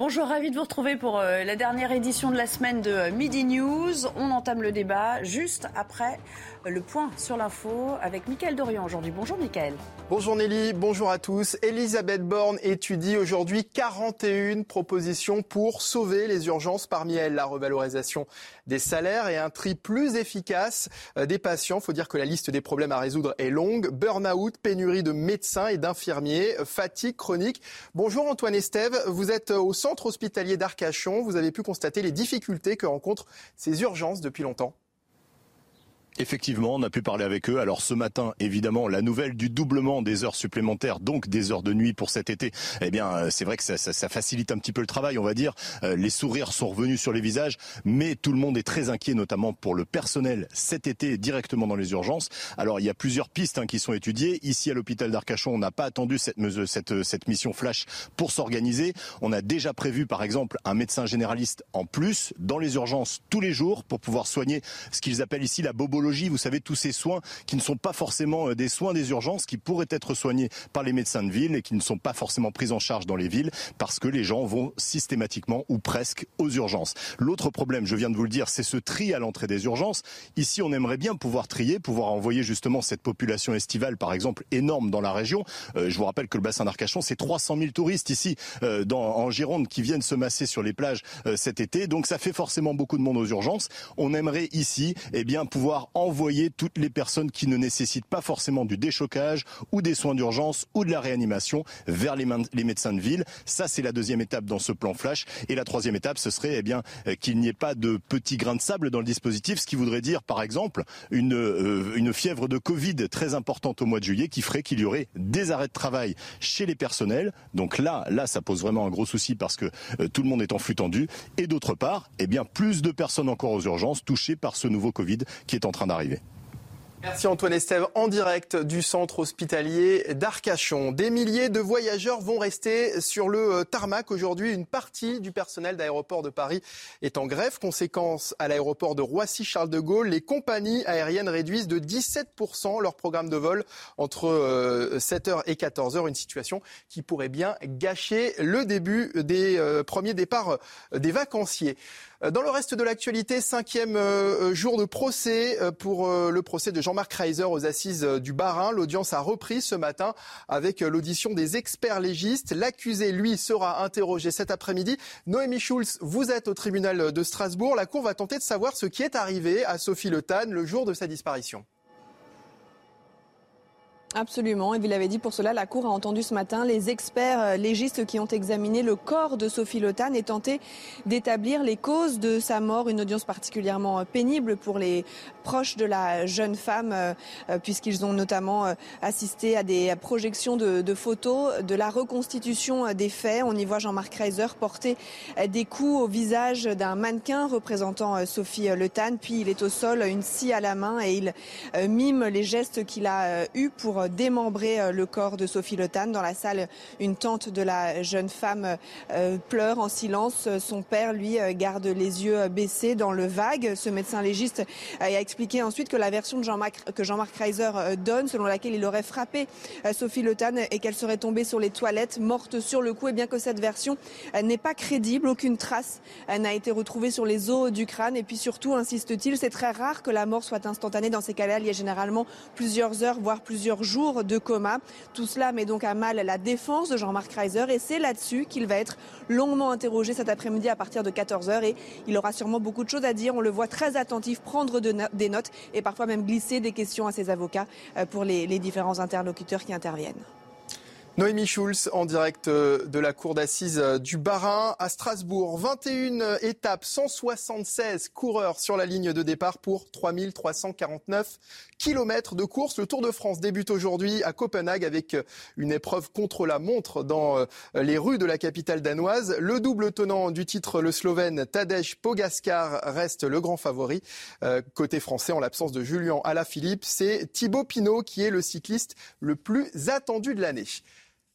Bonjour, ravi de vous retrouver pour euh, la dernière édition de la semaine de euh, Midi News. On entame le débat juste après le point sur l'info avec Mickaël Dorian aujourd'hui. Bonjour Mickaël. Bonjour Nelly, bonjour à tous. Elisabeth Borne étudie aujourd'hui 41 propositions pour sauver les urgences. Parmi elles, la revalorisation des salaires et un tri plus efficace euh, des patients. Faut dire que la liste des problèmes à résoudre est longue. Burn-out, pénurie de médecins et d'infirmiers, fatigue chronique. Bonjour Antoine Estève, vous êtes au centre hospitalier d'Arcachon. Vous avez pu constater les difficultés que rencontrent ces urgences depuis longtemps. Effectivement, on a pu parler avec eux. Alors ce matin, évidemment, la nouvelle du doublement des heures supplémentaires, donc des heures de nuit pour cet été, eh bien, euh, c'est vrai que ça, facilite un petit peu le travail, on va dire. Euh, les sourires sont revenus sur les visages, mais tout le monde est très inquiet, notamment pour le personnel cet été directement dans les urgences. Alors il y a plusieurs pistes hein, qui sont étudiées. Ici à l'hôpital d'Arcachon, on n'a pas attendu cette, cette, cette mission flash pour s'organiser. On a déjà prévu, par exemple, un médecin généraliste en plus dans les urgences tous les jours pour pouvoir soigner ce qu'ils appellent ici la vous savez, tous ces soins qui ne sont pas forcément euh, des soins des urgences, qui pourraient être soignés par les médecins de ville et qui ne sont pas forcément pris en charge dans les villes parce que les gens vont systématiquement ou presque aux urgences. L'autre problème, je viens de vous le dire, c'est ce tri à l'entrée des urgences. Ici, on aimerait bien pouvoir trier, pouvoir envoyer justement cette population estivale, par exemple, énorme dans la région. Euh, je vous rappelle que le bassin d'Arcachon, c'est 300 000 touristes ici euh, dans, en Gironde qui viennent se masser sur les plages euh, cet été. Donc ça fait forcément beaucoup de monde aux urgences. On aimerait ici, eh bien, pouvoir envoyer toutes les personnes qui ne nécessitent pas forcément du déchocage ou des soins d'urgence ou de la réanimation vers les, médecins de ville. Ça, c'est la deuxième étape dans ce plan flash. Et la troisième étape, ce serait eh bien euh, qu'il n'y ait pas de petits grains de sable dans le dispositif, ce qui voudrait dire, par exemple, une, euh, une fièvre de Covid très importante au mois de juillet qui ferait qu'il y aurait des arrêts de travail chez les personnels. Donc là, là, ça pose vraiment un gros souci parce que euh, tout le monde est en flux tendu. Et d'autre part, eh bien, plus de personnes encore aux urgences touchées par ce nouveau Covid qui est en train d'arriver. Merci Antoine Estève en direct du centre hospitalier d'Arcachon. Des milliers de voyageurs vont rester sur le euh, tarmac aujourd'hui. Une partie du personnel d'aéroport de Paris est en grève. Conséquence à l'aéroport de Roissy-Charles de Gaulle, les compagnies aériennes réduisent de 17% leur programme de vol entre 7h euh, et 14h. Une situation qui pourrait bien gâcher le début des euh, premiers départs des vacanciers. Euh, dans le reste de l'actualité, cinquième euh, euh, jour de procès pour le procès de Jean-Marc Reiser aux assises du Barin. L'audience a repris ce matin avec l'audition des experts légistes. L'accusé, lui, sera interrogé cet après-midi. Noémie Schulz, vous êtes au tribunal de Strasbourg. La Cour va tenter de savoir ce qui est arrivé à Sophie Le Tan le jour de sa disparition. Absolument. Et vous l'avez dit, pour cela, la Cour a entendu ce matin les experts euh, légistes qui ont examiné le corps de Sophie Lotan et tenté d'établir les causes de sa mort. Une audience particulièrement euh, pénible pour les proches de la jeune femme, euh, puisqu'ils ont notamment assisté à des projections de, photos de la reconstitution des faits. On y voit Jean-Marc Reiser porter des coups au visage d'un mannequin représentant Sophie Lotan. Puis il est au sol, une scie à la main et il mime les gestes qu'il a eus pour démembrer euh, le corps de Sophie Lotan. Dans la salle, une tante de la jeune femme euh, pleure en silence. Son père, lui, euh, garde les yeux baissés dans le vague. Ce médecin légiste a expliqué ensuite que la version que Jean-Marc Reiser donne, selon laquelle il aurait frappé Sophie Lotan et qu'elle serait tombée sur les toilettes, morte sur le coup, et bien que cette version n'est pas crédible, aucune trace n'a été retrouvée sur les os du crâne. Et puis surtout, insiste-t-il, c'est très rare que la mort soit instantanée dans ces cas-là. Il y a généralement plusieurs heures, voire plusieurs jours de coma. Tout cela met donc à mal la défense de Jean-Marc Reiser et c'est là-dessus qu'il va être longuement interrogé cet après-midi à partir de 14h et il aura sûrement beaucoup de choses à dire. On le voit très attentif, prendre des notes et parfois même glisser des questions à ses avocats euh, pour les différents interlocuteurs qui interviennent. Noémie Schulz en direct euh, de la cour d'assises euh, du Barin à Strasbourg. 21 étapes, 176 coureurs sur la ligne de départ pour 3349 kilomètres de course. Le Tour de France débute aujourd'hui à Copenhague avec euh, une épreuve contre la montre dans les rues de la capitale danoise. Le double tenant du titre, le Slovène Tadej Pogaskar, reste le grand favori. Côté français, en l'absence de Julien Alaphilippe, c'est Thibaut Pinot qui est le cycliste le plus attendu de l'année.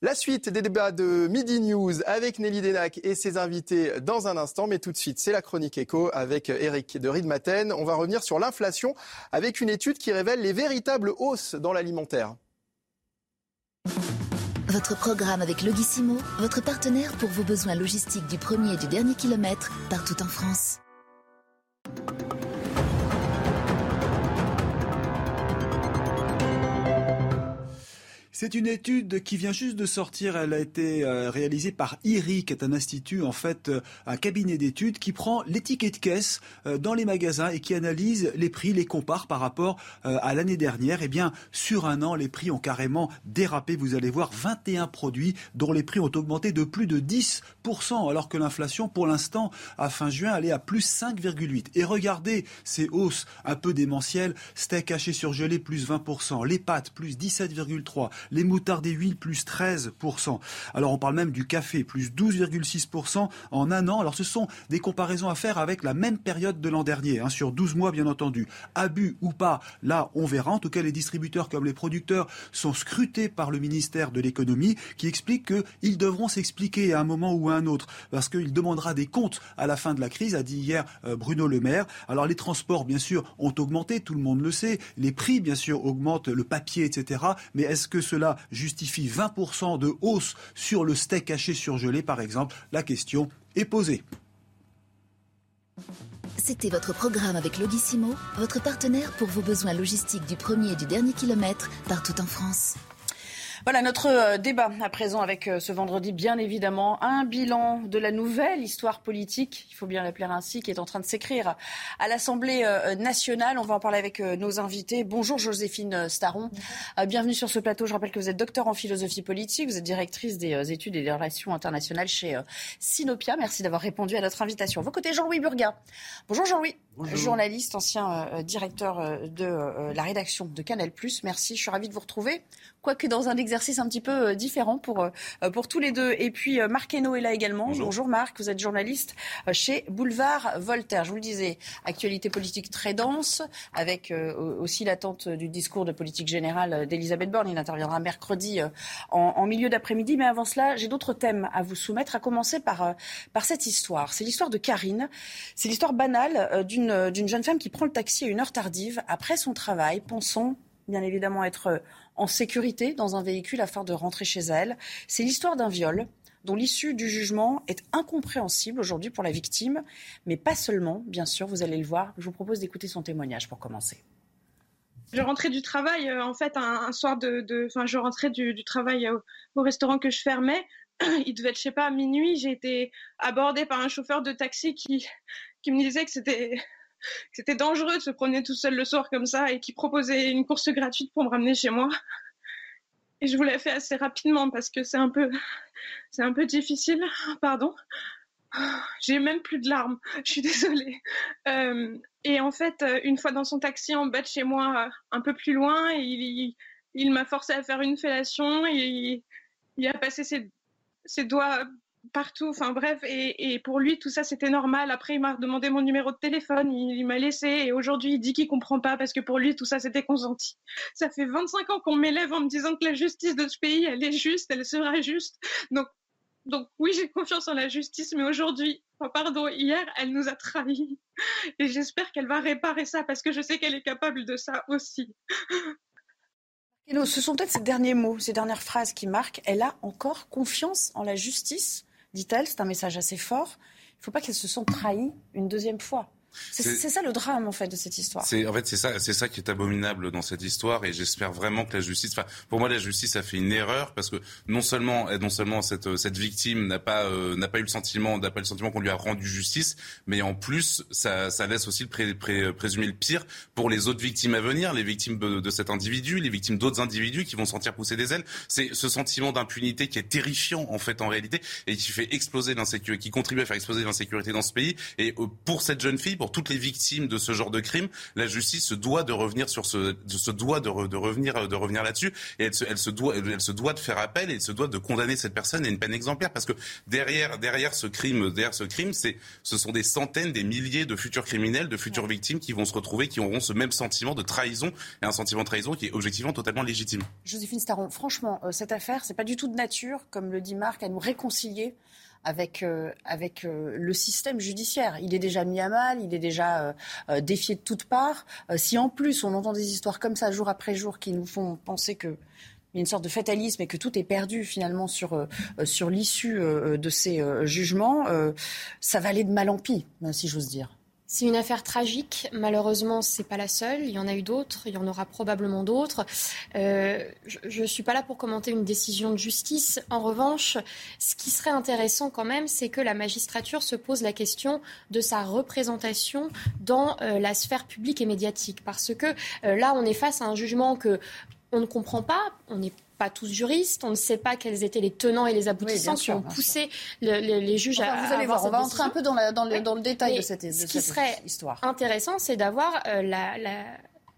La suite des débats de Midi News avec Nelly Denac et ses invités dans un instant. Mais tout de suite, c'est la chronique éco avec Eric de Riedmaten. On va revenir sur l'inflation avec une étude qui révèle les véritables hausses dans l'alimentaire. Votre programme avec Logissimo, votre partenaire pour vos besoins logistiques du premier et du dernier kilomètre partout en France. C'est une étude qui vient juste de sortir. Elle a été euh, réalisée par IRI, qui est un institut, en fait, euh, un cabinet d'études qui prend l'étiquette caisse euh, dans les magasins et qui analyse les prix, les compare par rapport à l'année dernière. Eh bien, sur un an, les prix ont carrément dérapé. Vous allez voir 21 produits dont les prix ont augmenté de plus de 10%, alors que l'inflation, pour l'instant, à fin juin, allait à plus 5,8. Et regardez ces hausses un peu démentielles. Steak haché surgelé, plus 20%. Les pâtes, plus 17,3% les moutardes et huiles plus 13%. Alors on parle même du café, plus 12,6% en un an. Alors ce sont des comparaisons à faire avec la même période de l'an dernier, hein, sur 12 mois bien entendu. Abus ou pas, là on verra. En tout cas les distributeurs comme les producteurs sont scrutés par le ministère de l'économie qui explique qu'ils devront s'expliquer à un moment ou à un autre parce qu'il demandera des comptes à la fin de la crise, a dit hier euh, Bruno Le Maire. Alors les transports bien sûr ont augmenté, tout le monde le sait. Les prix bien sûr augmentent, le papier, etc. Mais est-ce que cela justifie 20% de hausse sur le steak haché surgelé, par exemple, la question est posée. C'était votre programme avec Logissimo, votre partenaire pour vos besoins logistiques du premier et du dernier kilomètre partout en France. Voilà notre euh, débat à présent avec euh, ce vendredi, bien évidemment, un bilan de la nouvelle histoire politique, il faut bien l'appeler ainsi, qui est en train de s'écrire à l'Assemblée euh, nationale. On va en parler avec nos invités. Bonjour Joséphine Staron, bienvenue sur ce plateau. Je rappelle que vous êtes docteur en philosophie politique, vous êtes directrice des études et des relations internationales chez Sinopia. Merci d'avoir répondu à notre invitation. À vos côtés, Jean-Louis Burga. Bonjour Jean-Louis, journaliste, ancien directeur de la rédaction de Canal+. Merci, je suis ravie de vous retrouver quoique dans un exercice un petit peu euh, différent pour, euh, pour tous les deux. Et puis euh, Marc Hainaut est là également. Bonjour. Marc, vous êtes journaliste chez Boulevard Voltaire. Je vous le disais, actualité politique très dense, avec aussi l'attente du discours de politique générale d'Elisabeth Borne. Il interviendra mercredi en, milieu d'après-midi. Mais avant cela, j'ai d'autres thèmes à vous soumettre, à commencer par, par cette histoire. C'est l'histoire de Karine. C'est l'histoire banale d'une jeune femme qui prend le taxi à une heure tardive après son travail, pensant bien évidemment être en sécurité dans un véhicule afin de rentrer chez elle. C'est l'histoire d'un viol dont l'issue du jugement est incompréhensible aujourd'hui pour la victime, mais pas seulement, bien sûr, vous allez le voir. Je vous propose d'écouter son témoignage pour commencer. Je rentrais du travail, euh, en fait, un, soir de, Enfin, je rentrais du, travail au, restaurant que je fermais. Il devait être, je sais pas, à minuit. J'ai été abordée par un chauffeur de taxi qui, qui me disait que c'était c'était dangereux de se promener tout seul le soir comme ça et qui proposait une course gratuite pour me ramener chez moi. Et je vous l'ai fait assez rapidement parce que c'est un peu, c'est un peu difficile. Pardon. J'ai même plus de larmes. Je suis désolée. Euh, et en fait, une fois dans son taxi en bas de chez moi, un peu plus loin, il, il, m'a forcé à faire une fellation. Et il, a passé ses, ses doigts partout. Enfin bref, et, pour lui, tout ça, c'était normal. Après, il m'a demandé mon numéro de téléphone, il, m'a laissé, et aujourd'hui, il dit qu'il comprend pas parce que pour lui, tout ça, c'était consenti. Ça fait 25 ans qu'on m'élève en me disant que la justice de ce pays, elle est juste, elle sera juste. Donc, donc oui, j'ai confiance en la justice, mais aujourd'hui, pardon, hier, elle nous a trahis. Et j'espère qu'elle va réparer ça parce que je sais qu'elle est capable de ça aussi. ce sont peut-être ces derniers mots, ces dernières phrases qui marquent. Elle a encore confiance en la justice? Dit-elle. C'est un message assez fort. Il ne faut pas qu'elle se sente trahie une deuxième fois. C'est ça le drame en fait de cette histoire. C'est en fait c'est ça c'est ça qui est abominable dans cette histoire et j'espère vraiment que la justice. Enfin pour moi la justice a fait une erreur parce que non seulement non seulement cette cette victime n'a pas euh, n'a pas eu le sentiment n'a pas le sentiment qu'on lui a rendu justice, mais en plus ça ça laisse aussi le pré, pré, présumer le pire pour les autres victimes à venir, les victimes de, de cet individu, les victimes d'autres individus qui vont sentir pousser des ailes. C'est ce sentiment d'impunité qui est terrifiant en fait en réalité et qui fait exploser l'insécurité, qui contribue à faire exploser l'insécurité dans ce pays. Et euh, pour cette jeune fille, pour toutes les victimes de ce genre de crime, la justice se doit de revenir sur ce, se doit de, de revenir, de revenir là-dessus, et elle se, elle se doit, elle se doit de faire appel et elle se doit de condamner cette personne à une peine exemplaire, parce que derrière, derrière ce crime, derrière ce crime, c'est, ce sont des centaines, des milliers de futurs criminels, de futures victimes qui vont se retrouver, qui auront ce même sentiment de trahison et un sentiment de trahison qui est objectivement totalement légitime. Joséphine Staron, franchement, euh, cette affaire, c'est pas du tout de nature, comme le dit Marc, à nous réconcilier avec, euh, avec euh, le système judiciaire. Il est déjà mis à mal, il est déjà euh, défié de toutes parts. si en plus on entend des histoires comme ça jour après jour qui nous font penser que il y a une sorte de fatalisme et que tout est perdu finalement sur, sur l'issue de ces jugements, ça va aller de mal en pis, si j'ose dire. C'est une affaire tragique. Malheureusement, ce n'est pas la seule. Il y en a eu d'autres. Il y en aura probablement d'autres. Euh, je ne suis pas là pour commenter une décision de justice. En revanche, ce qui serait intéressant quand même, c'est que la magistrature se pose la question de sa représentation dans euh, la sphère publique et médiatique. Parce que euh, là, on est face à un jugement que on ne comprend pas. Pas tous juristes, on ne sait pas quels étaient les tenants et les aboutissants qui ont poussé les juges à. Vous allez voir, on va entrer un peu dans, dans, le, détail de cette, de ce qui serait intéressant, c'est d'avoir euh, la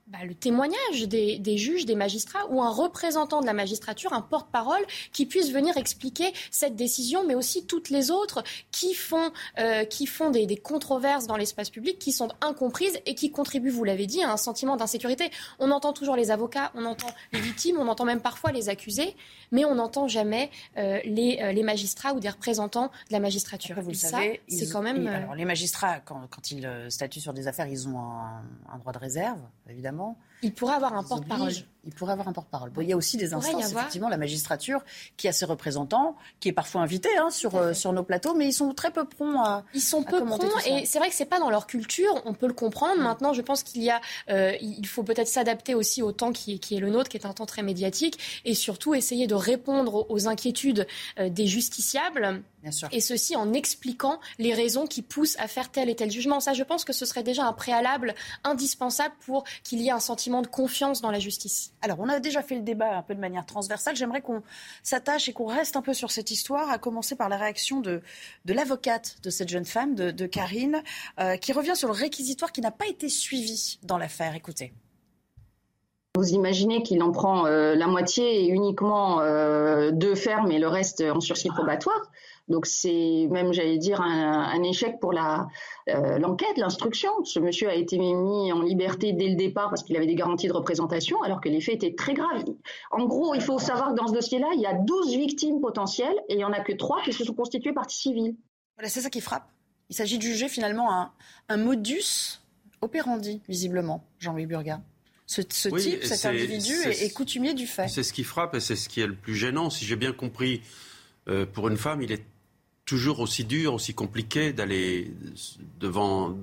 bah, le témoignage des, juges, des magistrats ou un représentant de la magistrature, un porte-parole qui puisse venir expliquer cette décision, mais aussi toutes les autres qui font, euh, qui font des, controverses dans l'espace public, qui sont incomprises et qui contribuent, vous l'avez dit, à un sentiment d'insécurité. On entend toujours les avocats, on entend les victimes, on entend même parfois les accusés, mais on n'entend jamais euh, les, euh, les, magistrats ou des représentants de la magistrature. vous le savez, c'est quand même. alors, les magistrats, quand, quand, ils statuent sur des affaires, ils ont un droit de réserve, évidemment il pourrait avoir un porte-parole. Il pourrait avoir un porte-parole. il y a aussi des instances, effectivement, la magistrature qui a ses représentants, qui est parfois invité hein, sur, euh, sur nos plateaux, mais ils sont très peu prompts à. Ils sont peu prompts et c'est vrai que c'est pas dans leur culture. On peut le comprendre. Mm. Maintenant, je pense qu'il y a, euh, il faut peut-être s'adapter aussi au temps qui, qui, est le nôtre, qui est un temps très médiatique, et surtout essayer de répondre aux inquiétudes euh, des justiciables et ceci en expliquant les raisons qui poussent à faire tel et tel jugement. Ça, je pense que ce serait déjà un préalable indispensable pour qu'il y ait un sentiment de confiance dans la justice. Alors, on a déjà fait le débat un peu de manière transversale. J'aimerais qu'on s'attache et qu'on reste un peu sur cette histoire, à commencer par la réaction de, l'avocate de cette jeune femme, de, Karine, euh, qui revient sur le réquisitoire qui n'a pas été suivi dans l'affaire. Écoutez. Vous imaginez qu'il en prend euh, la moitié et uniquement euh, deux fermes et le reste en sursis probatoire. Donc c'est même, j'allais dire, un, échec pour la euh, l'enquête, l'instruction. Ce monsieur a été mis en liberté dès le départ parce qu'il avait des garanties de représentation, alors que les faits étaient très graves. En gros, il faut savoir que dans ce dossier-là, il y a 12 victimes potentielles et il n'y en a que 3 qui se sont constituées partie civile. Voilà, c'est ça qui frappe. Il s'agit de juger finalement un, un modus operandi, visiblement, Jean-Louis Burga. Ce, ce type, cet individu est, est, coutumier du fait. C'est ce qui frappe et c'est ce qui est le plus gênant. Si j'ai bien compris, euh, pour une femme, il est toujours aussi dur, aussi compliqué d'aller devant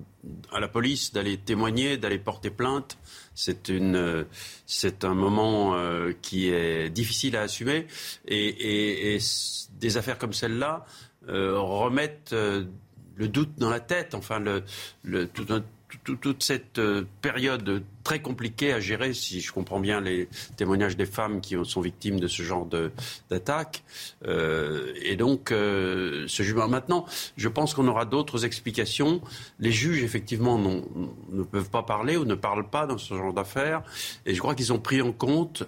à la police, d'aller témoigner, d'aller porter plainte. C'est une, c'est un moment euh, qui est difficile à assumer et, et, et des affaires comme celle-là euh, remettent euh, le doute dans la tête. Enfin, le, le tout un, toute cette euh, période très compliquée à gérer, si je comprends bien les témoignages des femmes qui sont victimes de ce genre d'attaque. Euh, et donc, euh, ce jugement. Maintenant, je pense qu'on aura d'autres explications. Les juges, effectivement, ne peuvent pas parler ou ne parlent pas dans ce genre d'affaires. Et je crois qu'ils ont pris en compte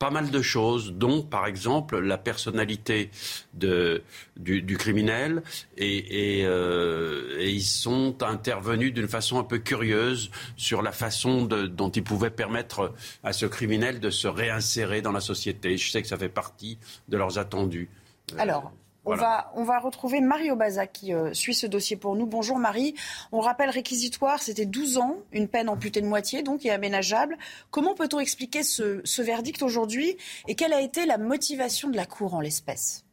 pas mal de choses, dont par exemple la personnalité du, criminel, et, euh, et, ils sont intervenus d'une façon un peu curieuse sur la façon dont ils pouvaient permettre à ce criminel de se réinsérer dans la société. Je sais que ça fait partie de leurs attendus. Alors, on, va, on va retrouver Marie Obaza qui euh, suit ce dossier pour nous. Bonjour Marie. On rappelle réquisitoire, c'était 12 ans, une peine amputée de moitié, donc et aménageable. Comment peut-on expliquer ce, verdict aujourd'hui et quelle a été la motivation de la Cour en l'espèce?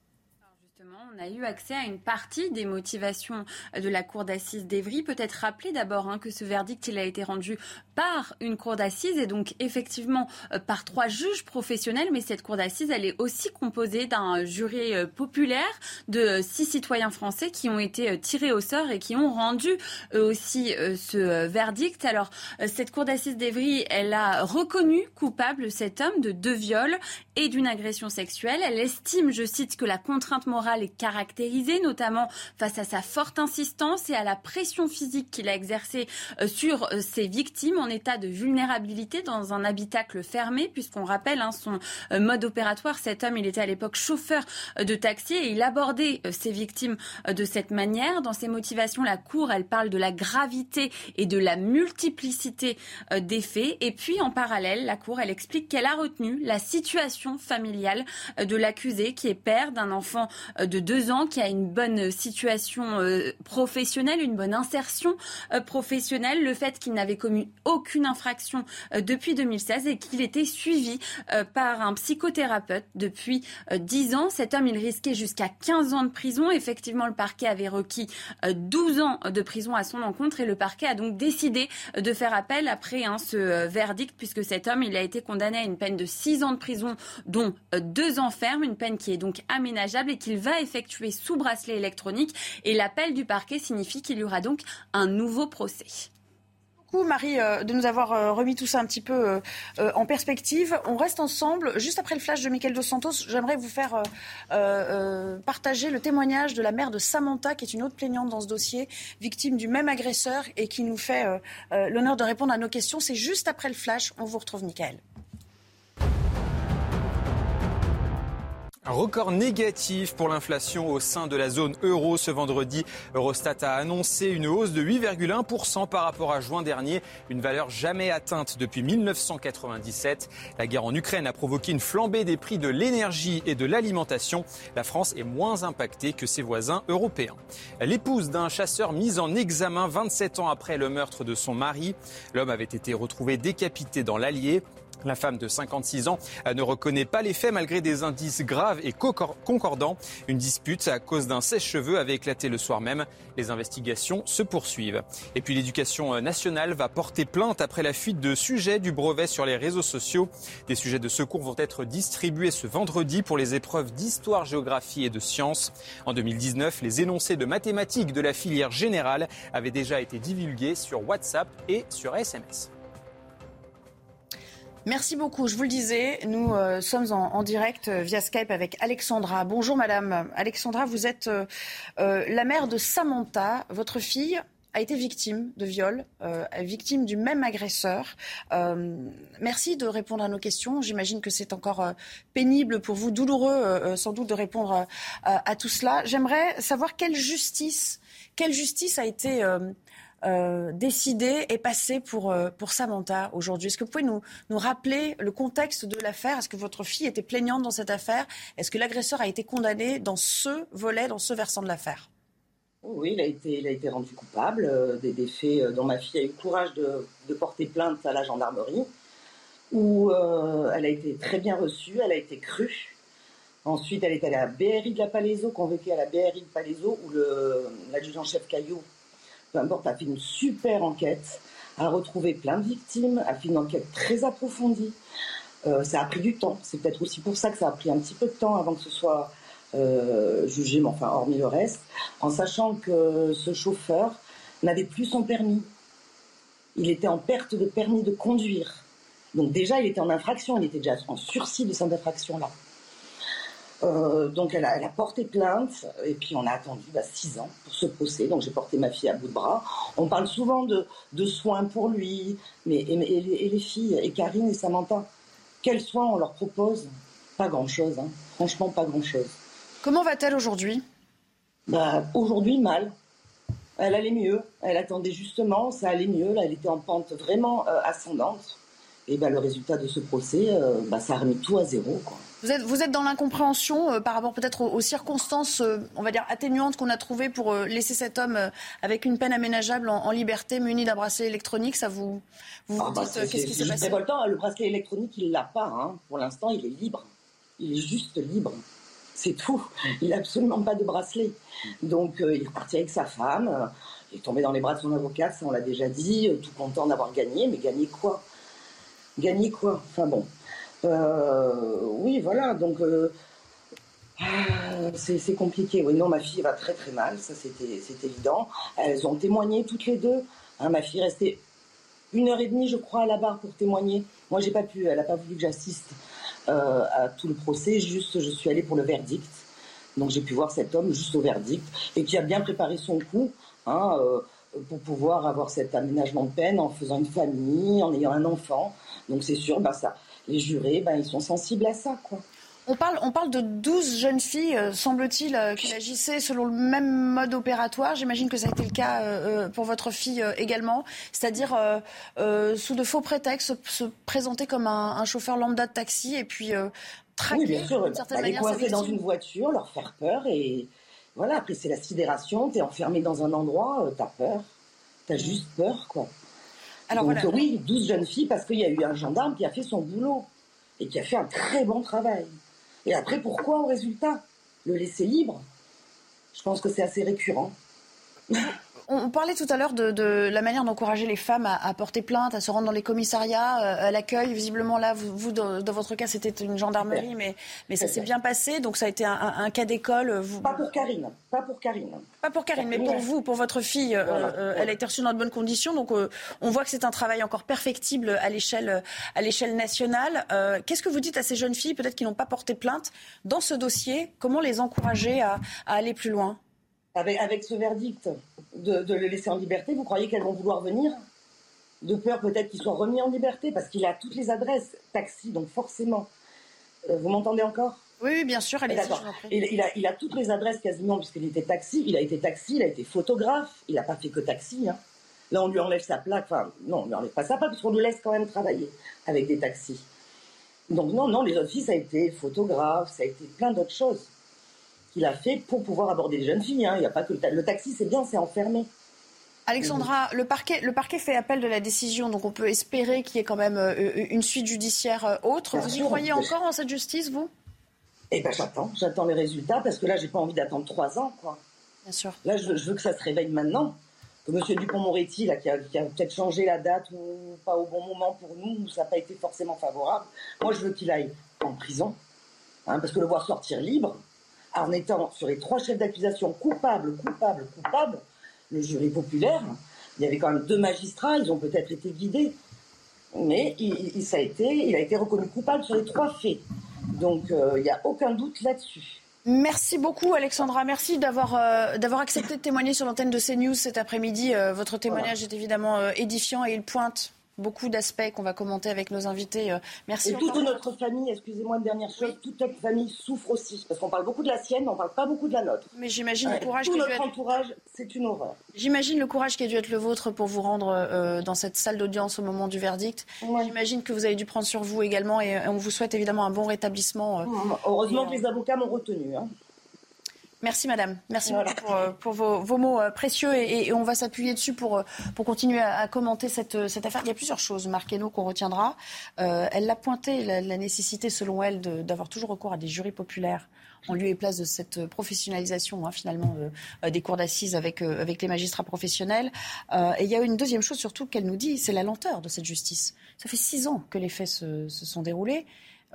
On a eu accès à une partie des motivations de la cour d'assises d'Evry. Peut-être rappeler d'abord hein, que ce verdict il a été rendu par une cour d'assises et donc effectivement euh, par trois juges professionnels. Mais cette cour d'assises, elle est aussi composée d'un jury euh, populaire de six citoyens français qui ont été euh, tirés au sort et qui ont rendu aussi ce verdict. Alors cette cour d'assises d'Evry, elle a reconnu coupable cet homme de deux viols et d'une agression sexuelle. Elle estime, je cite, que la contrainte morale est caractérisée, notamment face à sa forte insistance et à la pression physique qu'il a exercée euh, sur euh, ses victimes en état de vulnérabilité dans un habitacle fermé, puisqu'on rappelle hein, son euh, mode opératoire. Cet homme, il était à l'époque chauffeur de taxi et il abordait ses victimes de cette manière. Dans ses motivations, la Cour, elle parle de la gravité et de la multiplicité des faits. Et puis, en parallèle, la Cour, elle explique qu'elle a retenu la situation familiale de l'accusé qui est père d'un enfant de deux ans, qui a une bonne situation professionnelle, une bonne insertion euh, professionnelle, le fait qu'il n'avait commis aucune infraction euh, depuis 2016 et qu'il était suivi euh, par un psychothérapeute depuis 10 ans. Cet homme, il risquait jusqu'à 15 ans de prison. Effectivement, le parquet avait requis 12 ans de prison à son encontre et le parquet a donc décidé de faire appel après hein, ce verdict puisque cet homme, il a été condamné à une peine de 6 ans de prison dont 2 ans ferme, une peine qui est donc aménageable et qu'il va sous bracelet électronique et l'appel du parquet signifie qu'il y aura donc un nouveau procès beaucoup, Marie, euh, de nous avoir euh, remis tout ça un petit peu euh, en perspective. On reste ensemble. Juste après le flash de Michael Dos Santos, j'aimerais vous faire partager le témoignage de la mère de Samantha, qui est une autre plaignante dans ce dossier, victime du même agresseur et qui nous fait l'honneur de répondre à nos questions. C'est juste après le flash. On vous retrouve, Michael. Un record négatif pour l'inflation au sein de la zone euro ce vendredi. Eurostat a annoncé une hausse de 8,1% par rapport à juin dernier, une valeur jamais atteinte depuis 1997. La guerre en Ukraine a provoqué une flambée des prix de l'énergie et de l'alimentation. La France est moins impactée que ses voisins européens. L'épouse d'un chasseur mise en examen 27 ans après le meurtre de son mari. L'homme avait été retrouvé décapité dans l'Allier. La femme de 56 ans ne reconnaît pas les faits malgré des indices graves et concordants. Une dispute à cause d'un sèche-cheveux avait éclaté le soir même. Les investigations se poursuivent. Et puis l'éducation nationale va porter plainte après la fuite de sujets du brevet sur les réseaux sociaux. Des sujets de secours vont être distribués ce vendredi pour les épreuves d'histoire, géographie et de sciences. En 2019, les énoncés de mathématiques de la filière générale avaient déjà été divulgués sur WhatsApp et sur SMS. Merci beaucoup. Je vous le disais, nous euh, sommes en, direct euh, via Skype avec Alexandra. Bonjour Madame. Alexandra, vous êtes euh, la mère de Samantha. Votre fille a été victime de viol, victime du même agresseur. merci de répondre à nos questions. J'imagine que c'est encore pénible pour vous, douloureux sans doute de répondre à tout cela. J'aimerais savoir quelle justice, quelle justice a été euh, décidé et passé pour, euh, pour Samantha aujourd'hui. Est-ce que vous pouvez nous, nous rappeler le contexte de l'affaire? Est-ce que votre fille était plaignante dans cette affaire? Est-ce que l'agresseur a été condamné dans ce volet, dans ce versant de l'affaire? Oui, il a été, il a été rendu coupable euh, des, faits dont ma fille a eu le courage de, de porter plainte à la gendarmerie, où elle a été très bien reçue, elle a été crue. Ensuite, elle est allée à la BRI de la Palaiso, convoquée à la BRI de Palaiso, où l'adjudant-chef Caillot peu importe, a fait une super enquête, a retrouvé plein de victimes, a fait une enquête très approfondie. Euh, ça a pris du temps. C'est peut-être aussi pour ça que ça a pris un petit peu de temps avant que ce soit euh, jugé, mais enfin, hormis le reste, en sachant que ce chauffeur n'avait plus son permis. Il était en perte de permis de conduire. Donc déjà, il était en infraction, il était déjà en sursis de cette infraction-là. Euh, donc elle a, porté plainte et puis on a attendu bah, six ans pour se procès. Donc j'ai porté ma fille à bout de bras. On parle souvent de, soins pour lui, mais et, les, filles, et Karine et Samantha, quels soins on leur propose? Pas grand-chose, hein. franchement pas grand-chose. Comment va-t-elle aujourd'hui? Bah, Aujourd'hui mal. Elle allait mieux, elle attendait justement, ça allait mieux, là elle était en pente vraiment euh, ascendante. Et bah, le résultat de ce procès, euh, bah, ça a remis tout à zéro. Quoi. Vous êtes, vous êtes dans l'incompréhension euh, par rapport peut-être aux, circonstances, euh, on va dire, atténuantes qu'on a trouvées pour euh, laisser cet homme avec une peine aménageable en, liberté, muni d'un bracelet électronique. Ça vous, vous, ah bah, dites qu'est-ce qui s'est passé? Le bracelet électronique, il l'a pas. Hein. Pour l'instant, il est libre. Il est juste libre. C'est tout. Il n'a absolument pas de bracelet. Donc il est parti avec sa femme. il est tombé dans les bras de son avocat, ça on l'a déjà dit, tout content d'avoir gagné, mais gagné quoi? Gagné quoi? Enfin bon. Euh, oui, voilà, donc euh, ah, c'est compliqué. Oui, non, ma fille va très très mal, ça c'est évident. Elles ont témoigné toutes les deux. Hein, ma fille restait une heure et demie, je crois, à la barre pour témoigner. Moi, j'ai pas pu, elle n'a pas voulu que j'assiste euh, à tout le procès, juste je suis allée pour le verdict. Donc j'ai pu voir cet homme juste au verdict et qui a bien préparé son coup hein, pour pouvoir avoir cet aménagement de peine en faisant une famille, en ayant un enfant. Donc c'est sûr, bah, ça, les jurés, bah, ils sont sensibles à ça. Quoi. On parle, on parle de 12 jeunes filles, euh, semble-t-il, euh, qui agissaient selon le même mode opératoire. J'imagine que ça a été le cas euh, pour votre fille également. C'est-à-dire, sous de faux prétextes, se, se présenter comme un, un chauffeur lambda de taxi et puis traquer Oui, bien sûr, d'une bah, certaine les manière sa coincer dans une voiture, leur faire peur et voilà, après c'est la sidération, t'es enfermé dans un endroit, t'as peur, t'as juste peur quoi. Alors Donc voilà. oui, 12 jeunes filles parce qu'il y a eu un gendarme qui a fait son boulot et qui a fait un très bon travail. Et après, pourquoi au résultat? Le laisser libre? Je pense que c'est assez récurrent. On, on parlait tout à l'heure de, de la manière d'encourager les femmes à, à porter plainte, à se rendre dans les commissariats, euh, à l'accueil. Visiblement, là, vous, vous, dans, dans votre cas, c'était une gendarmerie, mais, mais ça s'est bien passé. Donc, ça a été un, un- un cas d'école. Vous... Pas pour Karine, pas pour Karine. Pas pour Karine, mais pour vous, pour votre fille, euh, Voilà, euh, elle a été reçue dans de bonnes conditions. Donc, euh, on voit que c'est un travail encore perfectible à l'échelle, à l'échelle nationale. Euh, Qu'est-ce que vous dites à ces jeunes filles, peut-être qui n'ont pas porté plainte dans ce dossier? Comment les encourager à, à aller plus loin? Avec, avec ce verdict de, de le laisser en liberté, vous croyez qu'elles vont vouloir venir? De peur peut-être qu'il soit remis en liberté parce qu'il a toutes les adresses taxi, donc forcément. Euh, vous m'entendez encore? Oui, oui, bien sûr. Il, il a, il a toutes les adresses quasiment puisqu'il était taxi. Il a été taxi, il a été photographe. Il n'a pas fait que taxi. hein. Là, on lui enlève sa plaque. Enfin, non, on lui enlève pas sa plaque parce qu'on le laisse quand même travailler avec des taxis. Donc non, non, les autres filles, ça a été photographe, ça a été plein d'autres choses qu'il a fait pour pouvoir aborder les jeunes filles. hein. Il y a pas que le, ta- le taxi, c'est bien, c'est enfermé. Alexandra, le parquet, le parquet fait appel de la décision, donc on peut espérer qu'il y ait quand même euh, une suite judiciaire euh, autre. Bien vous y croyez bien encore en cette justice, vous? Eh ben j'attends, j'attends les résultats parce que là, j'ai pas envie d'attendre trois ans, quoi. Bien sûr. Là, je, veux- je veux que ça se réveille maintenant. Que M. Dupont-Moretti, qui a, peut-être changé la date ou pas au bon moment pour nous, ou ça n'a pas été forcément favorable. Moi, je veux qu'il aille en prison, hein, parce que le voir sortir libre, en étant sur les trois chefs d'accusation coupables, coupables, coupables, le jury populaire, il y avait quand même deux magistrats, ils ont peut-être été guidés, mais il, il- ça a été, il a été reconnu coupable sur les trois faits. Donc, euh, il n'y a aucun doute là-dessus. Merci beaucoup, Alexandra. Merci d'avoir euh, d'avoir accepté de témoigner sur l'antenne de CNews cet après-midi. Euh, votre témoignage est évidemment édifiant et il pointe beaucoup d'aspects qu'on va commenter avec nos invités. Euh, merci Et encore. toute notre famille, excusez-moi une dernière chose, toute notre famille souffre aussi. Parce qu'on parle beaucoup de la sienne, on parle pas beaucoup de la nôtre. Mais j'imagine Ouais, le courage Tout qui a dû notre être- entourage, c'est une horreur. J'imagine le courage qui a dû être le vôtre pour vous rendre euh, dans cette salle d'audience au moment du verdict. J'imagine que vous avez dû prendre sur vous également et euh, on vous souhaite évidemment un bon rétablissement. euh. Heureusement Et, que les avocats m'ont retenu. hein. Merci madame, merci Voilà. pour, euh, pour vos, vos mots euh, précieux et, et on va s'appuyer dessus pour, euh, pour continuer à, à commenter cette, cette affaire. Il y a plusieurs choses, Marqueno, qu'on retiendra. Euh, elle l'a pointé, la, la nécessité selon elle d'avoir toujours recours à des jurys populaires en lieu et place de cette professionnalisation hein, finalement euh, des cours d'assises avec, euh, avec les magistrats professionnels. Euh, et il y a une deuxième chose surtout qu'elle nous dit, c'est la lenteur de cette justice. Ça fait six ans que les faits se, se sont déroulés.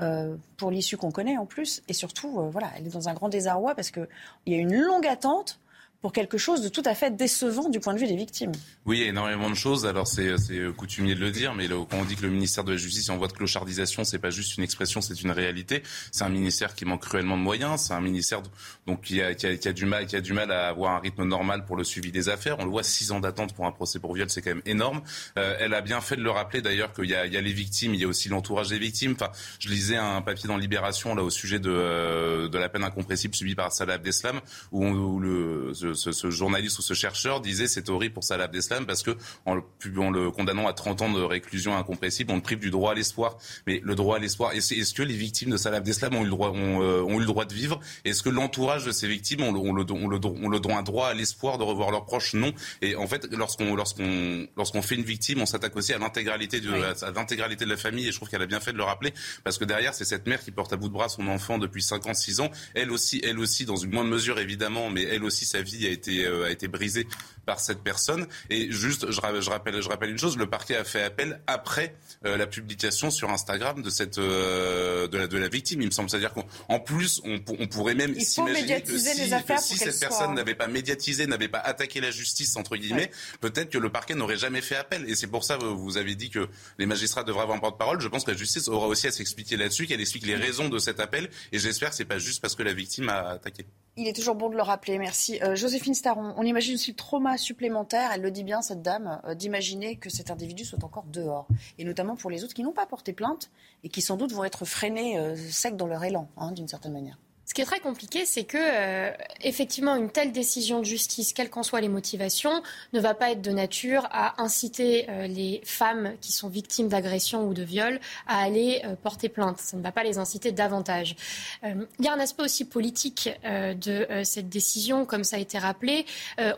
Euh, pour l'issue qu'on connaît en plus, et surtout, euh, voilà, elle est dans un grand désarroi parce qu'il y a une longue attente pour quelque chose de tout à fait décevant du point de vue des victimes. Oui, énormément de choses. Alors c'est c'est coutumier de le dire, mais quand on dit que le ministère de la Justice est en voie de clochardisation, c'est pas juste une expression, c'est une réalité. C'est un ministère qui manque cruellement de moyens. C'est un ministère donc qui a, du mal, qui a du mal à avoir un rythme normal pour le suivi des affaires. On le voit, six ans d'attente pour un procès pour viol, c'est quand même énorme. Euh, elle a bien fait de le rappeler d'ailleurs qu'il y a, les victimes, il y a aussi l'entourage des victimes. Enfin, je lisais un papier dans Libération là au sujet de, euh, la peine incompressible subie par Salah Abdeslam, où le, ce- ce, journaliste ou ce chercheur disait c'est horrible pour Salah Abdeslam parce que en le, en le, condamnant à 30 ans de réclusion incompressible, on le prive du droit à l'espoir. Mais le droit à l'espoir, est-ce que les victimes de Salah Abdeslam ont eu le droit, ont, euh, ont eu le droit de vivre? Est-ce que l'entourage de ces victimes ont, ont, le, ont, le, ont le droit, un droit à l'espoir de revoir leurs proches? Non. Et en fait, lorsqu'on lorsqu'on lorsqu'on fait une victime, on s'attaque aussi à l'intégralité de à l'intégralité de la famille. Et je trouve qu'elle a bien fait de le rappeler parce que derrière, c'est cette mère qui porte à bout de bras son enfant depuis 5 ans, 6 ans. Elle aussi, elle aussi, dans une moindre mesure évidemment, mais elle aussi, sa vie a été euh, a été brisée par cette personne. Et juste, je, rappelle, je rappelle une chose, le parquet a fait appel après euh, la publication sur Instagram de cette euh, de, la, de la victime. Il me semble, c'est-à-dire qu'en plus, on, on, pourrait même s'imaginer que si, les affaires si cette personne n'avait pas médiatisé, n'avait pas attaqué la justice entre guillemets, peut-être que le parquet n'aurait jamais fait appel. Et c'est pour ça, vous avez dit que les magistrats devraient avoir un porte-parole. Je pense que la justice aura aussi à s'expliquer là-dessus, qu'elle explique les raisons de cet appel. Et j'espère que c'est pas juste parce que la victime a attaqué. Il est toujours bon de le rappeler, merci. Euh, Joséphine Staron, on imagine aussi le trauma supplémentaire, elle le dit bien, cette dame, euh, d'imaginer que cet individu soit encore dehors. Et notamment pour les autres qui n'ont pas porté plainte et qui sans doute vont être freinés euh, secs dans leur élan, hein, d'une certaine manière. Ce qui est très compliqué, c'est que euh, effectivement une telle décision de justice, quelles qu'en soient les motivations, ne va pas être de nature à inciter euh, les femmes qui sont victimes d'agression ou de viol à aller euh, porter plainte. Ça ne va pas les inciter davantage. il y a un aspect aussi politique de cette décision, comme ça a été rappelé.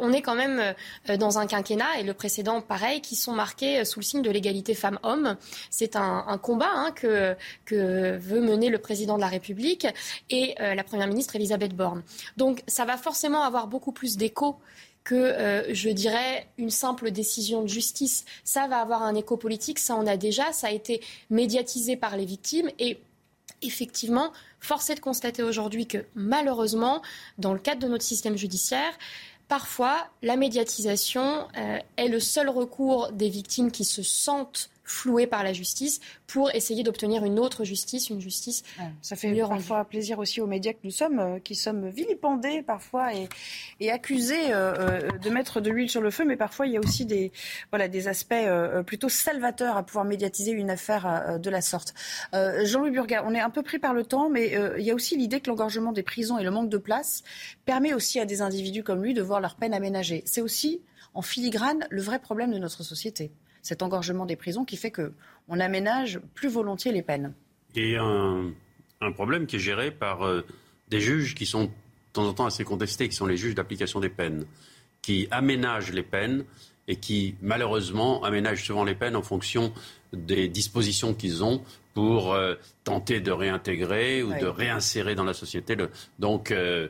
on est quand même dans un quinquennat et le précédent pareil qui sont marqués sous le signe de l'égalité femmes-hommes. C'est un, un combat hein, que, que veut mener le président de la République et la Première ministre Elisabeth Borne. Donc ça va forcément avoir beaucoup plus d'écho que, euh, je dirais, une simple décision de justice. Ça va avoir un écho politique, ça en a déjà, ça a été médiatisé par les victimes et effectivement, force est de constater aujourd'hui que malheureusement, dans le cadre de notre système judiciaire, parfois la médiatisation euh, est le seul recours des victimes qui se sentent flouées par la justice pour essayer d'obtenir une autre justice, une justice Ça fait parfois plaisir aussi aux médias que nous sommes, euh, qui sommes vilipendés parfois et, accusés euh, euh, de mettre de l'huile sur le feu, mais parfois il y a aussi des, voilà, des aspects plutôt salvateurs à pouvoir médiatiser une affaire de la sorte. Jean-Louis Burga, on est un peu pris par le temps, mais il y a aussi l'idée que l'engorgement des prisons et le manque de place permet aussi à des individus comme lui de voir leur peine aménagée. C'est aussi en filigrane le vrai problème de notre société cet engorgement des prisons qui fait qu'on aménage plus volontiers les peines. Et un, un problème qui est géré par euh, des juges qui sont de temps en temps assez contestés, qui sont les juges d'application des peines, qui aménagent les peines et qui, malheureusement, aménagent souvent les peines en fonction des dispositions qu'ils ont pour euh, tenter de réintégrer ou de réinsérer dans la société. Donc, euh,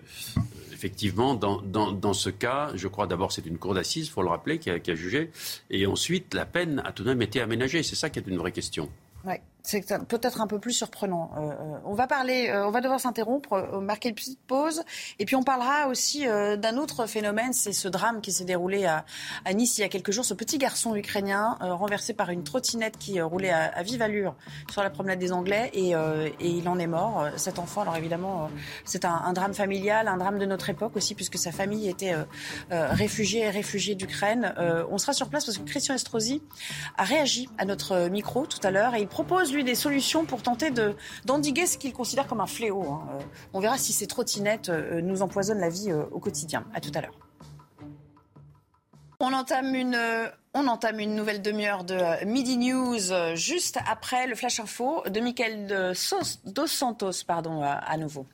effectivement, dans, ce cas, je crois d'abord c'est une cour d'assises, il faut le rappeler, qui a, jugé, et ensuite la peine a tout de même été aménagée. C'est ça qui est une vraie question. C'est peut-être un peu plus surprenant. Euh, euh, on va parler, euh, on va devoir s'interrompre, marquer une petite pause, et puis on parlera aussi d'un autre phénomène, c'est ce drame qui s'est déroulé à, Nice il y a quelques jours, ce petit garçon ukrainien renversé par une trottinette qui roulait à, vive allure sur la promenade des Anglais, et, il en est mort. Cet enfant, alors évidemment, c'est un, drame familial, un drame de notre époque aussi, puisque sa famille était réfugiée et réfugiée d'Ukraine. on sera sur place parce que Christian Estrosi a réagi à notre micro tout à l'heure et il propose des solutions pour tenter d'endiguer ce qu'il considère comme un fléau. Hein. Euh, on verra si ces trottinettes euh, nous empoisonnent la vie euh, au quotidien. À tout à l'heure. On entame une, on entame une nouvelle demi-heure de Midi News juste après le Flash Info de Michael Dos Santos pardon, à nouveau.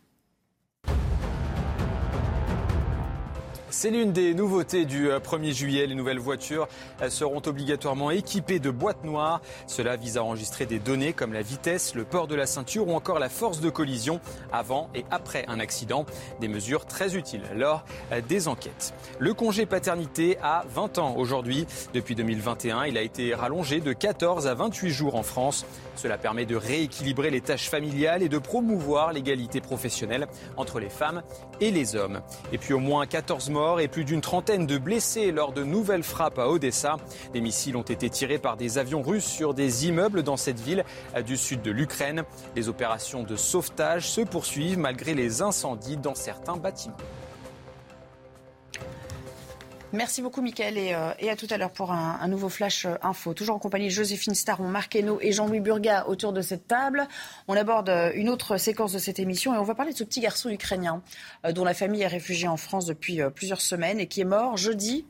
C'est l'une des nouveautés du 1er euh, juillet. Les nouvelles voitures seront obligatoirement équipées de boîtes noires. Cela vise à enregistrer des données comme la vitesse, le port de la ceinture ou encore la force de collision avant et après un accident. Des mesures très utiles lors euh, des enquêtes. Le congé paternité a 20 ans aujourd'hui. Depuis 2021, il a été rallongé de 14 à 28 jours en France. Cela permet de rééquilibrer les tâches familiales et de promouvoir l'égalité professionnelle entre les femmes et les hommes. Et puis au moins 14 morts et plus d'une trentaine de blessés lors de nouvelles frappes à Odessa. Des missiles ont été tirés par des avions russes sur des immeubles dans cette ville du sud de l'Ukraine. Les opérations de sauvetage se poursuivent malgré les incendies dans certains bâtiments. Merci beaucoup, Mickaël, et, euh, et, à tout à l'heure pour un, nouveau Flash euh, Info. Toujours en compagnie de Joséphine Staron, Marc et Jean-Louis Burga autour de cette table. On aborde euh, une autre séquence de cette émission et on va parler de ce petit garçon ukrainien dont la famille est réfugiée en France depuis plusieurs semaines et qui est mort jeudi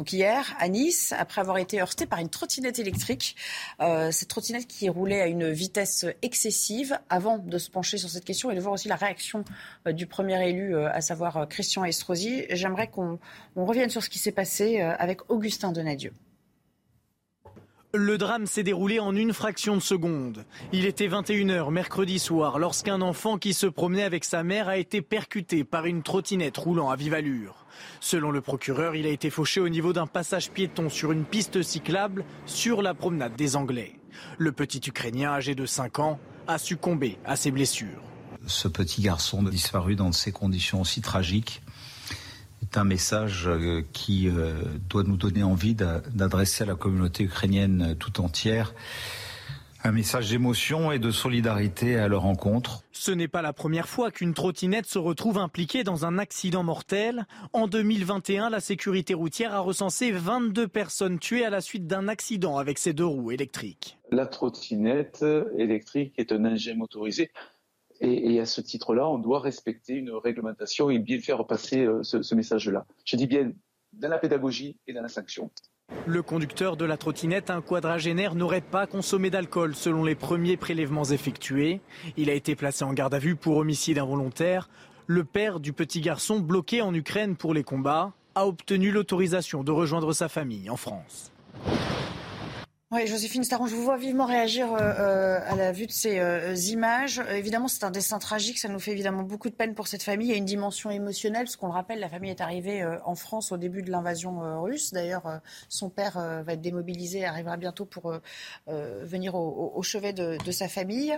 donc hier, à Nice, après avoir été heurté par une trottinette électrique, euh, cette trottinette qui roulait à une vitesse excessive, avant de se pencher sur cette question et de voir aussi la réaction euh, du premier élu, euh, à savoir Christian Estrosi, j'aimerais qu'on revienne sur ce qui s'est passé avec Augustin Donadieu. Le drame s'est déroulé en une fraction de seconde. Il était 21h mercredi soir lorsqu'un enfant qui se promenait avec sa mère a été percuté par une trottinette roulant à vive allure. Selon le procureur, il a été fauché au niveau d'un passage piéton sur une piste cyclable sur la promenade des Anglais. Le petit Ukrainien âgé de 5 ans a succombé à ses blessures. Ce petit garçon disparu dans ces conditions aussi tragiques est un message euh, qui euh, doit nous donner envie d'adresser à la communauté ukrainienne tout entière un message d'émotion et de solidarité à leur rencontre. Ce n'est pas la première fois qu'une trottinette se retrouve impliquée dans un accident mortel. En 2021, la sécurité routière a recensé 22 personnes tuées à la suite d'un accident avec ses deux roues électriques. La trottinette électrique est un engin motorisé. Et, à ce titre-là, on doit respecter une réglementation et bien faire passer euh, ce message-là. Je dis bien dans la pédagogie et dans la sanction. Le conducteur de la trottinette, un quadragénaire, n'aurait pas consommé d'alcool selon les premiers prélèvements effectués. Il a été placé en garde à vue pour homicide involontaire. Le père du petit garçon, bloqué en Ukraine pour les combats, a obtenu l'autorisation de rejoindre sa famille en France. Oui, Joséphine Staron, je vous vois vivement réagir euh, euh, à la vue de ces euh, images. évidemment, c'est un destin tragique. Ça nous fait évidemment beaucoup de peine pour cette famille. Il y a une dimension émotionnelle, parce qu'on le rappelle, la famille est arrivée en France au début de l'invasion russe. D'ailleurs, son père va être démobilisé, arrivera bientôt pour venir au, chevet de, de sa famille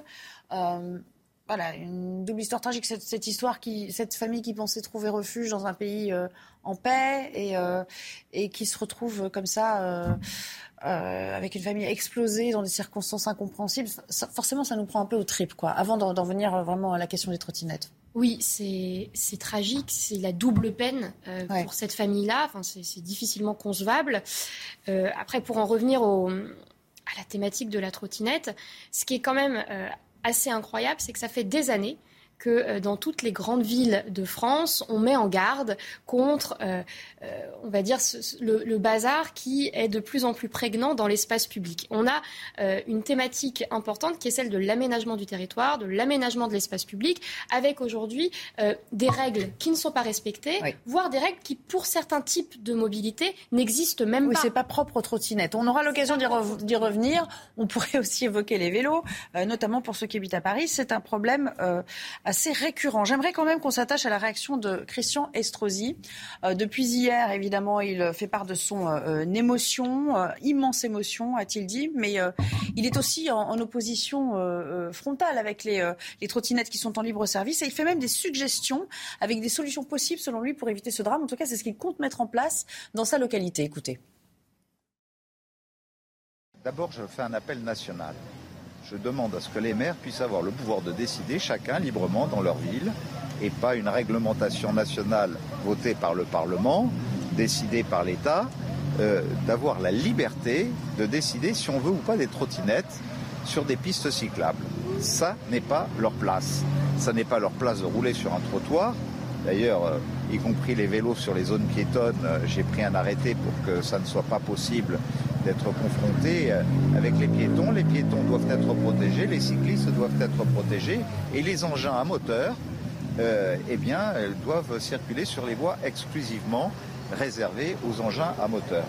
voilà, une double histoire tragique, cette, cette, histoire qui, cette famille qui pensait trouver refuge dans un pays euh, en paix et, euh, et qui se retrouve comme ça euh, avec une famille explosée dans des circonstances incompréhensibles. forcément, ça nous prend un peu au trip, quoi. Avant d'en venir vraiment à la question des trottinettes. Oui, c'est tragique, c'est la double peine pour cette famille-là. Enfin, c'est difficilement concevable. après, pour en revenir au, à la thématique de la trottinette, ce qui est quand même assez incroyable, c'est que ça fait des années que euh, dans toutes les grandes villes de France, on met en garde contre, euh, euh, on va dire, le, bazar qui est de plus en plus prégnant dans l'espace public. On a une thématique importante qui est celle de l'aménagement du territoire, de l'aménagement de l'espace public, avec aujourd'hui des règles qui ne sont pas respectées, voire des règles qui, pour certains types de mobilité, n'existent même oui, pas. c'est pas propre aux trottinettes. On aura l'occasion d'y revenir. On pourrait aussi évoquer les vélos, notamment pour ceux qui habitent à Paris. C'est un problème assez récurrent. J'aimerais quand même qu'on s'attache à la réaction de Christian Estrosi. Euh, depuis hier, évidemment, il fait part de son euh, émotion, euh, immense émotion, a-t-il dit, mais il est aussi en, opposition frontale avec les trottinettes qui sont en libre service et il fait même des suggestions avec des solutions possibles, selon lui, pour éviter ce drame. En tout cas, c'est ce qu'il compte mettre en place dans sa localité. Écoutez. D'abord, je fais un appel national je demande à ce que les maires puissent avoir le pouvoir de décider chacun librement dans leur ville et pas une réglementation nationale votée par le Parlement, décidée par l'État, euh, d'avoir la liberté de décider si on veut ou pas des trottinettes sur des pistes cyclables. Ça n'est pas leur place. Ça n'est pas leur place de rouler sur un trottoir. D'ailleurs, euh, y compris les vélos sur les zones piétonnes, euh, j'ai pris un arrêté pour que ça ne soit pas possible d'être confrontés euh, avec les piétons. Les piétons doivent être protégés, les cyclistes doivent être protégés et les engins à moteur, euh, eh bien, doivent circuler sur les voies exclusivement réservées aux engins à moteur.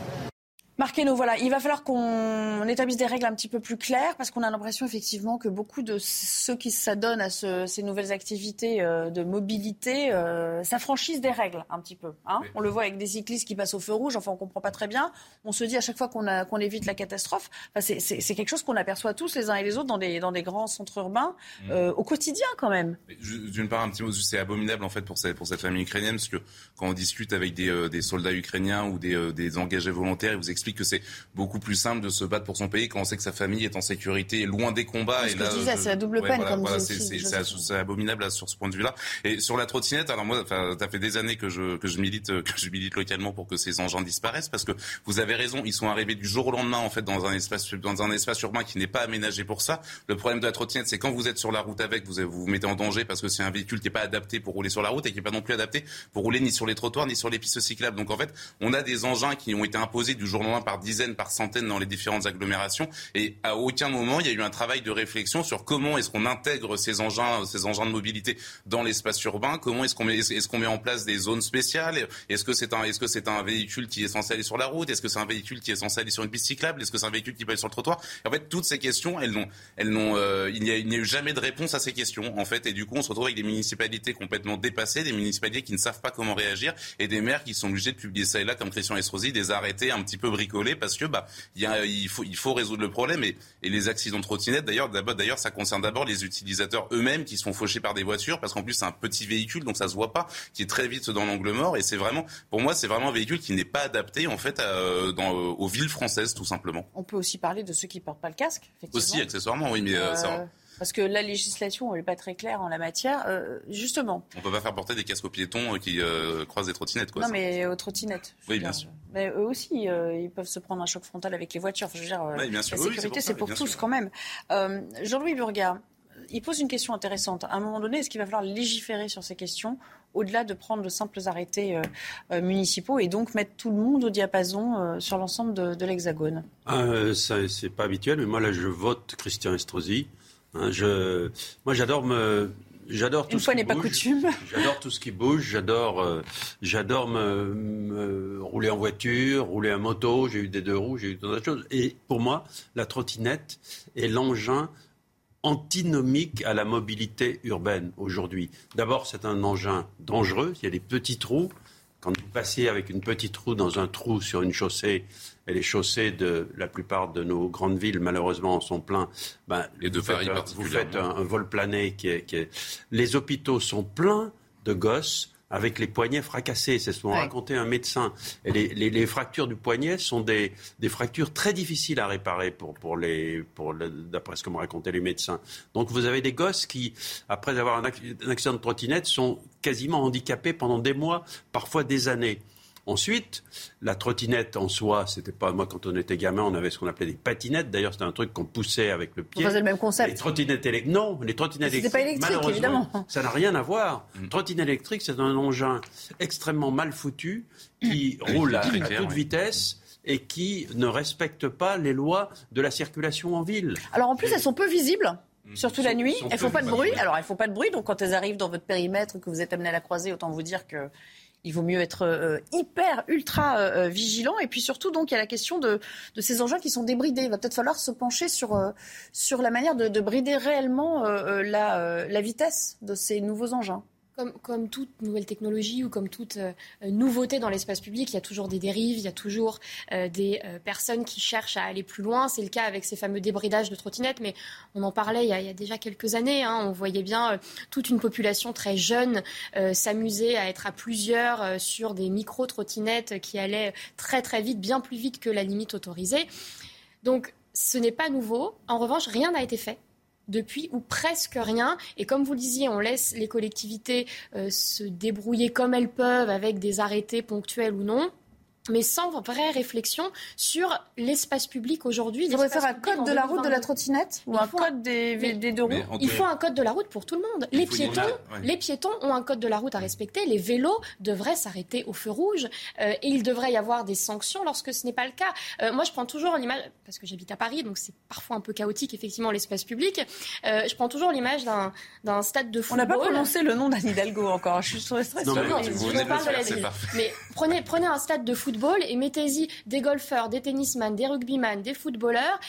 Marquez-nous, voilà, il va falloir qu'on établisse des règles un petit peu plus claires parce qu'on a l'impression effectivement que beaucoup de ceux qui s'adonnent à ces nouvelles activités euh, de mobilité euh, s'affranchissent des règles un petit peu. Hein. On le voit avec des cyclistes qui passent au feu rouge, enfin on comprend pas très bien. On se dit à chaque fois qu'on évite la catastrophe. Enfin, c'est quelque chose qu'on aperçoit tous les uns et les autres dans des, dans des grands centres urbains mmh. euh, au quotidien quand même. D'une part, un petit mot, c'est abominable en fait pour cette, pour cette famille ukrainienne parce que quand on discute avec des, des soldats ukrainiens ou des, des engagés volontaires, ils vous expliquent explique que c'est beaucoup plus simple de se battre pour son pays quand on sait que sa famille est en sécurité loin des combats. et là, c'est la double peine, comme C'est abominable sur ce point de vue-là. Et sur la trottinette, alors moi, ça fait des années que je, que je milite, que je milite localement pour que ces engins disparaissent, parce que vous avez raison, ils sont arrivés du jour au lendemain, en fait, dans un espace, dans un espace urbain qui n'est pas aménagé pour ça. Le problème de la trottinette, c'est quand vous êtes sur la route avec, vous vous, mettez en danger parce que c'est un véhicule qui n'est pas adapté pour rouler sur la route et qui n'est pas non plus adapté pour rouler ni sur les trottoirs ni sur les pistes cyclables. Donc en fait, on a des engins qui ont été imposés du jour au lendemain par dizaines, par centaines dans les différentes agglomérations et à aucun moment il y a eu un travail de réflexion sur comment est-ce qu'on intègre ces engins, ces engins de mobilité dans l'espace urbain, comment est-ce qu'on met, est-ce qu'on met en place des zones spéciales, est-ce que c'est un, est-ce que c'est un véhicule qui est censé aller sur la route, est-ce que c'est un véhicule qui est censé aller sur une piste cyclable, est-ce que c'est un véhicule qui peut aller sur le trottoir? en fait, toutes ces questions, elles n'ont, elles n'ont, euh, il n'y a, a, eu jamais de réponse à ces questions en fait, et du coup, on se retrouve avec des municipalités complètement dépassées, des municipalités qui ne savent pas comment réagir, et des maires qui sont obligés de publier ça et là, comme Christian Estrosi, des arrêtés un petit peu parce que bah, y a, il faut, il faut résoudre le problème et, et les accidents de trottinette, d'ailleurs, d'abord, d'ailleurs, ça concerne d'abord les utilisateurs eux-mêmes qui sont fauchés par des voitures parce qu'en plus c'est un petit véhicule donc ça se voit pas, qui est très vite dans l'angle mort et c'est vraiment, pour moi, c'est vraiment un véhicule qui n'est pas adapté en fait dans, aux villes françaises tout simplement. On peut aussi parler de ceux qui portent pas le casque. Aussi accessoirement, oui, mais euh, ça... Parce que la législation n'est pas très claire en la matière. Euh, justement. On ne peut pas faire porter des casques aux piétons qui euh, croisent des trottinettes. Quoi, non, mais aux trottinettes. Oui, bien sûr. Mais eux aussi, euh, ils peuvent se prendre un choc frontal avec les voitures. je veux dire, la sécurité, c'est pour, tous quand même. Jean-Louis Burga, il pose une question intéressante. À un moment donné, est-ce qu'il va falloir légiférer sur ces questions au-delà de prendre de simples arrêtés municipaux et donc mettre tout le monde au diapason sur l'ensemble de, l'Hexagone? Ah, C'est pas habituel, mais moi là je vote Christian Estrosi. Hein, je, moi, j'adore me, j'adore tout ce pas coutume. J'adore tout ce qui bouge. J'adore, euh, j'adore me, rouler en voiture, rouler en moto. J'ai eu des deux roues, j'ai eu d'autres choses. Et pour moi, la trottinette est l'engin antinomique à la mobilité urbaine aujourd'hui. D'abord, c'est un engin dangereux. Il y a des petits trous. Quand vous passez avec une petite roue dans un trou sur une chaussée, et les chaussées de la plupart de nos grandes villes, malheureusement, sont pleins. Ben, et de Paris Vous faites un, vol plané qui est, qui est... Les hôpitaux sont pleins de gosses avec les poignets fracassés. C'est ce qu'ont raconté un médecin. Et les, les, les, fractures du poignet sont des, des, fractures très difficiles à réparer pour, pour les, pour d'après ce que m'ont raconté les médecins. Donc vous avez des gosses qui, après avoir un, un accident de trottinette, sont quasiment handicapés pendant des mois, parfois des années. Ensuite, la trottinette en soi, c'était pas moi quand on était gamin, on avait ce qu'on appelait des patinettes. D'ailleurs, c'était un truc qu'on poussait avec le pied. Vous le même concept. Les trottinettes électriques, non, les trottinettes électriques. pas électrique, évidemment. Ça n'a rien à voir. Une mm. trottinette électrique, c'est un engin extrêmement mal foutu qui roule à, toute vitesse et qui ne respecte pas les lois de la circulation en ville. Alors en plus, elles sont peu visibles. Mm. Surtout la nuit, elles font pas de bruit. Alors elles font pas de bruit, donc quand elles arrivent dans votre périmètre, que vous êtes amené à la croiser, autant vous dire que il vaut mieux être euh, hyper, ultra euh, vigilant. Et puis surtout, donc, il y a la question de, ces engins qui sont débridés. Il va peut-être falloir se pencher sur, euh, sur la manière de, brider réellement la vitesse de ces nouveaux engins. Comme, toute nouvelle technologie ou comme toute euh, nouveauté dans l'espace public, il y a toujours des dérives, il y a toujours euh, des euh, personnes qui cherchent à aller plus loin. C'est le cas avec ces fameux débridages de trottinettes, mais on en parlait il y a, déjà quelques années. Hein. On voyait bien toute une population très jeune s'amuser à être à plusieurs sur des micro-trottinettes qui allaient très très vite, bien plus vite que la limite autorisée. Donc ce n'est pas nouveau. En revanche, rien n'a été fait depuis ou presque rien. Et comme vous le disiez, on laisse les collectivités euh, se débrouiller comme elles peuvent avec des arrêtés ponctuels ou non mais sans vraie réflexion sur l'espace public aujourd'hui. Il faudrait faire un code de la route de la trottinette ou un code des, des deux roues Il faut un code de la route pour tout le monde. Les piétons, les piétons ont un code de la route à respecter. Les vélos devraient s'arrêter au feu rouge euh, et il devrait y avoir des sanctions lorsque ce n'est pas le cas. Euh, moi, je prends toujours l'image, parce que j'habite à Paris, donc c'est parfois un peu chaotique, effectivement, l'espace public. Euh, je prends toujours l'image d'un stade de football. On n'a pas prononcé le nom d'Anne Hidalgo encore. Je suis très stressée. Non, mais, je parle de la Mais prenez, prenez un stade de football et mettez-y des golfeurs, des tennisman, des rugbyman, des footballeurs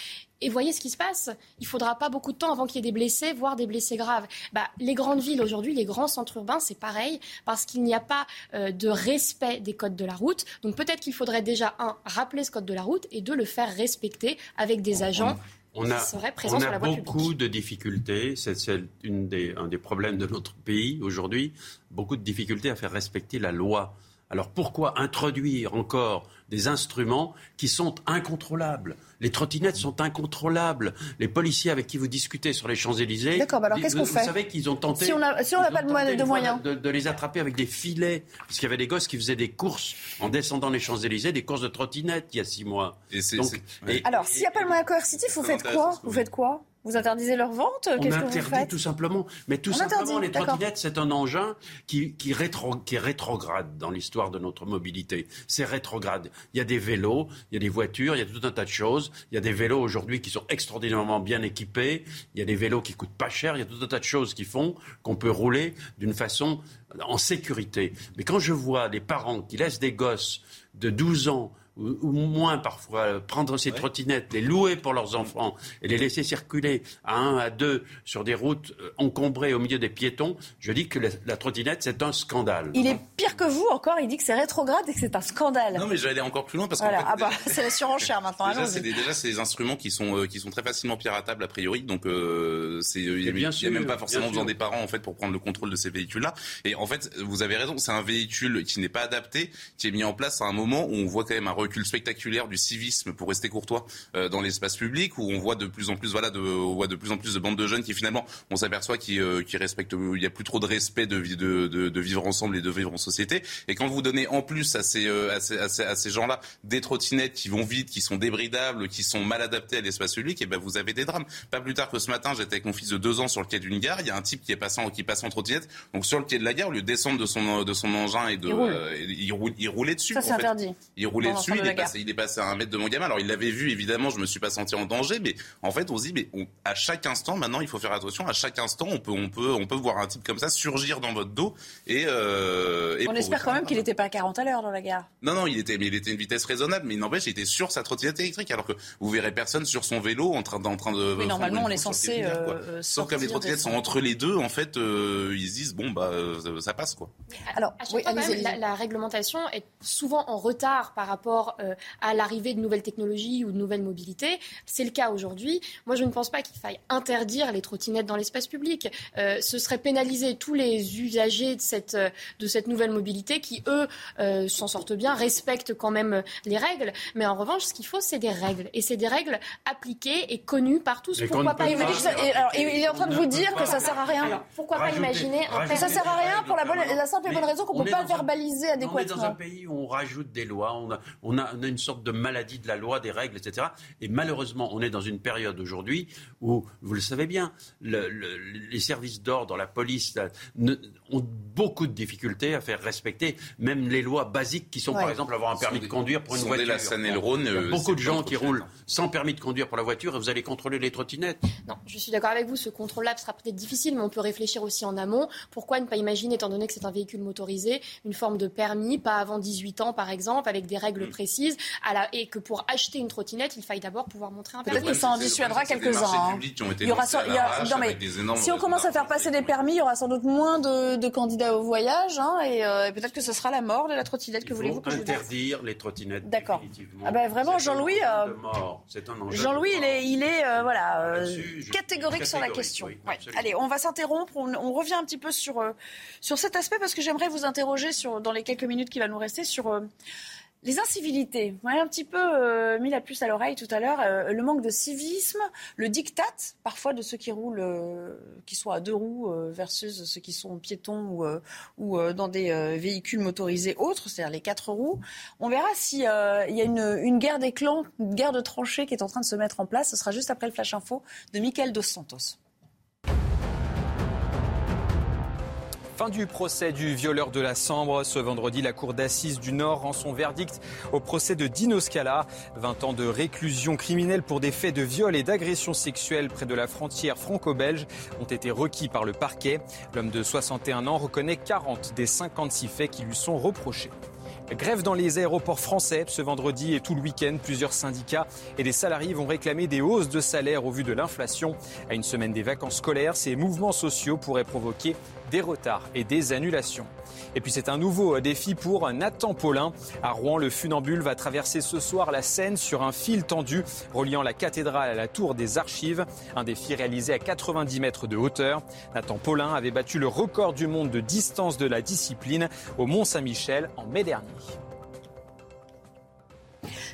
et voyez ce qui se passe. Il faudra pas beaucoup de temps avant qu'il y ait des blessés, voire des blessés graves. Bah, les grandes villes aujourd'hui, les grands centres urbains, c'est pareil, parce qu'il n'y a pas euh, de respect des codes de la route. Donc peut-être qu'il faudrait déjà, un, rappeler ce code de la route, et deux, le faire respecter avec des agents. On a, on a beaucoup de difficultés, c'est un des problèmes de notre pays aujourd'hui, beaucoup de difficultés à faire respecter la loi Alors pourquoi introduire encore des instruments qui sont incontrôlables? Les trottinettes sont incontrôlables. Les policiers avec qui vous discutez sur les Champs-Élysées. D'accord, alors qu'est-ce qu'on fait? Vous savez qu'ils ont tenté. Si on n'a si pas de, de moyens. De, de, les attraper avec des filets. Parce qu'il y avait des gosses qui faisaient des courses en descendant les Champs-Élysées, des courses de trottinettes il y a six mois. Et Donc, alors, s'il n'y a pas de moyens coercitifs, vous faites quoi? Vous faites quoi? Vous interdisez leur vente On interdit tout simplement. Mais tout simplement, les trottinettes, c'est un engin qui, qui, rétro, qui est rétrograde dans l'histoire de notre mobilité. C'est rétrograde. Il y a des vélos, il y a des voitures, il y a tout un tas de choses. Il y a des vélos aujourd'hui qui sont extraordinairement bien équipés. Il y a des vélos qui coûtent pas cher. Il y a tout un tas de choses qui font qu'on peut rouler d'une façon en sécurité. Mais quand je vois des parents qui laissent des gosses de 12 ans ou, moins parfois, euh, prendre ces trottinettes, les louer pour leurs enfants et les laisser circuler à un, à deux sur des routes euh, encombrées au milieu des piétons, je dis que la, trottinette, c'est un scandale. Il est pire que vous encore, il dit que c'est rétrograde et que c'est un scandale. Non, mais j'allais encore plus loin parce que. ah bah, c'est la surenchère maintenant. déjà, c'est des, des instruments qui sont, euh, qui sont très facilement piratables a priori, donc euh, c'est, il n'y a, même pas forcément besoin des parents en fait pour prendre le contrôle de ces véhicules-là. Et en fait, vous avez raison, c'est un véhicule qui n'est pas adapté, qui est mis en place à un moment où on voit quand même un recul spectaculaire du civisme, pour rester courtois, euh, dans l'espace public, où on voit de plus en plus, voilà, de, on voit de plus en plus de bandes de jeunes qui finalement, on s'aperçoit qui, euh, qui respectent, il n'y a plus trop de respect de, de, de, de, vivre ensemble et de vivre en société. Et quand vous donnez en plus à ces, euh, à ces, à ces, à ces gens-là des trottinettes qui vont vite, qui sont débridables, qui sont mal adaptées à l'espace public, et ben vous avez des drames. Pas plus tard que ce matin, j'étais avec mon fils de deux ans sur le quai d'une gare. Il y a un type qui est passant, qui passe en trottinette. Donc sur le quai de la gare, au lieu de descendre de son, de son engin et de, il, roule. il, roulait dessus. Ça c'est interdit. Il roulait dessus. Il est, passé, il est passé à un mètre de mon gamin. Alors il l'avait vu, évidemment, je me suis pas senti en danger, mais en fait on se dit, mais à chaque instant, maintenant il faut faire attention. À chaque instant, on peut, on peut, on peut voir un type comme ça surgir dans votre dos et. Euh, et on espère quand même qu'il n'était pas à 40 à l'heure dans la gare. Non, non, il était, mais il était une vitesse raisonnable, mais il n'empêche, il était sur sa trottinette électrique, alors que vous verrez personne sur son vélo en train, en train de. Mais normalement, on est censé. Euh, Sauf que les trottinettes sont entre les deux, en fait, euh, ils se disent bon bah ça, passe quoi. Alors, oui, la, la, réglementation est souvent en retard par rapport à l'arrivée de nouvelles technologies ou de nouvelles mobilités. C'est le cas aujourd'hui. Moi, je ne pense pas qu'il faille interdire les trottinettes dans l'espace public. Euh, ce serait pénaliser tous les usagers de cette, de cette nouvelle mobilité qui, eux, euh, s'en sortent bien, respectent quand même les règles. Mais en revanche, ce qu'il faut, c'est des règles. Et c'est des règles appliquées et connues par tous. pourquoi pas, il, est en train de vous dire que ça sert à rien. pourquoi pas imaginer que ça sert à rien pour la, bonne, la simple et bonne raison qu'on ne peut pas le verbaliser adéquatement. On est dans un pays où on rajoute des lois, on a, on a, on a une sorte de maladie de la loi, des règles, etc. Et malheureusement, on est dans une période aujourd'hui où, vous le savez bien, les services d'ordre, la police ont beaucoup de difficultés à faire respecter même les lois basiques qui sont, par exemple, avoir un permis de conduire pour une voiture. La Seine et le Rhône, Il y a beaucoup de gens qui roulent sans permis de conduire pour la voiture et vous allez contrôler les trottinettes. Non, je suis d'accord avec vous. Ce contrôle-là sera peut-être difficile, mais on peut réfléchir aussi en amont. Pourquoi ne pas imaginer, étant donné que c'est un véhicule motorisé, une forme de permis, pas avant 18 ans par exemple, avec des règles mm. Précises, à la, et que pour acheter une trottinette, il faille d'abord pouvoir montrer un permis. Peut-être que ça en dissuadera quelques-uns. Il y aura non, mais si on commence à faire passer des permis, il y aura sans doute moins de, candidats au voyage, hein, et, euh, peut-être que ce sera la mort de la trottinette. Que voulez-vous que je interdire les trottinettes. D'accord. Ah ben vraiment, Jean-Louis. Euh, Jean-Louis, il est, il est euh, voilà catégorique sur la question. Allez, on va s'interrompre. On, revient un petit peu sur sur cet aspect parce que j'aimerais vous interroger sur dans les quelques minutes qui va nous rester sur les incivilités, vous m'avez un petit peu euh, mis la puce à l'oreille tout à l'heure. Euh, le manque de civisme, le diktat parfois de ceux qui roulent, euh, qui sont à deux roues versus ceux qui sont piétons ou, ou dans des véhicules motorisés autres, c'est-à-dire les quatre roues. On verra s'il y a une, une, guerre des clans, une guerre de tranchées qui est en train de se mettre en place. Ce sera juste après le Flash Info de Michael Dos Santos. Fin du procès du violeur de la Sambre. Ce vendredi, la Cour d'assises du Nord rend son verdict au procès de Dino Scala. 20 ans de réclusion criminelle pour des faits de viol et d'agression sexuelle près de la frontière franco-belge ont été requis par le parquet. L'homme de 61 ans reconnaît 40 des 56 faits qui lui sont reprochés. Grève dans les aéroports français ce vendredi et tout le week-end. Plusieurs syndicats et des salariés vont réclamer des hausses de salaire au vu de l'inflation. À une semaine des vacances scolaires, ces mouvements sociaux pourraient provoquer des retards et des annulations. Et puis c'est un nouveau défi pour Nathan Paulin. À Rouen, le funambule va traverser ce soir la Seine sur un fil tendu reliant la cathédrale à la tour des archives. Un défi réalisé à 90 mètres de hauteur. Nathan Paulin avait battu le record du monde de distance de la discipline au Mont-Saint-Michel en mai dernier.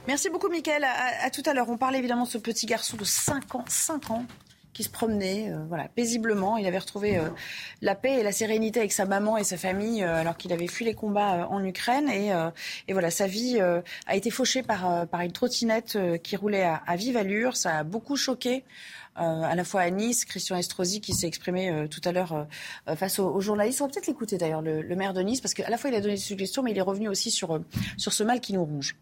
Merci beaucoup, Mickaël. À, tout à l'heure. On parlait évidemment de ce petit garçon de 5 ans, 5 ans, qui se promenait euh, voilà, paisiblement. Il avait retrouvé euh, la paix et la sérénité avec sa maman et sa famille euh, alors qu'il avait fui les combats en Ukraine. Et, voilà, sa vie a été fauchée par, une trottinette qui roulait à, vive allure. Ça a beaucoup choqué. à la fois à Nice, Christian Estrosi qui s'est exprimé tout à l'heure face aux, journalistes. On va peut-être l'écouter d'ailleurs, le, le, maire de Nice, parce qu'à la fois il a donné des suggestions, mais il est revenu aussi sur, sur ce mal qui nous ronge.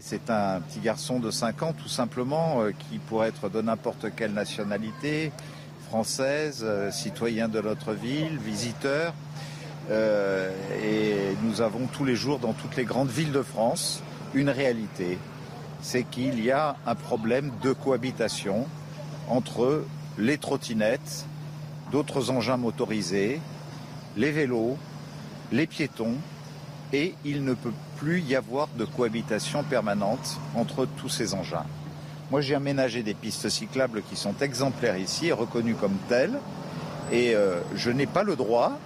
C'est un petit garçon de 5 ans, tout simplement, euh, qui pourrait être de n'importe quelle nationalité, française, euh, citoyen de notre ville, visiteur. Euh, et nous avons tous les jours dans toutes les grandes villes de France une réalité, c'est qu'il y a un problème de cohabitation entre les trottinettes, d'autres engins motorisés, les vélos, les piétons, et il ne peut plus y avoir de cohabitation permanente entre tous ces engins. Moi, j'ai aménagé des pistes cyclables qui sont exemplaires ici et reconnues comme telles. Et euh, je n'ai pas le droit,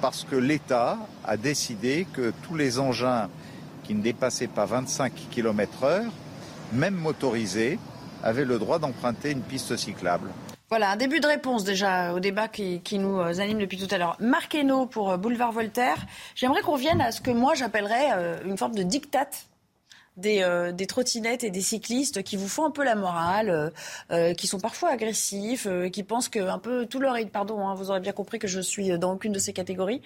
parce que l'État a décidé que tous les engins qui ne dépassaient pas 25 km/h, même motorisés, avaient le droit d'emprunter une piste cyclable. Voilà, un début de réponse déjà au débat qui, nous euh, anime depuis tout à l'heure. Marc Hainaut pour euh, Boulevard Voltaire. J'aimerais qu'on revienne à ce que moi j'appellerais euh, une forme de dictat des, des, trottinettes et des cyclistes qui vous font un peu la morale, qui sont parfois agressifs, qui pensent que un peu tout leur pardon, hein, vous aurez bien compris que je suis dans aucune de ces catégories,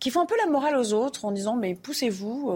qui font un peu la morale aux autres en disant mais poussez-vous,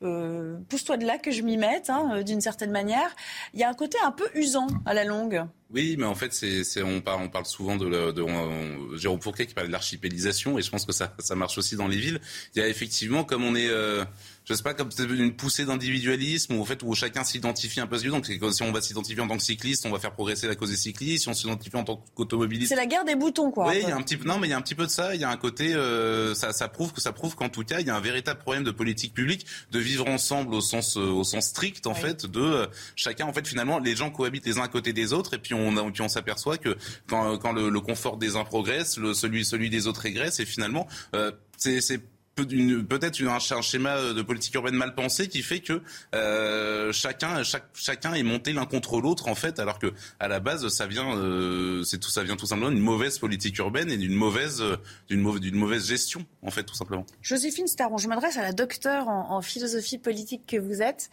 pousse-toi de là que je m'y mette, hein, d'une certaine manière. Il y a un côté un peu usant à la longue. Oui, mais en fait, c'est, on, parle, on parle souvent de, de, de Jérôme Fourquet qui parle de l'archipélisation, et je pense que ça, ça marche aussi dans les villes. Il y a effectivement, comme on est, euh, je sais pas, comme une poussée d'individualisme, où, en fait, où chacun s'identifie un peu. Donc, si on va s'identifier en tant que cycliste, on va faire progresser la cause des cyclistes. Si on s'identifie en tant qu'automobiliste, c'est la guerre des boutons, quoi. Oui, il y a un petit, non, mais il y a un petit peu de ça. Il y a un côté, euh, ça, ça prouve que ça prouve qu'en tout cas, il y a un véritable problème de politique publique, de vivre ensemble au sens, euh, au sens strict, en oui. fait, de euh, chacun, en fait, finalement, les gens cohabitent les uns à côté des autres, et puis on, on s'aperçoit que quand, le, confort des uns progresse, celui, celui des autres régresse, et finalement, euh, c'est peut-être un, schéma de politique urbaine mal pensé qui fait que euh, chacun, chacun est monté l'un contre l'autre en fait, alors que à la base ça vient, euh, c'est tout, ça vient tout simplement d'une mauvaise politique urbaine et d'une mauvaise, d'une mauvaise, gestion en fait tout simplement. Joséphine Staron, je m'adresse à la docteure en, philosophie politique que vous êtes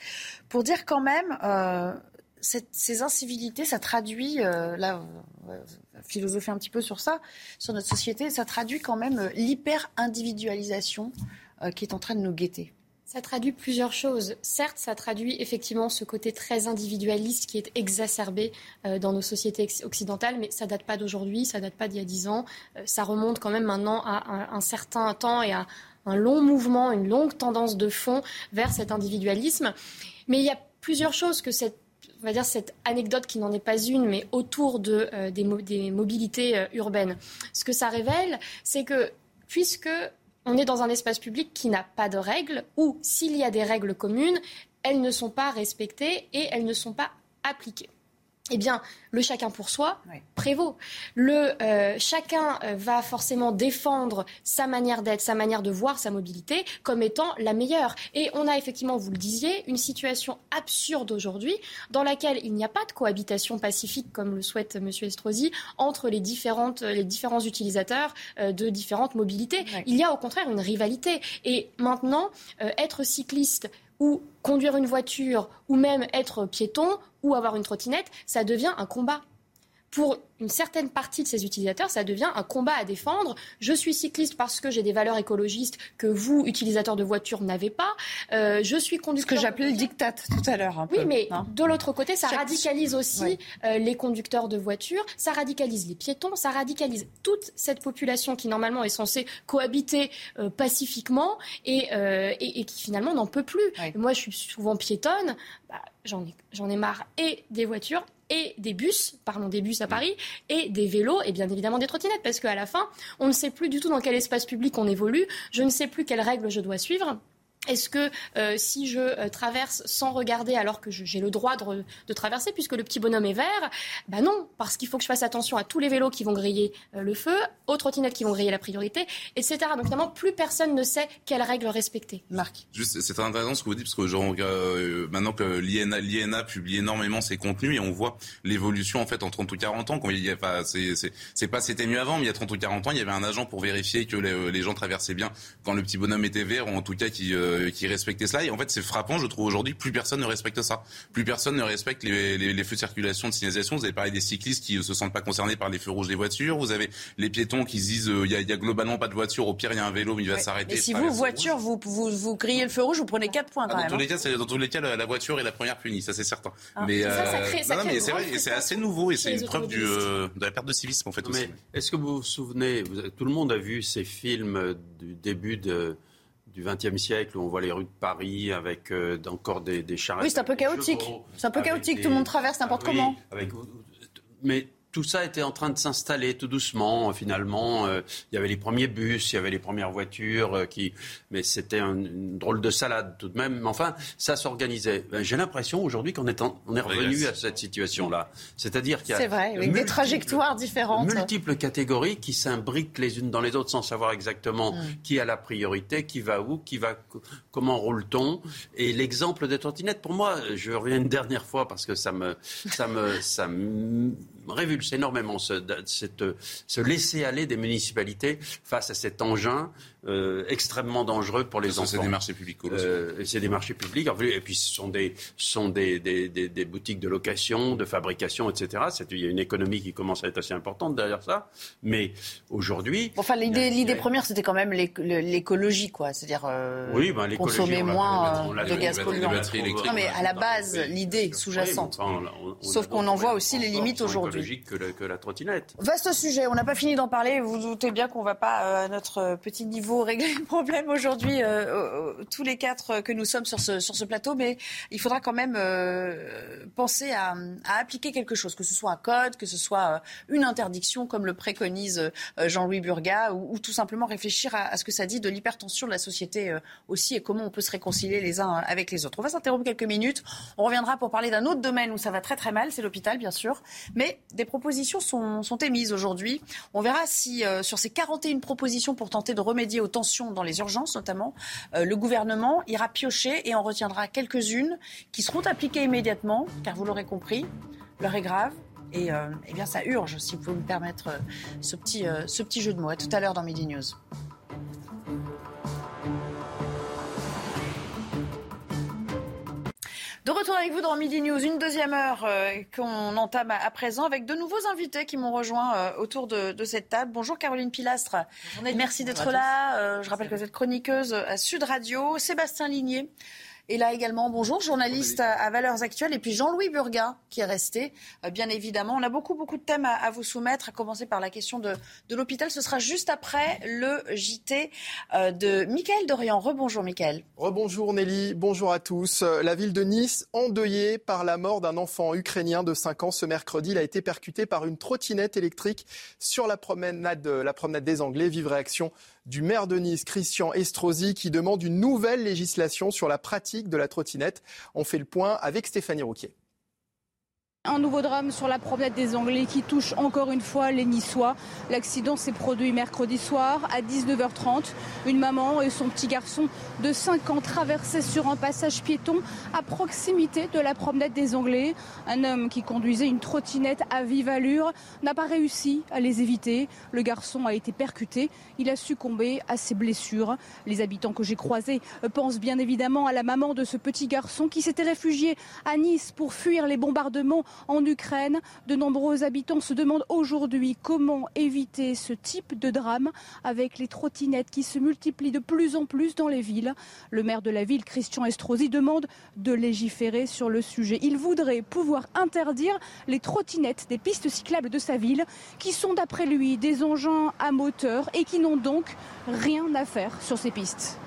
pour dire quand même. Ces incivilités, ça traduit, euh, là, va philosopher un petit peu sur ça, sur notre société, ça traduit quand même euh, l'hyper-individualisation euh, qui est en train de nous guetter. Ça traduit plusieurs choses. Certes, ça traduit effectivement ce côté très individualiste qui est exacerbé euh, dans nos sociétés occidentales, mais ça date pas d'aujourd'hui, ça date pas d'il y a dix ans. Euh, ça remonte quand même maintenant à un certain temps et à un long mouvement, une longue tendance de fond vers cet individualisme. Mais il y a plusieurs choses que cette on va dire cette anecdote qui n'en est pas une, mais autour euh, des, mobilités euh, urbaines. Ce que ça révèle, c'est que puisque on est dans un espace public qui n'a pas de règles, ou s'il y a des règles communes, elles ne sont pas respectées et elles ne sont pas appliquées eh bien, le chacun pour soi oui. prévaut. Le euh, chacun euh, va forcément défendre sa manière d'être, sa manière de voir sa mobilité comme étant la meilleure. Et on a effectivement, vous le disiez, une situation absurde aujourd'hui dans laquelle il n'y a pas de cohabitation pacifique, comme le souhaite M. Estrosi, entre les, différentes, les différents utilisateurs euh, de différentes mobilités. Oui. Il y a au contraire une rivalité. Et maintenant, euh, être cycliste ou conduire une voiture ou même être piéton ou avoir une trottinette, ça devient un combat. Pour une certaine partie de ces utilisateurs, ça devient un combat à défendre. Je suis cycliste parce que j'ai des valeurs écologistes que vous, utilisateurs de voitures, n'avez pas. Euh, je suis conducteur. Ce que j'appelais le diktat tout à l'heure. Oui, peu, mais hein. de l'autre côté, ça Chaque... radicalise aussi euh, les conducteurs de voitures, ça radicalise les piétons, ça radicalise toute cette population qui normalement est censée cohabiter euh, pacifiquement et, euh, et, et, qui finalement n'en peut plus. Moi, je suis souvent piétonne. Bah, j'en ai, j'en ai marre et des voitures et des bus, parlons des bus à Paris, et des vélos et bien évidemment des trottinettes, parce qu'à la fin, on ne sait plus du tout dans quel espace public on évolue, je ne sais plus quelles règles je dois suivre. Est-ce que euh, si je euh, traverse sans regarder alors que j'ai le droit de, traverser puisque le petit bonhomme est vert Ben non, parce qu'il faut que je fasse attention à tous les vélos qui vont griller euh, le feu, aux trottinettes qui vont griller la priorité, etc. Donc évidemment, plus personne ne sait quelles règles respecter. Marc. Juste, c'est très intéressant ce que vous dites parce que genre, maintenant que l'INA, publie énormément ses contenus et on voit l'évolution en fait en 30 ou 40 ans. Quand il y a pas, c'est pas c'était mieux avant, mais il y a 30 ou 40 ans, il y avait un agent pour vérifier que les, les gens traversaient bien quand le petit bonhomme était vert ou en tout cas qui euh, qui respectait cela. Et en fait, c'est frappant, je trouve aujourd'hui, plus personne ne respecte ça. Plus personne ne respecte les, les, les feux de circulation, de signalisation. Vous avez parlé des cyclistes qui ne se sentent pas concernés par les feux rouges des voitures. Vous avez les piétons qui se disent euh, il y, a, y, a, globalement pas de voiture. Au pire, il y a un vélo, mais il va s'arrêter. Mais si vous, voiture, vous, vous, vous grillez le feu rouge, vous prenez 4 points quand ah, même. Dans tous, les cas, dans tous les cas, la, voiture est la première punie, ça c'est certain. Ah, mais, ça, ça crée, ça non, mais c'est vrai, c'est assez nouveau et c'est une preuve du, euh, de la perte de civisme en fait aussi. Est-ce que vous vous souvenez, tout le monde a vu ces films du début de du XXe siècle où on voit les rues de Paris avec euh, encore des, des charrettes. Oui, c'est un peu chaotique. C'est un peu chaotique. Tout le monde traverse n'importe ah comment. Avec... Mais tout ça était en train de s'installer tout doucement. Finalement, euh, il y avait les premiers bus, il y avait les premières voitures, euh, qui... mais c'était une drôle de salade tout de même. Mais enfin, ça s'organisait. Ben, j'ai l'impression aujourd'hui qu'on est, on est revenu à cette situation-là. C'est-à-dire qu'il y a C'est vrai, avec des trajectoires différentes. Multiples catégories qui s'imbriquent les unes dans les autres sans savoir exactement mm. qui a la priorité, qui va où, qui va, comment roule-t-on. Et l'exemple des trottinettes, pour moi, je reviens une dernière fois parce que ça me, ça me, ça me révulse énormément ce, cette, ce laisser-aller des municipalités face à cet engin euh, extrêmement dangereux pour les enfants. C'est des marchés publics. Euh, c'est des marchés publics. Et puis ce sont des, sont des, des, des, boutiques de location, de fabrication, etc. Il y a une économie qui commence à être assez importante derrière ça. Mais aujourd'hui... Enfin, l'idée première, c'était quand même l'écologie, quoi. C'est-à-dire euh, oui, ben, consommer moins de gaz polluant. Non, mais à la base, l'idée sous-jacente. Sauf qu'on en voit aussi les limites aujourd'hui. Que, que la trottinette. Vaste sujet, on n'a pas fini d'en parler. Vous, vous doutez bien qu'on ne va pas, à notre petit niveau régler le problème aujourd'hui, euh, tous les quatre que nous sommes sur ce, plateau, mais il faudra quand même euh, penser à, appliquer quelque chose, que ce soit un code, que ce soit euh, une interdiction, comme le préconise Jean-Louis Burga, ou, tout simplement réfléchir à, ce que ça dit de l'hypertension de la société aussi et comment on peut se réconcilier les uns avec les autres. On va s'interrompre quelques minutes. On reviendra pour parler d'un autre domaine où ça va très très mal, c'est l'hôpital bien sûr, mais des propositions sont, sont émises aujourd'hui. On verra si sur ces 41 propositions pour tenter de remédier aux tensions dans les urgences notamment, euh, le gouvernement ira piocher et en retiendra quelques-unes qui seront appliquées immédiatement, car vous l'aurez compris, l'heure est grave. Et euh, eh bien, ça urge, si vous pouvez me permettre euh, ce, petit, ce petit jeu de mots. À tout à l'heure dans Midi News. De retour avec vous dans Midi News, une deuxième heure euh, qu'on entame à, présent avec de nouveaux invités qui m'ont rejoint euh, autour de, cette table. Bonjour Caroline Pilastre, merci d'être là. Euh, je rappelle que vous êtes chroniqueuse à Sud Radio. Sébastien Ligné, et là également, bonjour, journaliste à, Valeurs Actuelles. Et puis Jean-Louis Burga qui est resté, euh, bien évidemment. On a beaucoup, beaucoup de thèmes à, vous soumettre, à commencer par la question de, l'hôpital. Ce sera juste après le JT euh, de Michael Dorian. Rebonjour, Michael. Rebonjour, Nelly. Bonjour à tous. La ville de Nice, endeuillée par la mort d'un enfant ukrainien de 5 ans ce mercredi. Il a été percuté par une trottinette électrique sur la promenade, la promenade des Anglais. Vive réaction du maire de Nice, Christian Estrosi, qui demande une nouvelle législation sur la pratique de la trottinette. On fait le point avec Stéphanie Rouquier. Un nouveau drame sur la promenade des Anglais qui touche encore une fois les Niçois. L'accident s'est produit mercredi soir à 19h30. Une maman et son petit garçon de 5 ans traversaient sur un passage piéton à proximité de la promenade des Anglais. Un homme qui conduisait une trottinette à vive allure n'a pas réussi à les éviter. Le garçon a été percuté. Il a succombé à ses blessures. Les habitants que j'ai croisés pensent bien évidemment à la maman de ce petit garçon qui s'était réfugié à Nice pour fuir les bombardements en Ukraine. De nombreux habitants se demandent aujourd'hui comment éviter ce type de drame avec les trottinettes qui se multiplient de plus en plus dans les villes. Le maire de la ville, Christian Estrosi, demande de légiférer sur le sujet. Il voudrait pouvoir interdire les trottinettes des pistes cyclables de sa ville qui sont d'après lui des engins à moteur et qui n'ont donc rien à faire sur ces pistes.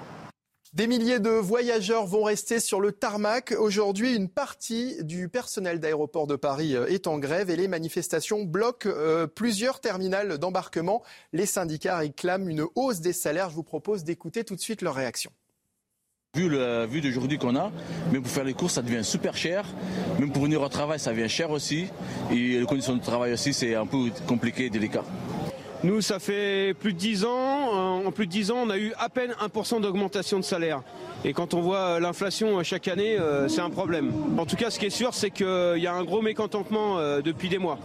Des milliers de voyageurs vont rester sur le tarmac. Aujourd'hui, une partie du personnel d'aéroport de Paris euh, est en grève et les manifestations bloquent euh, plusieurs terminales d'embarquement. Les syndicats réclament une hausse des salaires. Je vous propose d'écouter tout de suite leur réaction. Vu le vu d'aujourd'hui qu'on a, même pour faire les courses, ça devient super cher. Même pour venir au travail, ça devient cher aussi. Et les conditions de travail aussi, c'est un peu compliqué et délicat. Nous, ça fait plus de 10 ans. Euh, en plus de 10 ans, on a eu à peine 1% d'augmentation de salaire. Et quand on voit euh, l'inflation euh, chaque année, c'est un problème. En tout cas, ce qui est sûr, c'est qu'il y a un gros mécontentement depuis des mois.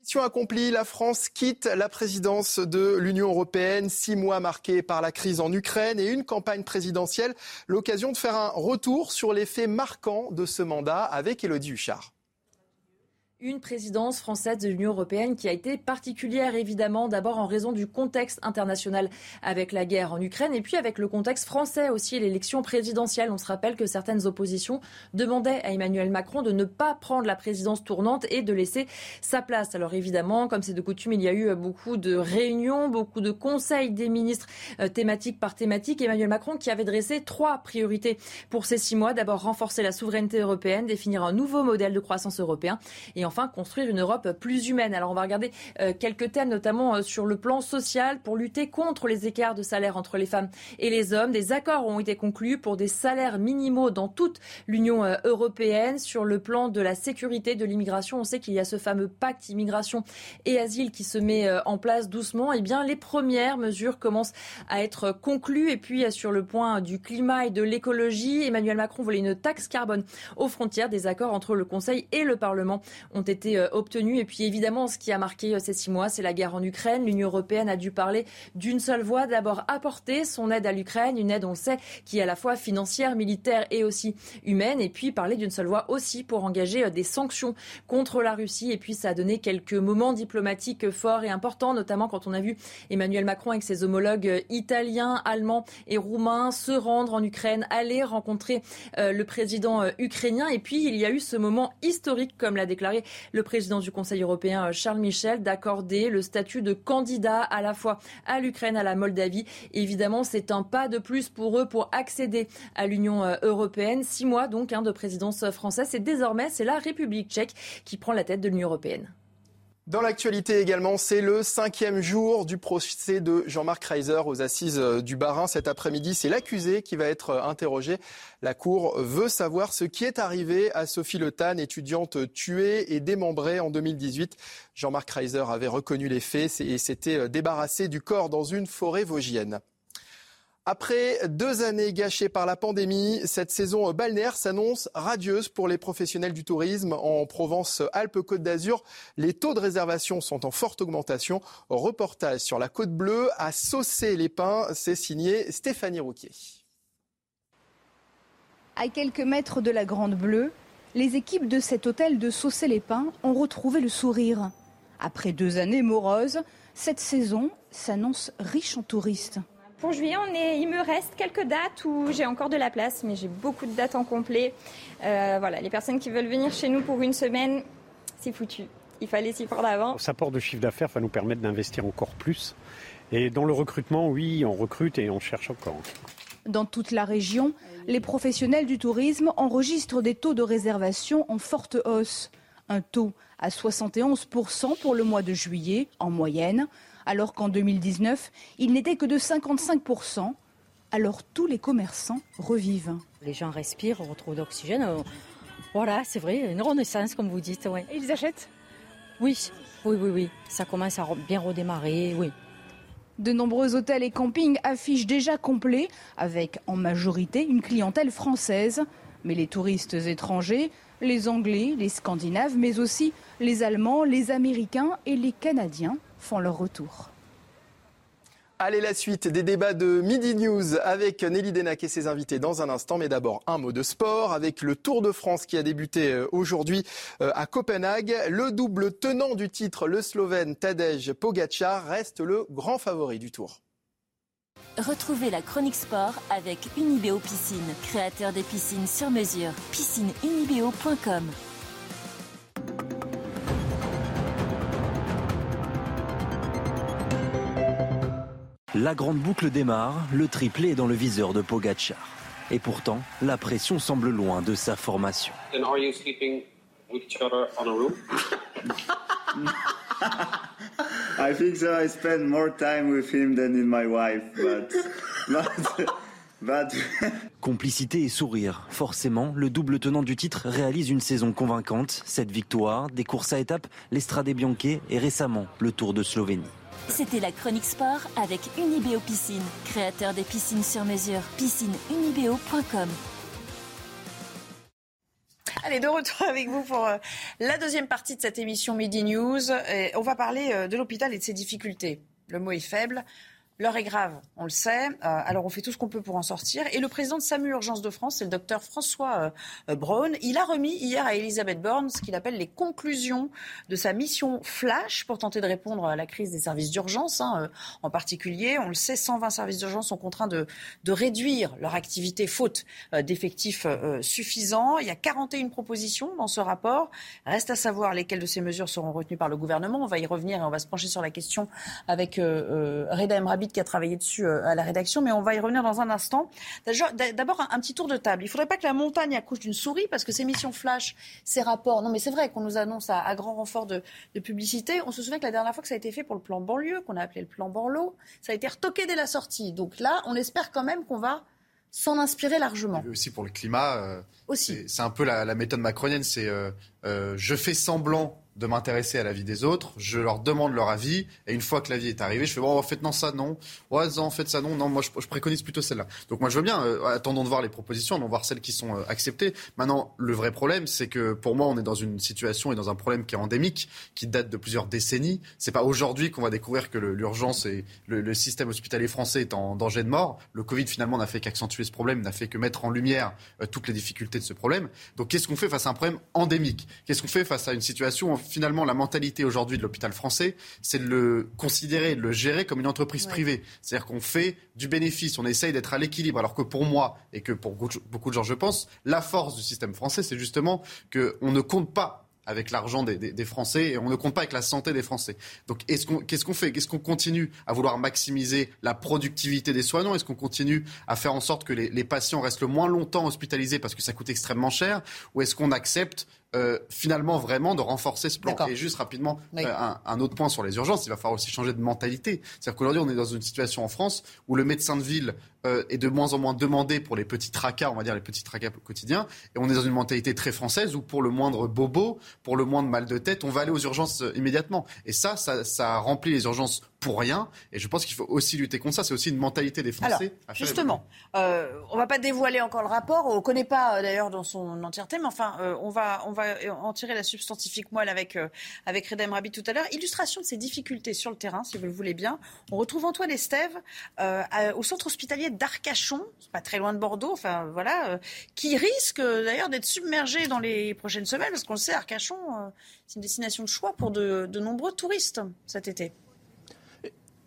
Mission accomplie, la France quitte la présidence de l'Union européenne, six mois marqués par la crise en Ukraine et une campagne présidentielle. L'occasion de faire un retour sur les faits marquants de ce mandat avec Elodie Huchard. Une présidence française de l'Union européenne qui a été particulière, évidemment, d'abord en raison du contexte international avec la guerre en Ukraine et puis avec le contexte français aussi, l'élection présidentielle. On se rappelle que certaines oppositions demandaient à Emmanuel Macron de ne pas prendre la présidence tournante et de laisser sa place. Alors évidemment, comme c'est de coutume, il y a eu beaucoup de réunions, beaucoup de conseils des ministres euh, thématiques par thématique. Emmanuel Macron qui avait dressé trois priorités pour ces six mois. D'abord, renforcer la souveraineté européenne, définir un nouveau modèle de croissance européen et enfin construire une Europe plus humaine. Alors on va regarder euh, quelques thèmes, notamment euh, sur le plan social, pour lutter contre les écarts de salaire entre les femmes et les hommes. Des accords ont été conclus pour des salaires minimaux dans toute l'Union euh, européenne. Sur le plan de la sécurité de l'immigration, on sait qu'il y a ce fameux pacte immigration et asile qui se met en place doucement. Eh bien, les premières mesures commencent à être conclues. Et puis, sur le point du climat et de l'écologie, Emmanuel Macron voulait une taxe carbone aux frontières. Des accords entre le Conseil et le Parlement ont été euh, obtenus. Et puis évidemment, ce qui a marqué euh, ces six mois, c'est la guerre en Ukraine. L'Union européenne a dû parler d'une seule voix. D'abord apporter son aide à l'Ukraine, une aide, on le sait, qui est à la fois financière, militaire et aussi humaine. Et puis parler d'une seule voix aussi pour engager euh, des sanctions contre la Russie. Et puis ça a donné quelques moments diplomatiques forts et importants, notamment quand on a vu Emmanuel Macron avec ses homologues italiens, allemands et roumains se rendre en Ukraine, aller rencontrer le président ukrainien. Et puis il y a eu ce moment historique, comme l'a déclaré le président du Conseil européen, Charles Michel, d'accorder le statut de candidat à la fois à l'Ukraine, à la Moldavie. évidemment, c'est un pas de plus pour eux pour accéder à l'Union euh, européenne. Six mois donc hein, de présidence française. Et désormais, c'est la République tchèque qui prend la tête de l'Union européenne. Dans l'actualité également, c'est le cinquième jour du procès de Jean-Marc Reiser aux assises euh, du Barin. Cet après-midi, c'est l'accusé qui va être euh, interrogé. La Cour veut savoir ce qui est arrivé à Sophie Le étudiante tuée et démembrée en 2018. Jean-Marc Reiser avait reconnu les faits et s'était euh, débarrassé du corps dans une forêt vosgienne. Après deux années gâchées par la pandémie, cette saison balnéaire s'annonce radieuse pour les professionnels du tourisme. En Provence-Alpes-Côte d'Azur, les taux de réservation sont en forte augmentation. Reportage sur la Côte Bleue à Saucé-les-Pins, c'est signé Stéphanie Rouquier. À quelques mètres de la Grande Bleue, les équipes de cet hôtel de Saucé-les-Pins ont retrouvé le sourire. Après deux années moroses, cette saison s'annonce riche en touristes. Pour juillet, on est, il me reste quelques dates où j'ai encore de la place, mais j'ai beaucoup de dates en complet. Euh, voilà, les personnes qui veulent venir chez nous pour une semaine, c'est foutu. Il fallait s'y prendre avant. Ça porte de chiffre d'affaires va nous permettre d'investir encore plus. Et dans le recrutement, oui, on recrute et on cherche encore. Dans toute la région, les professionnels du tourisme enregistrent des taux de réservation en forte hausse. Un taux à 71% pour le mois de juillet en moyenne, alors qu'en 2019, il n'était que de 55%. Alors tous les commerçants revivent. Les gens respirent, on retrouve d'oxygène. Euh, voilà, c'est vrai, une renaissance, comme vous dites. Et ils achètent? Oui, oui, oui, oui. Ça commence à bien redémarrer, oui. De nombreux hôtels et campings affichent déjà complets, avec en majorité une clientèle française. Mais les touristes étrangers, les Anglais, les Scandinaves, mais aussi les Allemands, les Américains et les Canadiens font leur retour. Allez, la suite des débats de Midi News avec Nelly Denac et ses invités dans un instant. Mais d'abord, un mot de sport avec le Tour de France qui a débuté euh, aujourd'hui euh, à Copenhague. Le double tenant du titre, le Slovène Tadej Pogacar, reste le grand favori du Tour. Retrouvez la chronique sport avec Unibeo Piscine, créateur des piscines sur mesure. Piscineunibeo.com La grande boucle démarre, le triplé est dans le viseur de Pogacar. Et pourtant, la pression semble loin de sa formation. I think so. I spend more time with him than in my wife, but, but, but... Complicité et sourire. Forcément, le double tenant du titre réalise une saison convaincante. Cette victoire, des courses à étapes, l'Estrade Bianche et récemment le Tour de Slovénie. C'était la chronique sport avec Unibeo Piscine, créateur des piscines sur mesure. Piscineunibeo.com. Allez, de retour avec vous pour euh, la deuxième partie de cette émission Midi News. On va parler euh, de l'hôpital et de ses difficultés. Le mot est faible. L'heure est grave, on le sait. Euh, alors on fait tout ce qu'on peut pour en sortir. Et le président de SAMU Urgence de France, c'est le docteur François euh, Braun. Il a remis hier à Elisabeth Borne ce qu'il appelle les conclusions de sa mission flash pour tenter de répondre à la crise des services d'urgence. Hein, euh, en particulier, on le sait, 120 services d'urgence sont contraints de, de, réduire leur activité faute d'effectifs suffisants. Il y a 41 propositions dans ce rapport. Reste à savoir lesquelles de ces mesures seront retenues par le gouvernement. On va y revenir et on va se pencher sur la question avec Reda Emrabi qui a travaillé dessus euh, à la rédaction, mais on va y revenir dans un instant. D'abord, un, petit tour de table. Il ne faudrait pas que la montagne accouche d'une souris, parce que ces missions flash, ces rapports, non mais c'est vrai qu'on nous annonce à, grand renfort de, publicité. On se souvient que la dernière fois que ça a été fait pour le plan banlieue, qu'on a appelé le plan Borloo, ça a été retoqué dès la sortie. Donc là, on espère quand même qu'on va s'en inspirer largement. aussi pour le climat. Euh, aussi. C'est un peu la, méthode macronienne, c'est euh, je fais semblant de m'intéresser à la vie des autres, je leur demande leur avis, et une fois que l'avis est arrivé, je fais bon, en fait non ça non, ouais non, en fait ça non, non, moi je, préconise plutôt celle-là. Donc moi je veux bien, euh, attendons de voir les propositions, allons voir celles qui sont euh, acceptées. Maintenant, le vrai problème, c'est que pour moi, on est dans une situation et dans un problème qui est endémique, qui date de plusieurs décennies. C'est pas aujourd'hui qu'on va découvrir que l'urgence et le, système hospitalier français est en danger de mort. Le Covid finalement n'a fait qu'accentuer ce problème, n'a fait que mettre en lumière euh, toutes les difficultés de ce problème. Donc qu'est-ce qu'on fait face à un problème endémique? Qu'est-ce qu'on fait face à une situation finalement, la mentalité aujourd'hui de l'hôpital français, c'est de le considérer, de le gérer comme une entreprise privée. C'est-à-dire qu'on fait du bénéfice, on essaye d'être à l'équilibre. Alors que pour moi, et que pour beaucoup de gens, je pense, la force du système français, c'est justement qu'on ne compte pas avec l'argent des, Français et on ne compte pas avec la santé des Français. Donc qu'est-ce qu'on fait? Qu'est-ce qu'on continue à vouloir maximiser la productivité des soignants? Est-ce qu'on continue à faire en sorte que les, les, patients restent le moins longtemps hospitalisés parce que ça coûte extrêmement cher? Ou est-ce qu'on accepte euh, finalement vraiment de renforcer ce plan. Et juste rapidement, euh, un, autre point sur les urgences, il va falloir aussi changer de mentalité. C'est-à-dire qu'aujourd'hui, on est dans une situation en France où le médecin de ville euh, est de moins en moins demandé pour les petits tracas, on va dire les petits tracas quotidiens. Et on est dans une mentalité très française où pour le moindre bobo, pour le moindre mal de tête, on va aller aux urgences immédiatement. Et ça, ça, ça remplit les urgences pour rien. Et je pense qu'il faut aussi lutter contre ça. C'est aussi une mentalité des Français. Alors, justement, euh, on va pas dévoiler encore le rapport. On ne connaît pas euh, d'ailleurs dans son entièreté, mais enfin, euh, on, va, on va en tirer la substantifique moelle avec, euh, avec Redem Rabi tout à l'heure. Illustration de ces difficultés sur le terrain, si vous le voulez bien. On retrouve Antoine Estève au centre hospitalier d'Arcachon, pas très loin de Bordeaux, enfin voilà, qui risque d'ailleurs d'être submergé dans les prochaines semaines, parce qu'on le sait, Arcachon, c'est une destination de choix pour de, de nombreux touristes cet été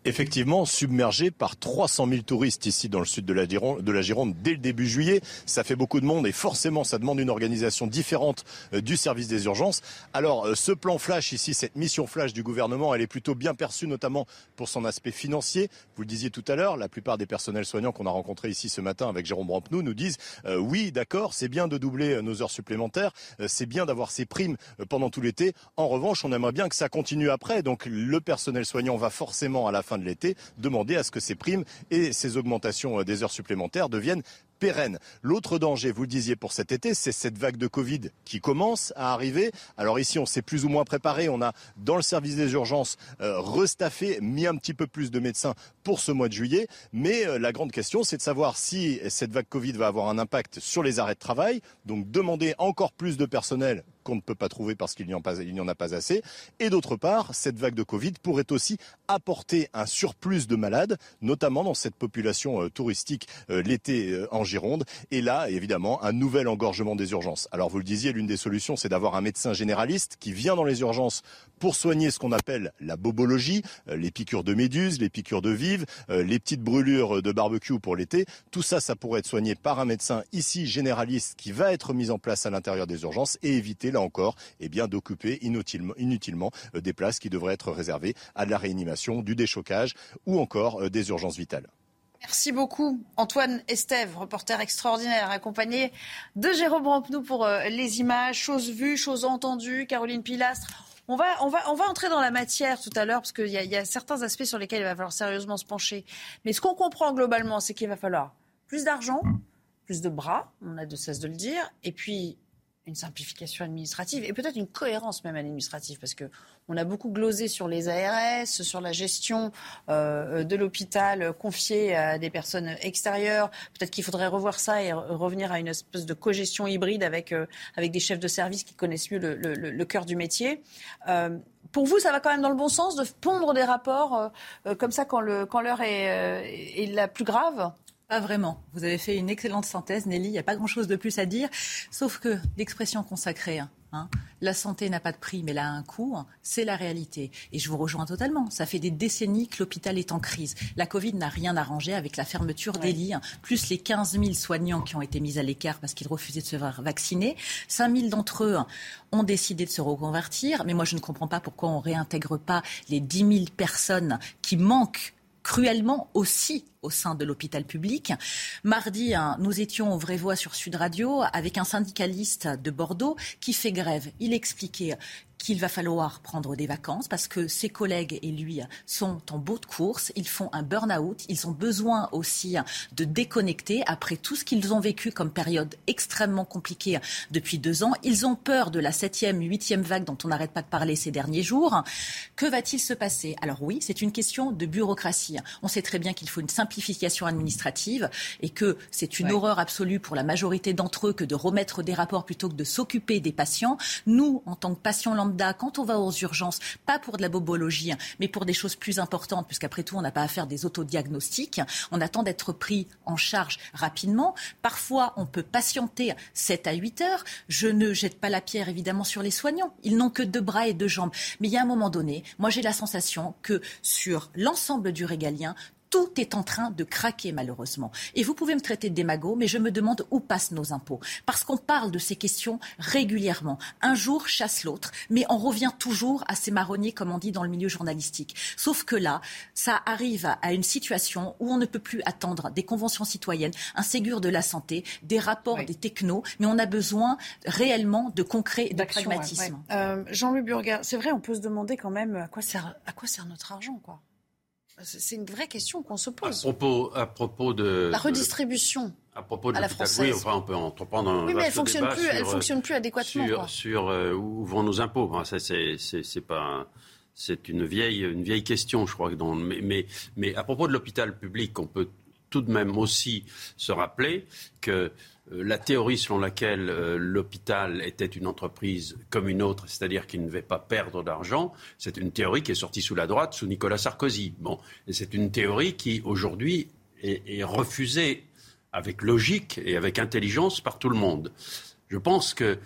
effectivement submergé par 300 000 touristes ici dans le sud de la, Gironde, dès le début juillet. Ça fait beaucoup de monde et forcément ça demande une organisation différente euh, du service des urgences. Alors euh, ce plan flash ici, cette mission flash du gouvernement, elle est plutôt bien perçue notamment pour son aspect financier. Vous le disiez tout à l'heure, la plupart des personnels soignants qu'on a rencontrés ici ce matin avec Jérôme Rampenou nous disent euh, oui d'accord c'est bien de doubler nos heures supplémentaires, c'est bien d'avoir ces primes pendant tout l'été. En revanche on aimerait bien que ça continue après. Donc le personnel soignant va forcément à la fin de l'été, demander à ce que ces primes et ces augmentations euh, des heures supplémentaires deviennent pérennes. L'autre danger, vous le disiez pour cet été, c'est cette vague de Covid qui commence à arriver. Alors ici, on s'est plus ou moins préparé. On a, dans le service des urgences, euh, restaffé, mis un petit peu plus de médecins pour ce mois de juillet. Mais euh, la grande question, c'est de savoir si cette vague Covid va avoir un impact sur les arrêts de travail. Donc demander encore plus de personnel qu'on ne peut pas trouver parce qu'il n'y en, a pas assez. Et d'autre part, cette vague de Covid pourrait aussi apporter un surplus de malades, notamment dans cette population euh, touristique euh, l'été euh, en Gironde. Et là, évidemment, un nouvel engorgement des urgences. Alors vous le disiez, l'une des solutions, c'est d'avoir un médecin généraliste qui vient dans les urgences pour soigner ce qu'on appelle la bobologie, les piqûres de méduses, les piqûres de vives, les petites brûlures de barbecue pour l'été. Tout ça, ça pourrait être soigné par un médecin ici généraliste qui va être mis en place à l'intérieur des urgences et éviter là encore, eh bien d'occuper inutilement, inutilement des places qui devraient être réservées à de la réanimation, du déchocage ou encore des urgences vitales. Merci beaucoup, Antoine Estève, reporter extraordinaire, accompagné de Jérôme Rampenou pour euh, les images, choses vues, choses entendues, Caroline Pilastre. On va, on, va, on va entrer dans la matière tout à l'heure, parce qu'il y, y, a certains aspects sur lesquels il va falloir sérieusement se pencher. Mais ce qu'on comprend globalement, c'est qu'il va falloir plus d'argent, plus de bras, on a de cesse de le dire, et puis une simplification administrative et peut-être une cohérence même administrative parce que on a beaucoup glosé sur les ARS, sur la gestion euh, de l'hôpital confié à des personnes extérieures. Peut-être qu'il faudrait revoir ça et revenir à une espèce de cogestion hybride avec, euh, avec des chefs de service qui connaissent mieux le, le, le cœur du métier. Euh, pour vous, ça va quand même dans le bon sens de pondre des rapports euh, comme ça quand l'heure quand est, euh, est la plus grave? Pas vraiment. Vous avez fait une excellente synthèse, Nelly. Il n'y a pas grand-chose de plus à dire, sauf que l'expression consacrée, hein, la santé n'a pas de prix, mais elle a un coût, hein, c'est la réalité. Et je vous rejoins totalement. Ça fait des décennies que l'hôpital est en crise. La Covid n'a rien arrangé avec la fermeture des lits, hein, plus les 15 000 soignants qui ont été mis à l'écart parce qu'ils refusaient de se faire vacciner. 5 000 d'entre eux ont décidé de se reconvertir. Mais moi, je ne comprends pas pourquoi on ne réintègre pas les 10 000 personnes qui manquent cruellement aussi au sein de l'hôpital public. Mardi, hein, nous étions au Voix sur Sud Radio avec un syndicaliste de Bordeaux qui fait grève. Il expliquait qu'il va falloir prendre des vacances parce que ses collègues et lui sont en beau de course, ils font un burn-out, ils ont besoin aussi de déconnecter après tout ce qu'ils ont vécu comme période extrêmement compliquée depuis deux ans. Ils ont peur de la septième, huitième vague dont on n'arrête pas de parler ces derniers jours. Que va-t-il se passer? Alors oui, c'est une question de bureaucratie. On sait très bien qu'il faut une simplification administrative et que c'est une horreur absolue pour la majorité d'entre eux que de remettre des rapports plutôt que de s'occuper des patients. Nous, en tant que patients lambda, quand on va aux urgences, pas pour de la bobologie, mais pour des choses plus importantes, puisqu'après tout, on n'a pas à faire des autodiagnostics. On attend d'être pris en charge rapidement. Parfois, on peut patienter 7 à 8 heures. Je ne jette pas la pierre, évidemment, sur les soignants. Ils n'ont que deux bras et deux jambes. Mais il y a un moment donné, moi, j'ai la sensation que sur l'ensemble du régalien, tout est en train de craquer malheureusement. Et vous pouvez me traiter de démago, mais je me demande où passent nos impôts. Parce qu'on parle de ces questions régulièrement. Un jour chasse l'autre, mais on revient toujours à ces marronniers, comme on dit dans le milieu journalistique. Sauf que là, ça arrive à une situation où on ne peut plus attendre des conventions citoyennes, un Ségur de la santé, des rapports des technos, mais on a besoin réellement de concret et de pragmatisme. Euh, Jean-Louis Burger, c'est vrai, on peut se demander quand même à quoi sert, à quoi sert notre argent, quoi. C'est une vraie question qu'on se pose. À propos, à propos de la redistribution. à propos de la oui, enfin, on peut entreprendre un Oui, mais elle fonctionne plus, elle fonctionne plus adéquatement. Sur, sur euh, où vont nos impôts Ça, c'est pas. C'est une vieille, une vieille question, je crois. Dans, mais, mais, mais à propos de l'hôpital public, on peut tout de même aussi se rappeler que euh, la théorie selon laquelle euh, l'hôpital était une entreprise comme une autre, c'est-à-dire qu'il ne devait pas perdre d'argent, c'est une théorie qui est sortie sous la droite, sous Nicolas Sarkozy. Bon, et c'est une théorie qui aujourd'hui est, est refusée avec logique et avec intelligence par tout le monde. Je pense que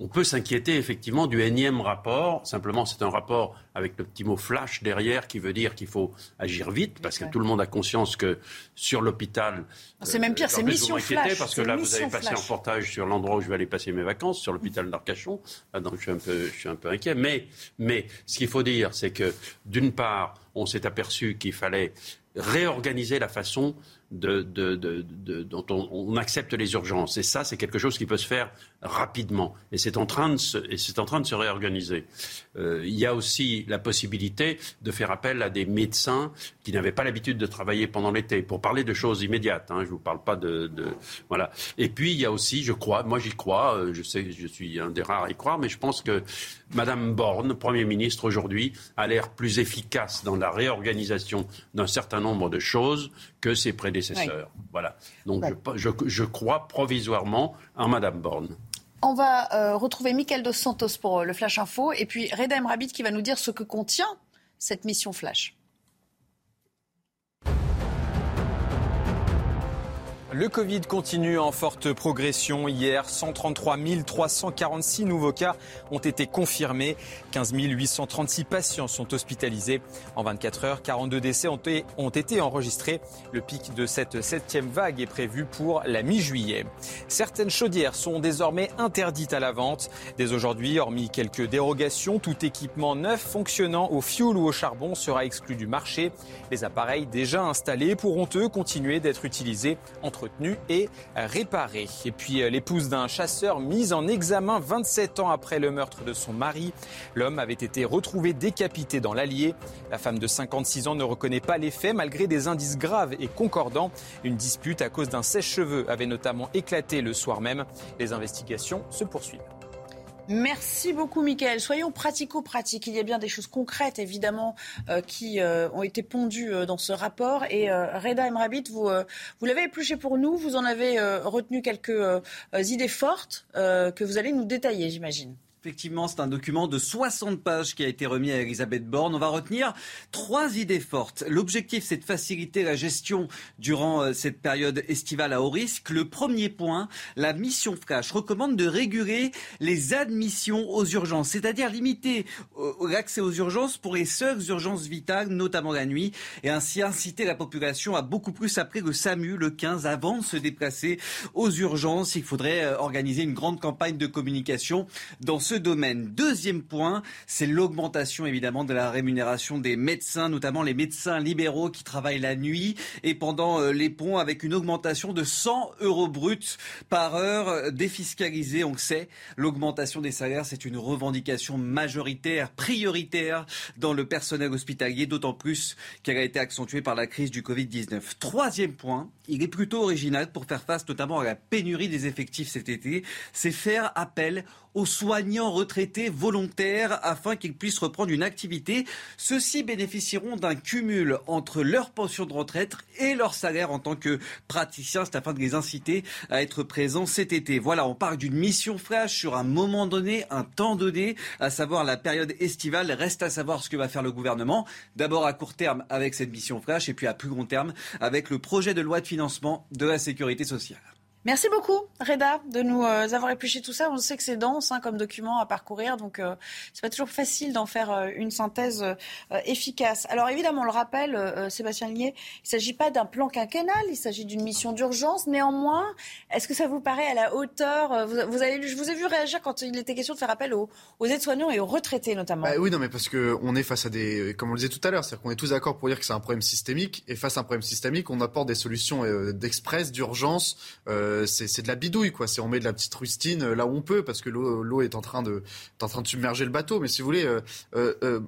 on peut s'inquiéter effectivement du énième rapport. Simplement, c'est un rapport avec le petit mot flash derrière qui veut dire qu'il faut agir vite parce que tout le monde a conscience que sur l'hôpital. C'est même pire, euh, c'est mission flash. Parce que là, vous avez passé un reportage sur l'endroit où je vais aller passer mes vacances, sur l'hôpital d'Arcachon. Donc, je suis un peu, je suis un peu inquiet. Mais, mais ce qu'il faut dire, c'est que d'une part, on s'est aperçu qu'il fallait réorganiser la façon dont on, accepte les urgences. Et ça, c'est quelque chose qui peut se faire rapidement. Et c'est en train de se, en train de se réorganiser. Euh, il y a aussi la possibilité de faire appel à des médecins qui n'avaient pas l'habitude de travailler pendant l'été, pour parler de choses immédiates. Hein, je ne vous parle pas de, voilà. Et puis il y a aussi, je crois, moi j'y crois. Euh, je sais, je suis un des rares à y croire, mais je pense que Madame Borne, Premier ministre aujourd'hui, a l'air plus efficace dans la réorganisation d'un certain nombre de choses que ses prédécesseurs. Voilà. Donc je, crois provisoirement en Madame Borne. On va euh, retrouver Michael Dos Santos pour euh, le Flash Info et puis Reda Rabid qui va nous dire ce que contient cette mission Flash. Le Covid continue en forte progression. Hier, 133 346 nouveaux cas ont été confirmés. 15 836 patients sont hospitalisés. En 24 heures, 42 décès ont été enregistrés. Le pic de cette septième vague est prévu pour la mi-juillet. Certaines chaudières sont désormais interdites à la vente. Dès aujourd'hui, hormis quelques dérogations, tout équipement neuf fonctionnant au fioul ou au charbon sera exclu du marché. Les appareils déjà installés pourront eux continuer d'être utilisés entre et réparé. Et puis euh, l'épouse d'un chasseur mise en examen 27 ans après le meurtre de son mari. L'homme avait été retrouvé décapité dans l'Allier. La femme de 56 ans ne reconnaît pas les faits malgré des indices graves et concordants. Une dispute à cause d'un sèche-cheveux avait notamment éclaté le soir même. Les investigations se poursuivent. Merci beaucoup, Michael. Soyons pratico-pratiques. Il y a bien des choses concrètes, évidemment, euh, qui euh, ont été pondues euh, dans ce rapport. Et Reda Emrabit, vous, vous l'avez épluché pour nous. Vous en avez retenu quelques idées fortes que vous allez nous détailler, j'imagine. Effectivement, c'est un document de 60 pages qui a été remis à Elisabeth Borne. On va retenir trois idées fortes. L'objectif, c'est de faciliter la gestion durant euh, cette période estivale à haut risque. Le premier point, la mission Flash recommande de réguler les admissions aux urgences, c'est-à-dire limiter euh, l'accès aux urgences pour les seules urgences vitales, notamment la nuit, et ainsi inciter la population à beaucoup plus appeler le SAMU le 15 avant de se déplacer aux urgences. Il faudrait euh, organiser une grande campagne de communication dans ce domaine. Deuxième point, c'est l'augmentation évidemment de la rémunération des médecins, notamment les médecins libéraux qui travaillent la nuit et pendant euh, les ponts avec une augmentation de 100 euros bruts par heure défiscalisée. On le sait, l'augmentation des salaires, c'est une revendication majoritaire, prioritaire dans le personnel hospitalier, d'autant plus qu'elle a été accentuée par la crise du Covid-19. Troisième point, il est plutôt original pour faire face notamment à la pénurie des effectifs cet été, c'est faire appel aux soignants retraités volontaires afin qu'ils puissent reprendre une activité. Ceux-ci bénéficieront d'un cumul entre leur pension de retraite et leur salaire en tant que praticiens. C'est afin de les inciter à être présents cet été. Voilà, on parle d'une mission flash sur un moment donné, un temps donné, à savoir la période estivale. Reste à savoir ce que va faire le gouvernement. D'abord à court terme avec cette mission flash et puis à plus long terme avec le projet de loi de financement de la sécurité sociale. Merci beaucoup, Reda, de nous euh, avoir épluché tout ça. On sait que c'est dense hein, comme document à parcourir, donc euh, c'est pas toujours facile d'en faire euh, une synthèse efficace. Alors évidemment, on le rappelle, Sébastien Ligné, il ne s'agit pas d'un plan quinquennal, il s'agit d'une mission d'urgence. Néanmoins, est-ce que ça vous paraît à la hauteur vous, avez, Je vous ai vu réagir quand il était question de faire appel aux, aides-soignants et aux retraités notamment. Bah oui, non, mais parce qu'on est face à des, comme on le disait tout à l'heure, c'est-à-dire qu'on est tous d'accord pour dire que c'est un problème systémique, et face à un problème systémique, on apporte des solutions d'express, d'urgence. Euh, c'est de la bidouille, quoi. C'est on met de la petite rustine euh, là où on peut, parce que l'eau est en train de, en train de submerger le bateau. Mais si vous voulez, euh,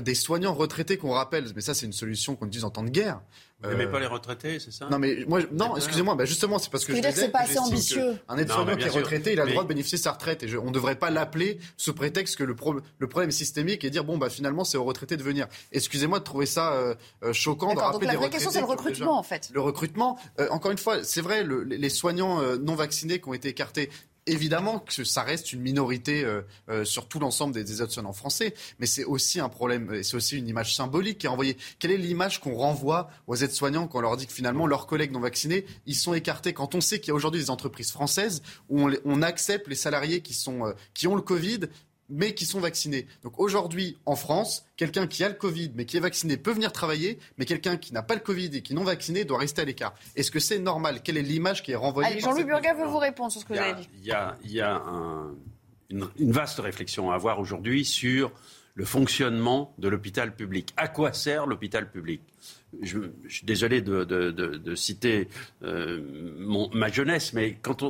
des soignants retraités qu'on rappelle, mais ça c'est une solution qu'on utilise en temps de guerre. Vous n'aimez pas les retraités, c'est ça? Non, mais moi, non, excusez-moi, bah justement, c'est parce que je, disais. c'est pas assez ambitieux. Un aide-soignant qui est retraité, il a le droit de bénéficier de sa retraite. Et on ne devrait pas l'appeler sous prétexte que le, le problème est systémique et dire, bon, bah finalement, c'est aux retraités de venir. Excusez-moi de trouver ça choquant de rappeler donc la vraie question, c'est le recrutement, en fait. Le recrutement, encore une fois, c'est vrai, les soignants non vaccinés qui ont été écartés, Évidemment que ça reste une minorité euh, euh, sur tout l'ensemble des, des aides-soignants français, mais c'est aussi un problème, c'est aussi une image symbolique qui est envoyée. Quelle est l'image qu'on renvoie aux aides-soignants quand on leur dit que finalement leurs collègues non vaccinés, ils sont écartés Quand on sait qu'il y a aujourd'hui des entreprises françaises où on, accepte les salariés qui, sont, euh, qui ont le Covid, mais qui sont vaccinés. Donc aujourd'hui, en France, quelqu'un qui a le Covid mais qui est vacciné peut venir travailler, mais quelqu'un qui n'a pas le Covid et qui est non vacciné doit rester à l'écart. Est-ce que c'est normal? Quelle est l'image qui est renvoyée Jean-Louis Burga veut vous répondre sur ce que vous avez dit. Il y a, il y a une, vaste réflexion à avoir aujourd'hui sur le fonctionnement de l'hôpital public. À quoi sert l'hôpital public? Je, suis désolé de, citer euh, ma jeunesse, mais quand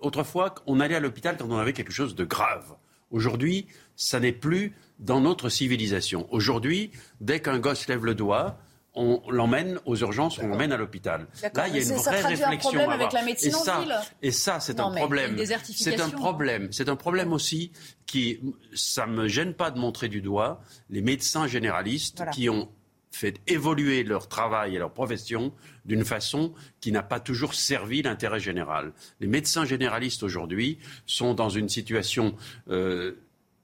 autrefois, on allait à l'hôpital quand on avait quelque chose de grave. Aujourd'hui, ça n'est plus dans notre civilisation. Aujourd'hui, dès qu'un gosse lève le doigt, on l'emmène aux urgences, on l'emmène à l'hôpital. Là, il y a une vraie réflexion à avoir. et, ça, et ça, c'est un problème. C'est un problème. C'est un problème aussi qui, ça me gêne pas de montrer du doigt les médecins généralistes qui ont fait évoluer leur travail et leur profession d'une façon qui n'a pas toujours servi l'intérêt général. Les médecins généralistes aujourd'hui sont dans une situation euh,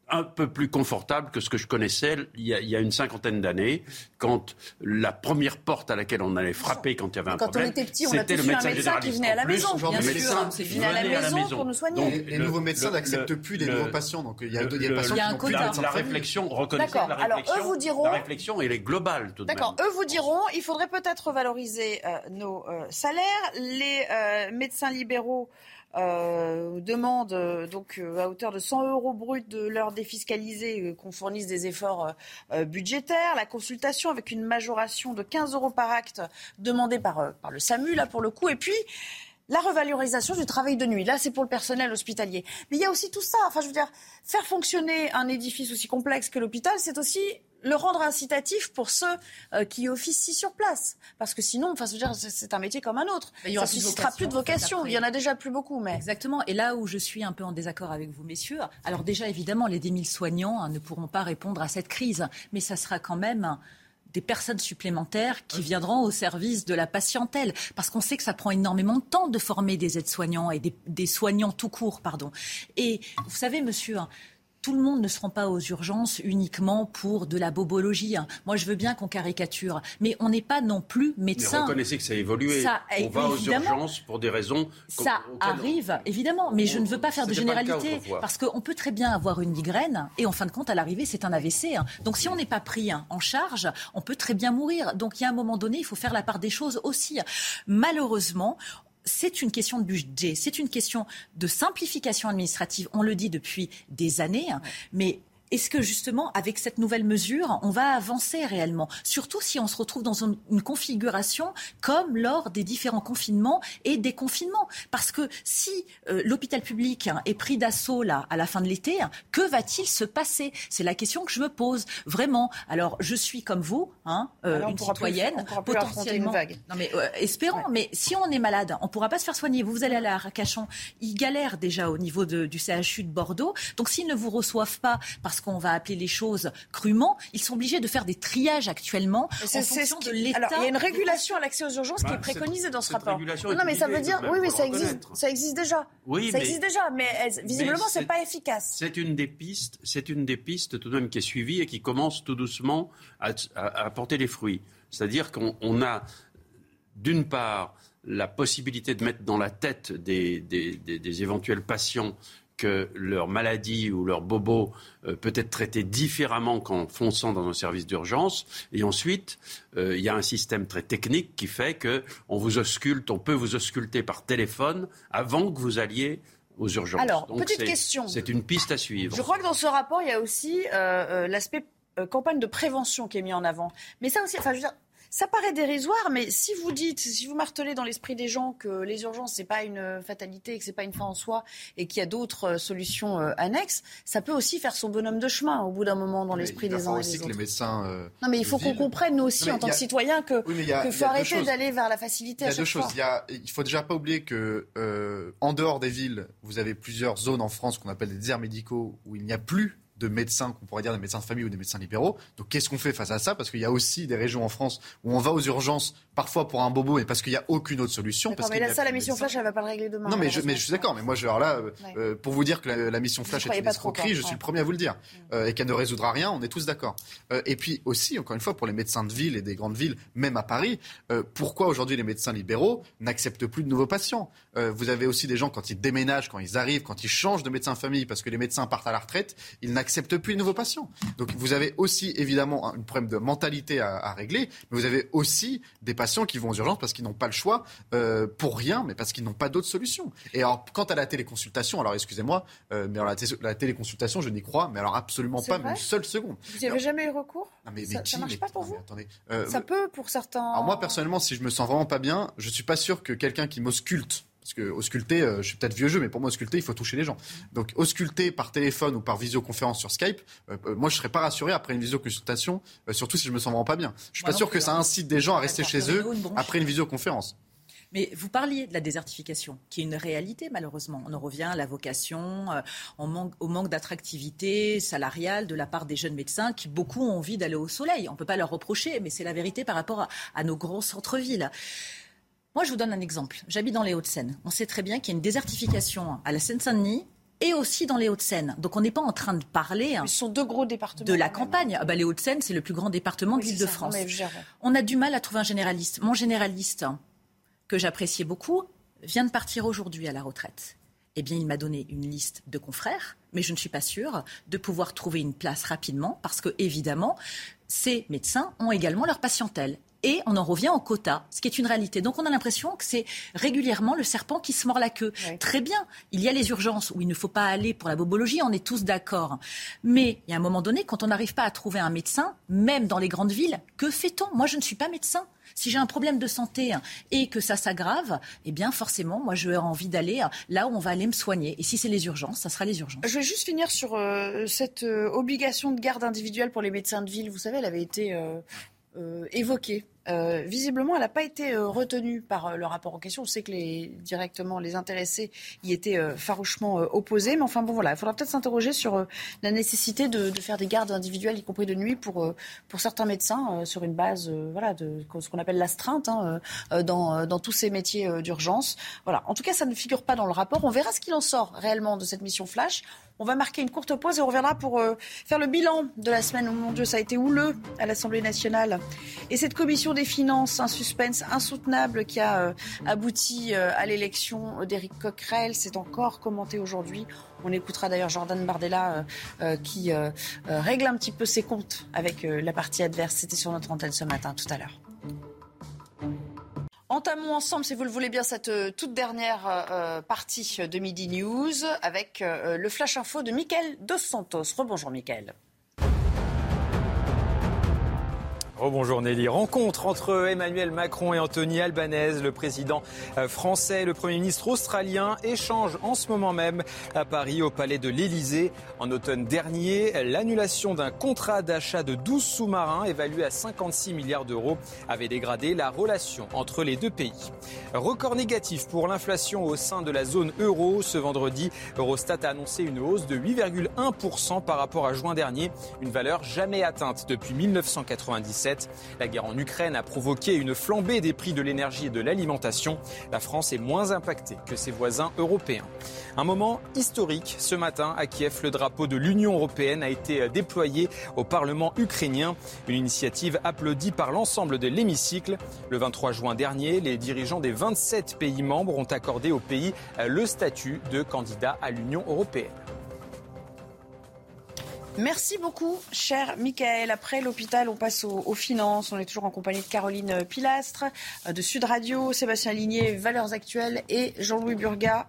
un peu plus confortable que ce que je connaissais il y a, une cinquantaine d'années, quand la première porte à laquelle on allait frapper quand il y avait un problème, c'était le médecin, médecin qui venait à la maison. Bien sûr, c'est venu à la maison pour nous soigner. les nouveaux médecins n'acceptent plus les nouveaux patients, donc il y a, des patients qui n'ont plus de La réflexion, reconnaissez la réflexion. Alors eux vous diront, la réflexion elle est globale tout de même. D'accord. Eux vous diront, il faudrait peut-être valoriser euh, nos euh, salaires. Les euh, médecins libéraux euh, demande euh, donc euh, à hauteur de 100 euros bruts de leur défiscalisé qu'on fournisse des efforts budgétaires, la consultation avec une majoration de 15 euros par acte demandée par, par le SAMU là pour le coup, et puis la revalorisation du travail de nuit. Là, c'est pour le personnel hospitalier. Mais il y a aussi tout ça. Enfin, je veux dire, faire fonctionner un édifice aussi complexe que l'hôpital, c'est aussi le rendre incitatif pour ceux euh, qui officient sur place. Parce que sinon, enfin, c'est un métier comme un autre. Il y Ça ne suscitera plus de vocation. Il y en a déjà plus beaucoup. Mais... Exactement. Et là où je suis un peu en désaccord avec vous, messieurs, alors déjà, évidemment, les 10 000 soignants hein, ne pourront pas répondre à cette crise. Mais ça sera quand même des personnes supplémentaires qui viendront au service de la patientèle. Parce qu'on sait que ça prend énormément de temps de former des aides-soignants et des, des, soignants tout court, pardon. Et vous savez, monsieur, hein, tout le monde ne se rend pas aux urgences uniquement pour de la bobologie. Hein. Moi, je veux bien qu'on caricature, mais on n'est pas non plus médecin. Mais reconnaissez que ça a évolué. on va aux urgences pour des raisons. Ça arrive, évidemment, mais je ne veux pas faire de généralité parce qu'on peut très bien avoir une migraine et en fin de compte, à l'arrivée, c'est un AVC. Hein. Donc, si on n'est pas pris hein, en charge, on peut très bien mourir. Donc, il y a un moment donné, il faut faire la part des choses aussi. Malheureusement, c'est une question de budget, c'est une question de simplification administrative. On le dit depuis des années, mais est-ce que justement, avec cette nouvelle mesure, on va avancer réellement? Surtout si on se retrouve dans une, configuration comme lors des différents confinements et des confinements. Parce que si euh, l'hôpital public est pris d'assaut là à la fin de l'été, que va-t-il se passer? C'est la question que je me pose vraiment. Alors, je suis comme vous, hein, euh, une citoyenne, potentiellement. Non mais euh, espérons. Mais si on est malade, on pourra pas se faire soigner. Vous, vous allez à la Arcachon, ils galèrent déjà au niveau du CHU de Bordeaux. Donc s'ils ne vous reçoivent pas parce parce qu'on va appeler les choses crûment, ils sont obligés de faire des triages actuellement en fonction de l'état. Alors, il y a une régulation à l'accès aux urgences qui est bah, préconisée dans ce rapport. Non, mais ça veut dire, oui, oui, ça existe, ça existe déjà. Oui, ça existe déjà, mais visiblement, c'est pas efficace. C'est une des pistes, c'est une des pistes tout de même qui est suivie et qui commence tout doucement à, à, porter les fruits. C'est-à-dire qu'on a, d'une part, la possibilité de mettre dans la tête des, des, des éventuels patients que leur maladie ou leur bobo euh, peut être traité différemment qu'en fonçant dans un service d'urgence. Et ensuite, euh, il y a un système très technique qui fait qu'on vous ausculte, on peut vous ausculter par téléphone avant que vous alliez aux urgences. Alors, petite question. C'est une piste à suivre. Je crois que dans ce rapport, il y a aussi euh, l'aspect campagne de prévention qui est mis en avant. Mais ça aussi, enfin, je veux dire, ça paraît dérisoire, mais si vous dites, si vous martelez dans l'esprit des gens que les urgences, c'est pas une fatalité, que c'est pas une fin en soi et qu'il y a d'autres euh, solutions euh, annexes, ça peut aussi faire son bonhomme de chemin au bout d'un moment dans l'esprit des uns et des autres. les médecins, euh, non, mais il faut qu'on comprenne, nous aussi, en tant que citoyens, que qu'il faut arrêter d'aller vers la facilité Il y a deux choses. Il, y il faut déjà pas oublier que en dehors des villes, vous avez plusieurs zones en France qu'on appelle des déserts médicaux où il n'y a plus de médecins, qu'on pourrait dire des médecins de famille ou des médecins libéraux. Donc qu'est-ce qu'on fait face à ça? Parce qu'il y a aussi des régions en France où on va aux urgences, parfois pour un bobo, mais parce qu'il n'y a aucune autre solution. Parce mais là, ça, la mission Flash, elle va pas le régler demain. Non, mais je, mais je suis d'accord. Mais moi, je, alors là, euh, pour vous dire que la, mission Flash est une escroquerie, je suis le premier à vous le dire. Mm. Euh, et qu'elle ne résoudra rien, on est tous d'accord. Euh, et puis aussi, encore une fois, pour les médecins de ville et des grandes villes, même à Paris, pourquoi aujourd'hui les médecins libéraux n'acceptent plus de nouveaux patients? Vous avez aussi des gens, quand ils déménagent, quand ils arrivent, quand ils changent de médecin de famille, parce que les médecins partent à la retraite, ils n'acceptent plus de nouveaux patients. Donc vous avez aussi évidemment un problème de mentalité à, régler, mais vous avez aussi des patients qui vont aux urgences parce qu'ils n'ont pas le choix euh, pour rien, mais parce qu'ils n'ont pas d'autre solution. Et alors quant à la téléconsultation, alors excusez-moi, euh, mais la, téléconsultation, je n'y crois, mais alors absolument pas une seule seconde. Vous n'y avez jamais eu recours? Mais, Ça ne marche pas pour vous attendez, euh, Ça peut pour certains. Alors moi personnellement, si je me sens vraiment pas bien, je suis pas sûr que quelqu'un qui m'ausculte parce que ausculter, euh, je suis peut-être vieux jeu, mais pour moi, ausculter, il faut toucher les gens. Donc, ausculter par téléphone ou par visioconférence sur Skype, euh, euh, moi, je serais pas rassuré après une visioconsultation, surtout si je me sens vraiment pas bien. Je suis pas sûr que ça incite des gens à rester chez eux après une visioconférence. Mais vous parliez de la désertification, qui est une réalité malheureusement. On en revient à la vocation, au manque d'attractivité salariale de la part des jeunes médecins qui beaucoup ont envie d'aller au soleil. On ne peut pas leur reprocher, mais c'est la vérité par rapport à nos gros centres-villes. Moi, je vous donne un exemple. J'habite dans les Hauts-de-Seine. On sait très bien qu'il y a une désertification à la Seine-Saint-Denis et aussi dans les Hauts-de-Seine. Donc on n'est pas en train de parler Ce sont deux gros départements. de la campagne. Ah bah, les Hauts-de-Seine, c'est le plus grand département de l'Île-de-France. On a du mal à trouver un généraliste. Mon généraliste, que j'appréciais beaucoup, vient de partir aujourd'hui à la retraite. Eh bien, il m'a donné une liste de confrères, mais je ne suis pas sûre de pouvoir trouver une place rapidement parce que, évidemment, ces médecins ont également leur patientèle et on en revient au quota, ce qui est une réalité. Donc on a l'impression que c'est régulièrement le serpent qui se mord la queue. Très bien, il y a les urgences où il ne faut pas aller pour la bobologie, on est tous d'accord. Mais il y a un moment donné, quand on n'arrive pas à trouver un médecin, même dans les grandes villes, que fait-on? Moi, je ne suis pas médecin. Si j'ai un problème de santé et que ça s'aggrave, eh bien forcément, moi, je envie d'aller là où on va aller me soigner. Et si c'est les urgences, ça sera les urgences. Je vais juste finir sur euh, cette euh, obligation de garde individuelle pour les médecins de ville. Vous savez, elle avait été euh, évoquée euh, visiblement, elle n'a pas été euh, retenue par euh, le rapport en question. On sait que les, directement les intéressés y étaient farouchement opposés. Mais enfin, bon, voilà, il faudra peut-être s'interroger sur la nécessité de, faire des gardes individuelles, y compris de nuit, pour, pour certains médecins, sur une base voilà, de ce qu'on appelle l'astreinte hein, dans, dans tous ces métiers d'urgence. Voilà. En tout cas, ça ne figure pas dans le rapport. On verra ce qu'il en sort réellement de cette mission flash. On va marquer une courte pause et on reviendra pour faire le bilan de la semaine. Oh mon Dieu, ça a été houleux à l'Assemblée nationale. Et cette commission des finances, un suspense insoutenable qui a euh, abouti euh, à l'élection d'Éric Coquerel. C'est encore commenté aujourd'hui. On écoutera d'ailleurs Jordan Bardella euh, qui règle un petit peu ses comptes avec la partie adverse. C'était sur notre antenne ce matin, tout à l'heure. Entamons ensemble, si vous le voulez bien, cette toute dernière partie de Midi News avec le flash info de Mickaël Dos Santos. Rebonjour Mickaël. Rebonjour Nelly. Rencontre entre Emmanuel Macron et Anthony Albanese, le président euh, français et le Premier ministre australien, échangent en ce moment même à Paris au palais de l'Élysée. En automne dernier, l'annulation d'un contrat d'achat de 12 sous-marins évalué à 56 milliards d'euros avait dégradé la relation entre les deux pays. Record négatif pour l'inflation au sein de la zone euro. Ce vendredi, Eurostat a annoncé une hausse de 8,1% par rapport à juin dernier, une valeur jamais atteinte depuis 1997. La guerre en Ukraine a provoqué une flambée des prix de l'énergie et de l'alimentation. La France est moins impactée que ses voisins européens. Un moment historique. Ce matin, à Kiev, le drapeau de l'Union européenne a été déployé au Parlement ukrainien. Une initiative applaudie par l'ensemble de l'hémicycle. Le 23 juin dernier, les dirigeants des 27 pays membres ont accordé au pays le statut de candidat à l'Union européenne. Merci beaucoup, cher Michael. Après l'hôpital, on passe aux, finances. On est toujours en compagnie de Caroline Pilastre, euh, de Sud Radio, Sébastien Ligné, Valeurs Actuelles et Jean-Louis Burga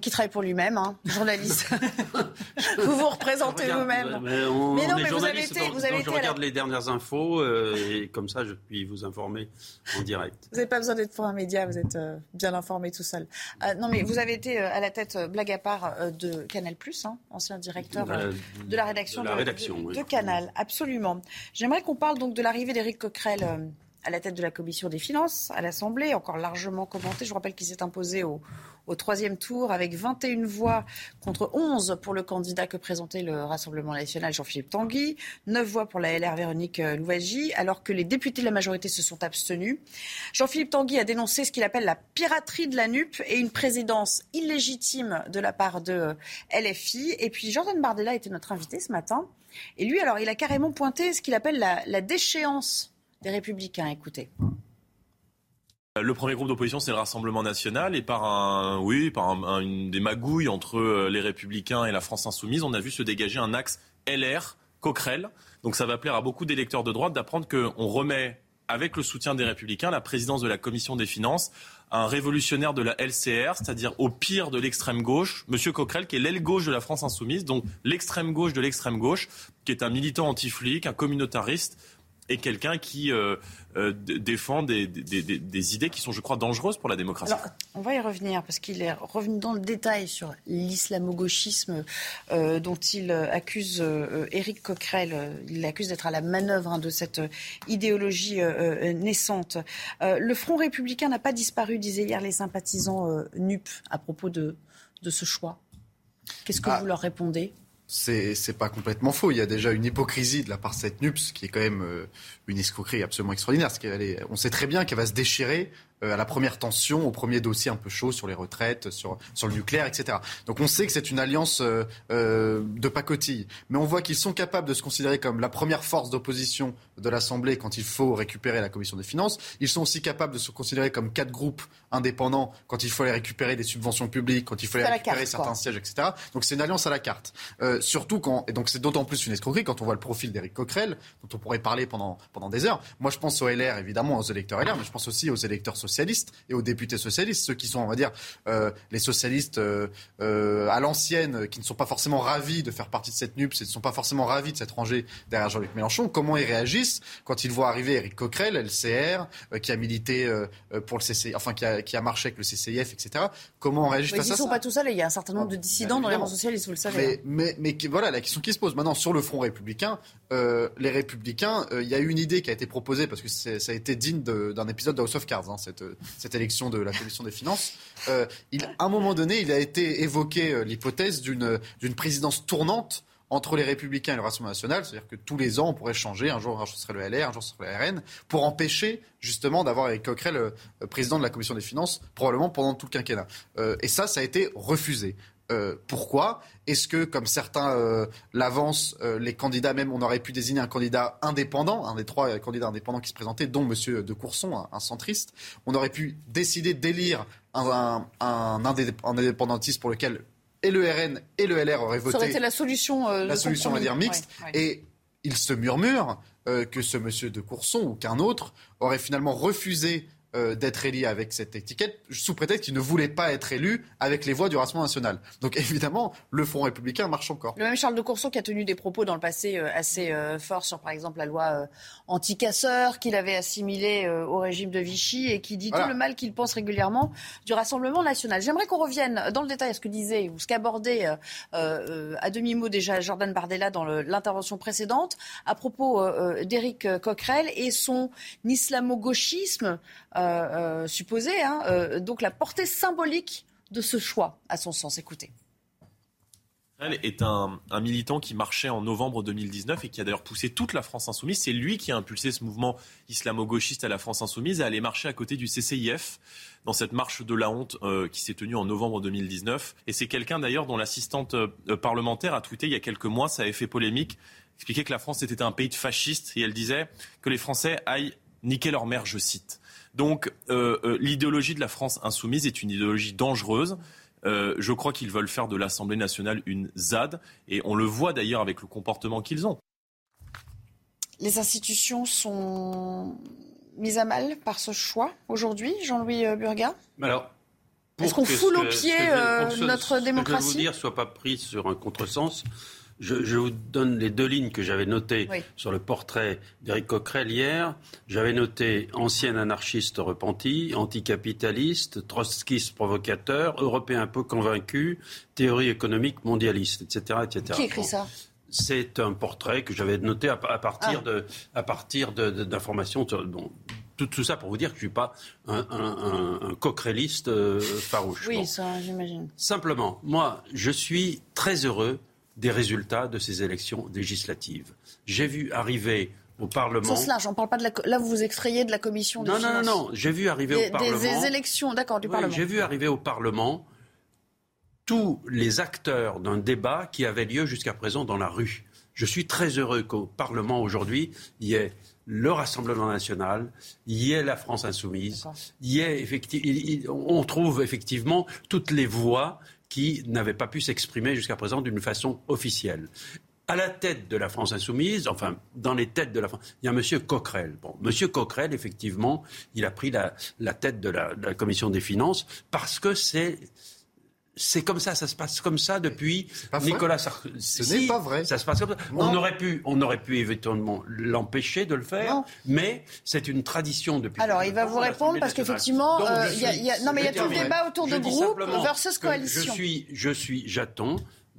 qui travaille pour lui-même, hein, journaliste. vous vous représentez vous-même. Mais, non, mais vous avez été, vous avez été je regarde les dernières infos euh, et comme ça, je puis vous informer en direct. Vous n'avez pas besoin d'être pour un média, vous êtes euh, bien informé tout seul. Euh, non, mais vous avez été à la tête, blague à part, de Canal+, hein, ancien directeur de la rédaction de, de, Canal. Absolument. J'aimerais qu'on parle donc de l'arrivée d'Éric Coquerel à la tête de la commission des finances à l'Assemblée, encore largement commenté. Je vous rappelle qu'il s'est imposé au, au troisième tour avec 21 voix contre 11 pour le candidat que présentait le Rassemblement national Jean-Philippe Tanguy, 9 voix pour la LR Véronique euh, Louwagie, alors que les députés de la majorité se sont abstenus. Jean-Philippe Tanguy a dénoncé ce qu'il appelle la piraterie de la NUP et une présidence illégitime de la part de euh, LFI. Et puis Jordan Bardella était notre invité ce matin. Et lui, alors, il a carrément pointé ce qu'il appelle la déchéance des républicains. Écoutez. Le premier groupe d'opposition, c'est le Rassemblement national, et par un, oui, par une des magouilles entre euh, les Républicains et la France insoumise, on a vu se dégager un axe LR Coquerel. Donc ça va plaire à beaucoup d'électeurs de droite d'apprendre qu'on remet, avec le soutien des Républicains, la présidence de la Commission des finances un révolutionnaire de la LCR, c'est-à-dire au pire de l'extrême gauche, Monsieur Coquerel, qui est l'aile gauche de la France insoumise, donc l'extrême gauche de l'extrême gauche, qui est un militant anti-flic, un communautariste, et quelqu'un qui euh, euh, défend des, idées qui sont, je crois, dangereuses pour la démocratie. on va y revenir parce qu'il est revenu dans le détail sur l'islamo-gauchisme euh, dont il accuse Éric Coquerel. Il l'accuse d'être à la manœuvre hein, de cette idéologie naissante. le Front républicain n'a pas disparu, disaient hier les sympathisants NUP à propos de, de ce choix. Qu'est-ce que ah. vous leur répondez? C'est pas complètement faux. Il y a déjà une hypocrisie de la part de cette NUPS qui est quand même euh, une escroquerie absolument extraordinaire. on sait très bien qu'elle va se déchirer à la première tension, au premier dossier un peu chaud sur les retraites, sur, sur le nucléaire, etc. Donc on sait que c'est une alliance euh, euh, de pacotille. Mais on voit qu'ils sont capables de se considérer comme la première force d'opposition de l'Assemblée quand il faut récupérer la Commission des finances. Ils sont aussi capables de se considérer comme quatre groupes indépendants quand il faut aller récupérer des subventions publiques, quand il faut aller récupérer carte, certains sièges, etc. Donc c'est une alliance à la carte. Euh, surtout quand, et donc c'est d'autant plus une escroquerie quand on voit le profil d'Éric Coquerel, dont on pourrait parler pendant, pendant des heures. Moi je pense aux LR, évidemment, aux électeurs LR, mais je pense aussi aux électeurs socialistes et aux députés socialistes, ceux qui sont, on va dire, euh, les socialistes euh, euh, à l'ancienne, qui ne sont pas forcément ravis de faire partie de cette NUPS et ne sont pas forcément ravis de cette rangée derrière Jean-Luc Mélenchon. Comment ils réagissent quand ils voient arriver Éric Coquerel, LCR, qui a milité pour le CCI, enfin qui a, qui a marché avec le CCIF, etc. Comment on réagit Mais face ils à ne sont ça pas tout seuls, il y a un certain nombre de dissidents dans les rangs socialistes, vous le savez. Mais, hein. mais, mais qui- voilà, la question qui se pose maintenant sur le front républicain, euh, les républicains, euh, il y a eu une idée qui a été proposée parce que ça a été digne d'un épisode de House of Cards, hein, cette, élection de la commission des finances. Euh, à un moment donné, il a été évoqué l'hypothèse d'une présidence tournante entre les Républicains et le Rassemblement national, c'est-à-dire que tous les ans, on pourrait changer, un jour, un jour ce serait le LR, un jour ce serait le RN, pour empêcher justement d'avoir Eric Coquerel euh, président de la Commission des finances, probablement pendant tout le quinquennat. Et ça, ça a été refusé. Euh, pourquoi Est-ce que, comme certains euh, l'avancent, euh, les candidats même, on aurait pu désigner un candidat indépendant, un des trois candidats indépendants qui se présentaient, dont Monsieur de Courson, un, un centriste. On aurait pu décider d'élire un, un, un indé- un indépendantiste pour lequel et le RN et le LR auraient voté Ça aurait été la solution. la solution, on va dire, mixte. Ouais, ouais. Et il se murmure que ce monsieur de Courson ou qu'un autre aurait finalement refusé euh, d'être élu avec cette étiquette, sous prétexte qu'il ne voulait pas être élu avec les voix du Rassemblement national. Donc évidemment, le Front républicain marche encore. Le même Charles de Courson qui a tenu des propos dans le passé euh, assez euh, forts sur, par exemple, la loi euh, anti-casseurs qu'il avait assimilée euh, au régime de Vichy et qui dit Voilà. tout le mal qu'il pense régulièrement du Rassemblement national. J'aimerais qu'on revienne dans le détail à ce que disait ou ce qu'abordait euh, à demi-mot déjà Jordan Bardella dans l'intervention précédente à propos d'Éric Coquerel et son islamo-gauchisme euh, euh, supposé, hein, euh, donc la portée symbolique de ce choix, à son sens. Écoutez. Elle est un, militant qui marchait en novembre 2019 et qui a d'ailleurs poussé toute la France insoumise. C'est lui qui a impulsé ce mouvement islamo-gauchiste à la France insoumise à aller marcher à côté du CCIF dans cette marche de la honte euh, qui s'est tenue en novembre 2019. Et c'est quelqu'un d'ailleurs dont l'assistante parlementaire a tweeté il y a quelques mois, ça avait fait polémique, expliquait que la France était un pays de fascistes et elle disait que les Français aillent niquer leur mère, je cite. Donc euh, euh, l'idéologie de la France insoumise est une idéologie dangereuse. Euh, je crois qu'ils veulent faire de l'Assemblée nationale une ZAD, et on le voit d'ailleurs avec le comportement qu'ils ont. Les institutions sont mises à mal par ce choix aujourd'hui, Jean-Louis Burga? Alors, Est-ce qu'on foule au pied, euh, ce- notre Ce que je vais démocratie? vous dire soit pas pris sur un contresens. Je, je vous donne les deux lignes que j'avais notées Oui. sur le portrait d'Éric Coquerel hier. J'avais noté ancien anarchiste repenti, anticapitaliste, trotskiste provocateur, européen peu convaincu, théorie économique mondialiste, etc. etc. Qui écrit Bon. ça? C'est un portrait que j'avais noté à, à partir Ah. de, à partir de- de- d'informations. bon, tout, tout ça pour vous dire que je ne suis pas un, un, un, un coquereliste euh, farouche. Oui, Bon. ça, j'imagine. Simplement, moi, je suis très heureux des résultats de ces élections législatives. J'ai vu arriver au Parlement. Sens large, on parle pas de la. Là, vous vous extrayez de la commission des Non, non, non, non. J'ai vu arriver Des, au Parlement. des- élections, d'accord, du Oui, Parlement. J'ai vu arriver au Parlement tous les acteurs d'un débat qui avait lieu jusqu'à présent dans la rue. Je suis très heureux qu'au Parlement aujourd'hui, il y ait le Rassemblement national, il y ait la France insoumise, il y ait effecti- il- il- on trouve effectivement toutes les voix qui n'avaient pas pu s'exprimer jusqu'à présent d'une façon officielle. À la tête de la France insoumise, enfin dans les têtes de la France, il y a M. Coquerel. Bon, M. Coquerel, effectivement, il a pris la, tête de la commission des finances parce que c'est c'est comme ça, ça se passe comme ça depuis. Nicolas Sarkozy. Ce Si, n'est pas vrai. Ça se passe comme ça. Non. On aurait pu, on aurait pu éventuellement l'empêcher de le faire, mais c'est une tradition depuis. Alors, il va vous répondre parce qu'effectivement, euh, il y a- suis- il y a- non, mais il y a tout le débat autour Je de groupe versus coalition. Je suis, je suis, j'attends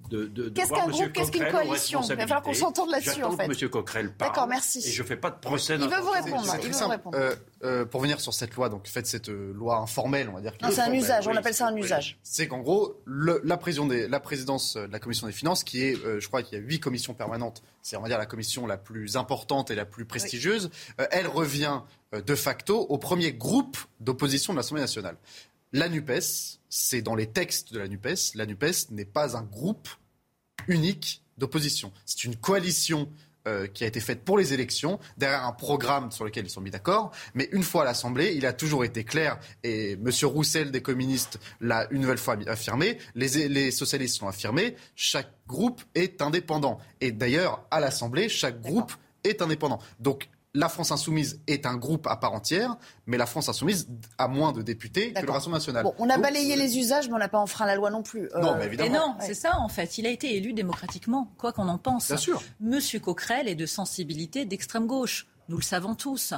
de, de, Qu'est-ce qu'un groupe, qu'est-ce qu'une coalition Il va falloir qu'on s'entende là-dessus, en fait. que M. Coquerel parle. D'accord, merci. Et je ne fais pas de procès. Il veut vous répondre. C'est Il veut vous répondre. Euh, euh, pour venir sur cette loi, donc faites cette euh, loi informelle, on va dire. Non, c'est un usage. On appelle ça un usage. C'est qu'en gros, le- la, président des- la présidence de la commission des finances, qui est, euh, je crois qu'il y a huit commissions permanentes, c'est on va dire la commission la plus importante et la plus prestigieuse, euh, elle revient euh, de facto au premier groupe d'opposition de l'Assemblée nationale. La NUPES, c'est dans les textes de la NUPES, la NUPES n'est pas un groupe unique d'opposition. C'est une coalition euh, qui a été faite pour les élections, derrière un programme sur lequel ils sont mis d'accord. Mais une fois à l'Assemblée, il a toujours été clair, et M. Roussel des communistes l'a une nouvelle fois affirmé, les, les socialistes l'ont affirmé, chaque groupe est indépendant. Et d'ailleurs, à l'Assemblée, chaque groupe est indépendant. Donc, la France insoumise est un groupe à part entière, mais la France insoumise a moins de députés que le. Rassemblement national. Bon, on a Donc, balayé les usages, mais on n'a pas enfreint la loi non plus. Non, Euh, mais évidemment. Et non, c'est ça en fait. Il a été élu démocratiquement, quoi qu'on en pense. Bien sûr. Monsieur Coquerel est de sensibilité d'extrême gauche. Nous le savons tous.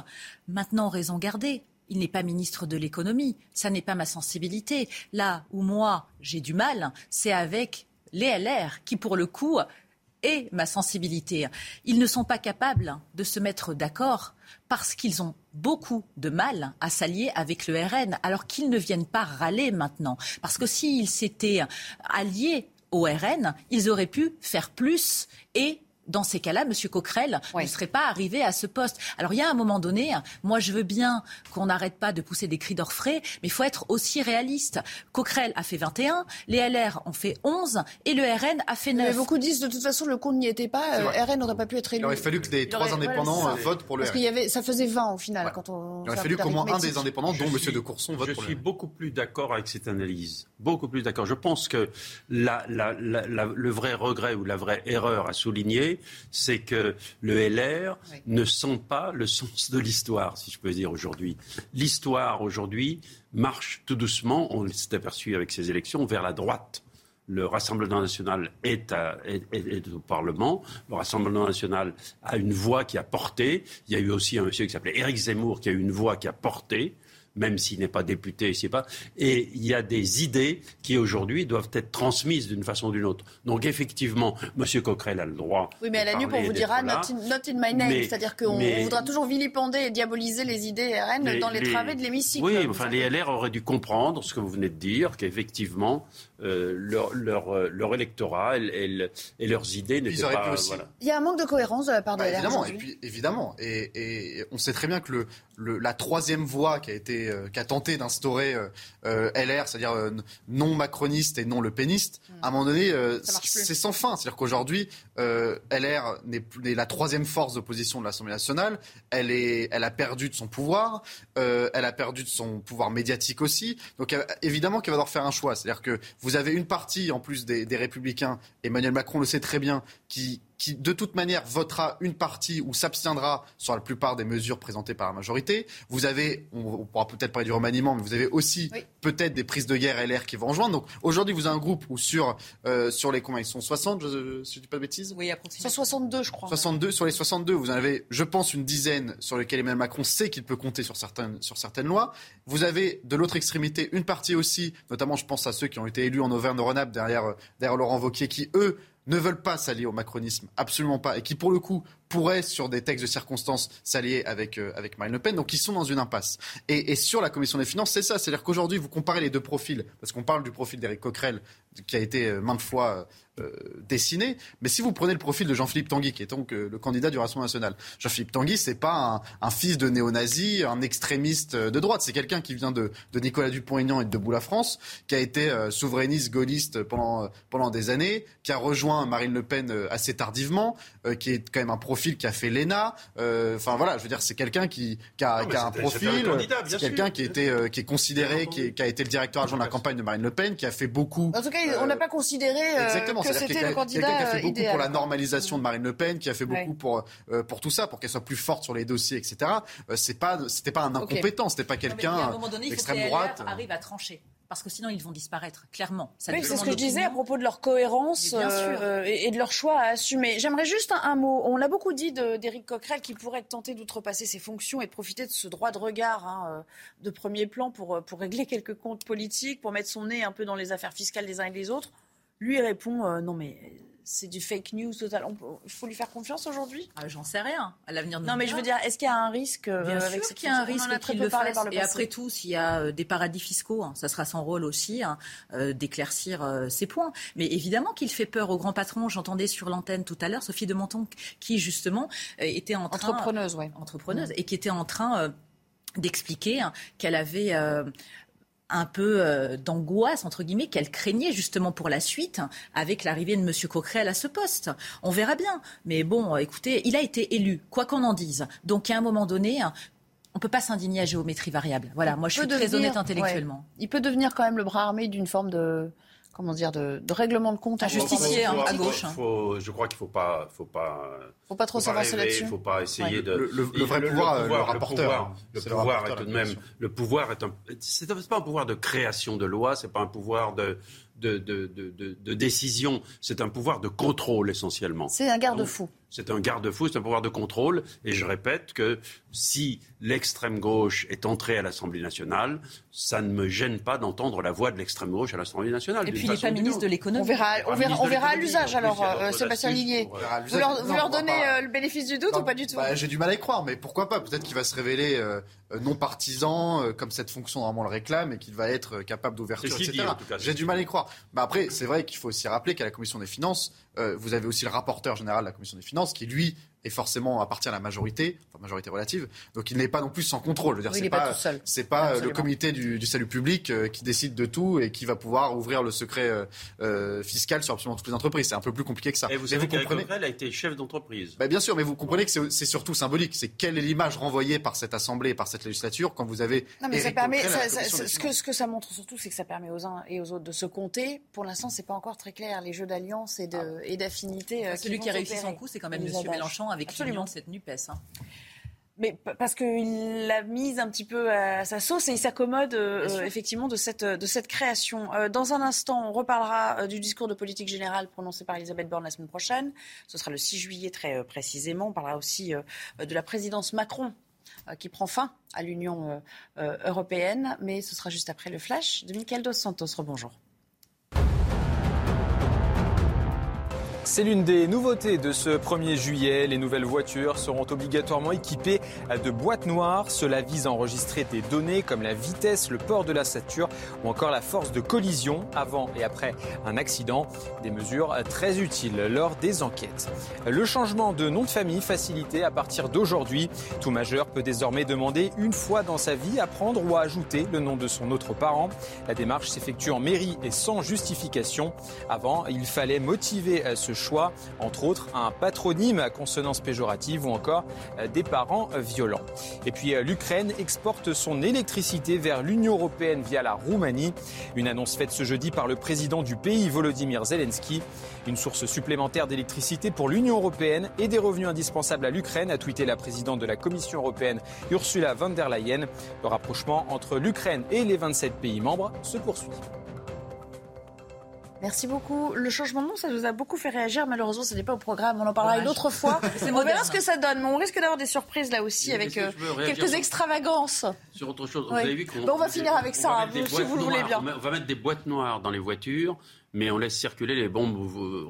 Maintenant, raison gardée. Il n'est pas ministre de l'économie. Ça n'est pas ma sensibilité. Là où moi, j'ai du mal, c'est avec les LR qui, pour le coup, est ma sensibilité. Ils ne sont pas capables de se mettre d'accord parce qu'ils ont beaucoup de mal à s'allier avec le RN, alors qu'ils ne viennent pas râler maintenant. Parce que s'ils s'étaient alliés au RN, ils auraient pu faire plus et dans ces cas-là, M. Coquerel ne serait pas arrivé à ce poste. Alors il y a un moment donné, moi je veux bien qu'on n'arrête pas de pousser des cris d'orfraie, mais il faut être aussi réaliste. Coquerel a fait 21, les LR ont fait 11 et le RN a fait 9. Mais beaucoup disent de toute façon le compte n'y était pas. Euh. RN n'aurait pas pu être élu. Il aurait fallu que Il trois aurait- indépendants voilà, euh, votent pour le Parce RN. qu'il y avait, ça faisait 20 au final quand on. Il aurait fallu qu'au moins un des indépendants, dont Je M. de Courson, vote Je pour le suis beaucoup plus d'accord avec cette analyse. Beaucoup plus d'accord. Je pense que la- la- la- la- le vrai regret ou la vraie erreur à souligner, c'est que le LR ne sent pas le sens de l'histoire, si je peux dire aujourd'hui. L'histoire aujourd'hui marche tout doucement, on s'est aperçu avec ces élections, vers la droite. Le Rassemblement national est, à- est- est- est au Parlement. Le Rassemblement national a une voix qui a porté. Il y a eu aussi un monsieur qui s'appelait Éric Zemmour qui a eu une voix qui a porté même s'il n'est pas député, je sais pas. Et il y a des idées qui aujourd'hui doivent être transmises d'une façon ou d'une autre. Donc effectivement, M. Coquerel a le droit. Oui, mais à la nuit, on vous dira not in, not in my name. C'est-à-dire qu'on voudra toujours vilipender et diaboliser les idées RN Les- dans les, travées de l'hémicycle. Oui, enfin, les LR auraient dû comprendre ce que vous venez de dire, qu'effectivement, euh, leur, leur, euh, leur électorat et, et le- et leurs idées n'étaient auraient pas. pu aussi. voilà. Il y a un manque de cohérence de la part de Bah, LR évidemment, et puis évidemment, et, et on sait très bien que le, le- la troisième voie qui a été, euh, qui a tenté d'instaurer euh, euh, LR, c'est-à-dire euh, non macroniste et non le péniste, à un moment donné, euh, c'est sans fin. C'est-à-dire qu'aujourd'hui, euh, LR n'est la troisième force d'opposition de l'Assemblée nationale. Elle est, elle a perdu de son pouvoir, euh, elle a perdu de son pouvoir médiatique aussi. Donc évidemment qu'elle va devoir faire un choix. C'est-à-dire que vous avez une partie en plus des, des républicains, Emmanuel Macron le sait très bien, qui qui de toute manière votera une partie ou s'abstiendra sur la plupart des mesures présentées par la majorité. Vous avez, on, on pourra peut-être parler du remaniement, mais vous avez aussi peut-être des prises de guerre LR qui vont rejoindre. Donc aujourd'hui, vous avez un groupe où sur, euh, sur les combien ils sont 60, je, si je dis pas de bêtises? Oui, approximativement. 162, je crois. 62 sur les 62, vous en avez, je pense, une dizaine sur lesquelles Emmanuel Macron sait qu'il peut compter sur certaines, sur certaines lois. Vous avez de l'autre extrémité une partie aussi, notamment je pense à ceux qui ont été élus en Auvergne-Rhône-Alpes derrière, euh, derrière Laurent Wauquiez, qui eux ne veulent pas s'allier au macronisme, absolument pas, et qui pour le coup pourraient, sur des textes de circonstances, s'allier avec, euh, avec Marine Le Pen. Donc ils sont dans une impasse. Et, et sur la commission des finances, c'est ça. C'est-à-dire qu'aujourd'hui, vous comparez les deux profils, parce qu'on parle du profil d'Éric Coquerel, qui a été euh, maintes fois euh, dessiné. Mais si vous prenez le profil de Jean-Philippe Tanguy, qui est donc euh, le candidat du Rassemblement national, Jean-Philippe Tanguy, c'est pas un, un fils de néo-nazi, un extrémiste euh, de droite. C'est quelqu'un qui vient de, de Nicolas Dupont-Aignan et de Debout la France, qui a été euh, souverainiste, gaulliste pendant, euh, pendant des années, qui a rejoint Marine Le Pen euh, assez tardivement, euh, qui est quand même un profil qui a fait l'ENA. Euh, Enfin voilà, je veux dire, c'est quelqu'un qui, qui a, Non, qui a un profil, c'est quelqu'un qui, était, euh, qui est considéré, qui, est- qui a été le directeur adjoint de la campagne de Marine Le Pen, qui a fait beaucoup. En tout cas, on n'a pas considéré euh, Exactement, que c'était quelqu'un- le candidat quelqu'un qui a fait euh, beaucoup idéal. pour la normalisation de Marine Le Pen, qui a fait beaucoup Ouais. pour euh, pour tout ça, pour qu'elle soit plus forte sur les dossiers, etc. Euh, c'est pas c'était pas un incompétent, c'était pas quelqu'un un moment donné, il faut que d'extrême droite. arrivent à trancher. Parce que sinon, ils vont disparaître, clairement. Ça Oui, c'est ce que je disais à propos de leur cohérence Mais bien euh, sûr. euh, et, et de leur choix à assumer. J'aimerais juste un, un mot. On a beaucoup dit d'Éric Coquerel qui pourrait tenter d'outrepasser ses fonctions et de profiter de ce droit de regard hein, euh, de premier plan pour, euh, pour régler quelques comptes politiques, pour mettre son nez un peu dans les affaires fiscales des uns et des autres. Lui répond non mais c'est du fake news total. Il faut lui faire confiance aujourd'hui ah, J'en sais rien. À l'avenir Non, mais je veux dire, est-ce qu'il y a un risque euh, Bien avec sûr qu'il y a un risque qu'il le fasse. Et après tout, s'il y a euh, des paradis fiscaux, hein, ça sera son rôle aussi hein, euh, d'éclaircir ces points. Mais évidemment qu'il fait peur aux grands patrons. J'entendais sur l'antenne tout à l'heure Sophie de Menton qui justement était en train entrepreneuse, ouais. entrepreneuse et qui était en train d'expliquer hein, qu'elle avait un peu euh, d'angoisse, entre guillemets, qu'elle craignait justement pour la suite avec l'arrivée de M. Coquerel à ce poste. On verra bien. Mais bon, écoutez, il a été élu, quoi qu'on en dise. Donc à un moment donné, on ne peut pas s'indigner à géométrie variable. Voilà, moi je suis très honnête intellectuellement. Il peut devenir quand même le bras armé d'une forme de comment dire, de, règlement de compte à justicier hein, à gauche. Hein. je crois qu'il ne faut pas, faut pas, faut pas trop s'avancer là-dessus. Il ne faut pas essayer de. Le, vrai pouvoir, le, rapporteur. Le pouvoir, est tout de même. Le pouvoir est un. C'est pas un pouvoir de création de loi. C'est pas un pouvoir de de, de, de, de décision. C'est un pouvoir de contrôle essentiellement. C'est un garde-fou. C'est un garde-fou, c'est un pouvoir de contrôle. Et je répète que si l'extrême gauche est entrée à l'Assemblée nationale, ça ne me gêne pas d'entendre la voix de l'extrême gauche à l'Assemblée nationale. Et puis il n'est pas ministre de l'économie. On verra, on verra, on verra à l'usage alors, euh, Sébastien Liguier. Vous leur, vous leur donnez euh, le bénéfice du doute ou pas du tout? bah, J'ai du mal à y croire, mais pourquoi pas? Peut-être qu'il va se révéler euh, non partisan, comme cette fonction normalement le réclame, et qu'il va être capable d'ouverture, etc. J'ai du mal à y croire. Bah, après, c'est vrai qu'il faut aussi rappeler qu'à la Commission des finances, vous avez aussi le rapporteur général de la Commission des finances qui, lui, et forcément appartient à la majorité, enfin majorité relative. Donc il n'est pas non plus sans contrôle. Je veux dire, c'est pas, c'est pas le comité du, salut public euh, qui décide de tout et qui va pouvoir ouvrir le secret euh, euh, fiscal sur absolument toutes les entreprises. C'est un peu plus compliqué que ça. Et vous savez qu'elle a été chef d'entreprise. Bah, bien sûr, mais vous comprenez que c'est surtout symbolique. C'est quelle est l'image renvoyée par cette assemblée, par cette législature quand vous avez. Non, mais ça permet. ce, que, ce que ça montre surtout, c'est que ça permet aux uns et aux autres de se compter. Pour l'instant, c'est pas encore très clair. Les jeux d'alliance et d'affinité. Ah. Celui qui a réussi son coup, c'est quand même M. Mélenchon avec l'union de cette NUPES. Hein. Mais parce qu'il l'a mise un petit peu à sa sauce et il s'accommode euh, effectivement de cette, de cette création. Euh, dans un instant, on reparlera euh, du discours de politique générale prononcé par Elisabeth Borne la semaine prochaine. Ce sera le 6 juillet très précisément. On parlera aussi de la présidence Macron qui prend fin à l'Union européenne. Mais ce sera juste après le flash de Michael Dos Santos. Rebonjour. C'est l'une des nouveautés de ce 1er juillet. Les nouvelles voitures seront obligatoirement équipées de boîtes noires. Cela vise à enregistrer des données comme la vitesse, le port de la ceinture ou encore la force de collision avant et après un accident. Des mesures très utiles lors des enquêtes. Le changement de nom de famille facilité à partir d'aujourd'hui. Tout majeur peut désormais demander une fois dans sa vie à prendre ou à ajouter le nom de son autre parent. La démarche s'effectue en mairie et sans justification. Avant, il fallait motiver ce choix, entre autres un patronyme à consonance péjorative ou encore euh, des parents euh, violents. Et puis euh, l'Ukraine exporte son électricité vers l'Union européenne via la Roumanie. Une annonce faite ce jeudi par le président du pays, Volodymyr Zelensky. Une source supplémentaire d'électricité pour l'Union européenne et des revenus indispensables à l'Ukraine, a tweeté la présidente de la Commission européenne, Ursula von der Leyen. Le rapprochement entre l'Ukraine et les 27 pays membres se poursuit. Merci beaucoup. Le changement de nom, ça nous a beaucoup fait réagir. Malheureusement, ce n'est pas au programme. On en parlera une autre fois. on verra ce que ça donne. Mais on risque d'avoir des surprises là aussi avec euh, quelques extravagances. Sur autre chose, vous avez vu qu'on. on va finir avec ça, si vous le voulez bien. On va mettre des boîtes noires dans les voitures mais on laisse circuler les bombes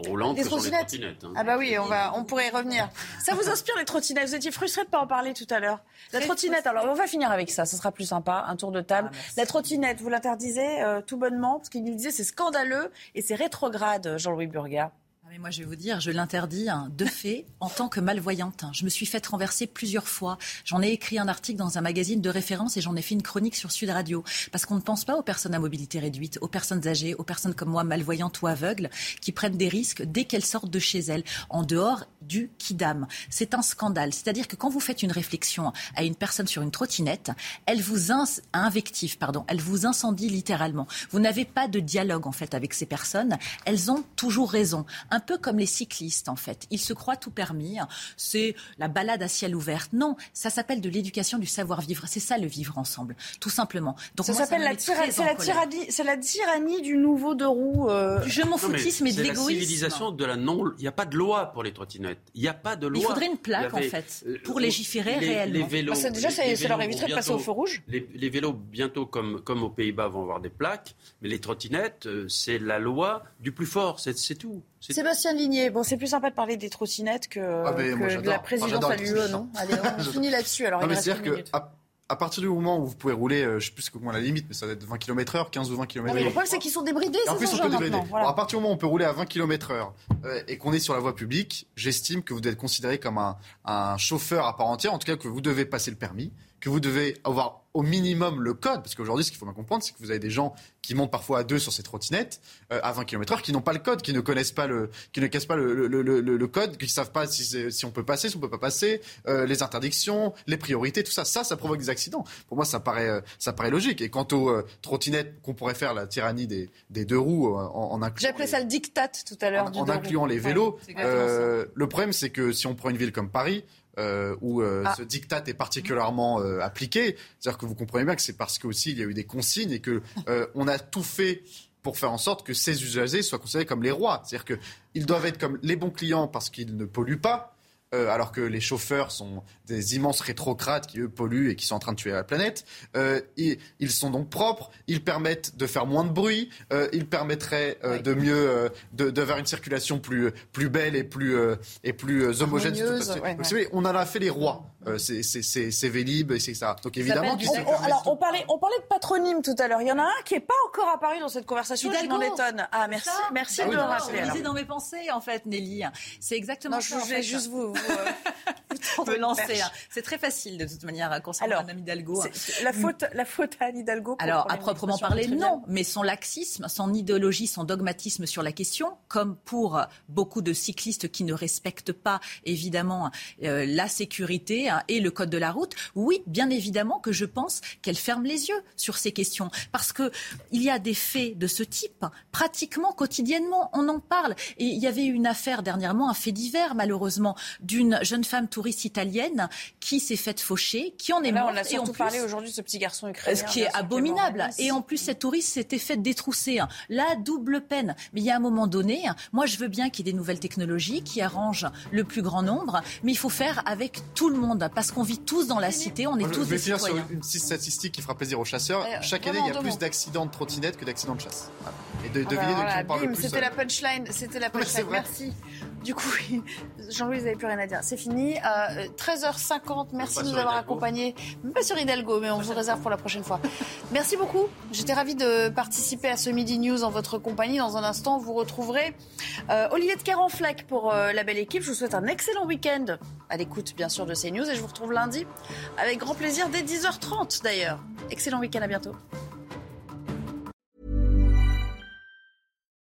roulantes les trottinettes. Hein. Ah bah oui, on, va, on pourrait y revenir. Ça vous inspire les trottinettes? Vous étiez frustré de ne pas en parler tout à l'heure. La trottinette, alors on va finir avec ça, ça sera plus sympa, un tour de table. Ah, la trottinette, vous l'interdisez euh, tout bonnement, parce qu'il nous disait c'est scandaleux et c'est rétrograde, Jean-Louis Burga mais moi, je vais vous dire, je l'interdis hein, de fait en tant que malvoyante. Je me suis fait renverser plusieurs fois. J'en ai écrit un article dans un magazine de référence et j'en ai fait une chronique sur Sud Radio. Parce qu'on ne pense pas aux personnes à mobilité réduite, aux personnes âgées, aux personnes comme moi, malvoyantes ou aveugles, qui prennent des risques dès qu'elles sortent de chez elles, en dehors du kidam. C'est un scandale. C'est-à-dire que quand vous faites une réflexion à une personne sur une trottinette, elle vous invective, pardon, elle vous incendie littéralement. Vous n'avez pas de dialogue en fait avec ces personnes. Elles ont toujours raison. Un peu comme les cyclistes en fait. Ils se croient tout permis. C'est la balade à ciel ouvert. Non, ça s'appelle de l'éducation du savoir-vivre. C'est ça le vivre ensemble, tout simplement. Donc ça s'appelle la, la tyrannie, la tyrannie du nouveau de roue. Euh... Je m'en foutisme et de l'égoïsme. C'est la civilisation de la non. Il n'y a pas de loi pour les trottinettes. Il n'y a pas de loi. Il faudrait une plaque en fait euh, pour légiférer réellement. Les vélos, bah, déjà, ça, leur éviterait de passer au feu rouge. Les, les vélos bientôt comme comme aux Pays-Bas vont avoir des plaques, mais les trottinettes, euh, c'est la loi du plus fort. C'est tout. Sébastien Ligné, bon, c'est plus sympa de parler des trottinettes que, ah, de la présidence à l'UE, non Allez, on finit là-dessus. Alors, non, c'est-à-dire que à, partir du moment où vous pouvez rouler, euh, je sais plus comment la limite, mais ça va être 20 km heure, 15 ou 20 km heure. le problème, c'est qu'ils sont débridés, en plus, on peut débrider. à partir du moment où on peut rouler à 20 km heure euh, et qu'on est sur la voie publique, j'estime que vous devez être considéré comme un, un chauffeur à part entière, en tout cas que vous devez passer le permis que vous devez avoir au minimum le code, parce qu'aujourd'hui, ce qu'il faut bien comprendre, c'est que vous avez des gens qui montent parfois à deux sur ces trottinettes euh, à 20 km/h, qui n'ont pas le code, qui ne connaissent pas le, qui ne cassent pas le, le, le, le code, qui ne savent pas si, si, on peut passer, si on peut pas passer, euh, les interdictions, les priorités, tout ça, ça, ça provoque des accidents. Pour moi, ça paraît, euh, ça paraît logique. Et quant aux euh, trottinettes qu'on pourrait faire la tyrannie des, des deux roues en, en incluant, appelé ça le diktat tout à l'heure, en, en incluant les vélos. le problème, c'est que si on prend une ville comme Paris euh, où euh, ah. ce diktat est particulièrement euh, appliqué. C'est-à-dire que vous comprenez bien que c'est parce qu'aussi il y a eu des consignes et que on a tout fait pour faire en sorte que ces usagers soient considérés comme les rois. C'est-à-dire qu'ils doivent être comme les bons clients parce qu'ils ne polluent pas, euh, alors que les chauffeurs sont des immenses rétrocrates qui, eux, polluent et qui sont en train de tuer la planète. Euh, ils, ils, sont donc propres, ils permettent de faire moins de bruit, euh, ils permettraient euh, de mieux, euh, de, de, une circulation plus, plus belle et plus, et plus homogène. Ouais, Vous savez, on en a fait les rois, c'est Vélib, et c'est ça. Donc évidemment... On, alors, on parlait, on parlait de patronyme tout à l'heure. Il y en a un qui n'est pas encore apparu dans cette conversation, Hidalgo. je m'en étonne. Ah, merci, merci ah de le rappeler. Je dans mes pensées, en fait, Nelly. C'est exactement non, ça. Je voulais juste vous peut lancer. Hein. C'est très facile de toute manière concernant Alors, Madame Hidalgo. La faute, la faute à Anne Hidalgo. Alors à proprement parler, non. Mais son laxisme, son idéologie, son dogmatisme sur la question, comme pour beaucoup de cyclistes qui ne respectent pas évidemment euh, la sécurité hein, et le code de la route, oui, bien évidemment que je pense qu'elle ferme les yeux sur ces questions, parce que il y a des faits de ce type pratiquement quotidiennement. On en parle. Et il y avait une affaire dernièrement, un fait divers malheureusement, d'une jeune femme touriste italienne qui s'est faite faucher, qui en est morte. On a surtout parlé aujourd'hui de ce petit garçon ukrainien. Ce qui est abominable. Et en plus, cette touriste s'était faite détrousser. La double peine. Mais il y a un moment donné, moi je veux bien qu'il y ait des nouvelles technologies qui arrangent le plus grand nombre, mais il faut faire avec tout le monde parce qu'on vit tous dans la cité, on est tous des citoyens. Je vais finir sur une statistique qui fera plaisir aux chasseurs. Euh, Chaque année, il y a plus d'accidents de trottinettes que d'accidents de chasse. Et de, deviner ah bah de qui on parle le plus. C'était la punchline. C'était la punchline. Merci. Du coup, Jean-Louis, vous n'avez plus rien à dire. C'est fini. 13h50, euh, merci de nous avoir accompagnés. Même pas sur Hidalgo, mais on vous réserve pour la prochaine fois. Merci beaucoup. J'étais ravie de participer à ce Midi News en votre compagnie. Dans un instant, vous retrouverez euh, Olivier de Carenfleck pour euh, la belle équipe. Je vous souhaite un excellent week-end à l'écoute, bien sûr, de CNews. Et je vous retrouve lundi avec grand plaisir dès 10h30 d'ailleurs. Excellent week-end, à bientôt.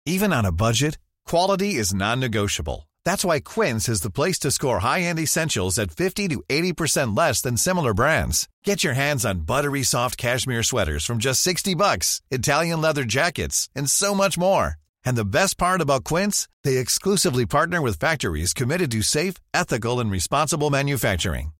Even on a budget, quality is non-negotiable. That's why Quince is the place to score high-end essentials at 50 to 80% less than similar brands. Get your hands on buttery soft cashmere sweaters from just 60 bucks, Italian leather jackets, and so much more. And the best part about Quince, they exclusively partner with factories committed to safe, ethical, and responsible manufacturing.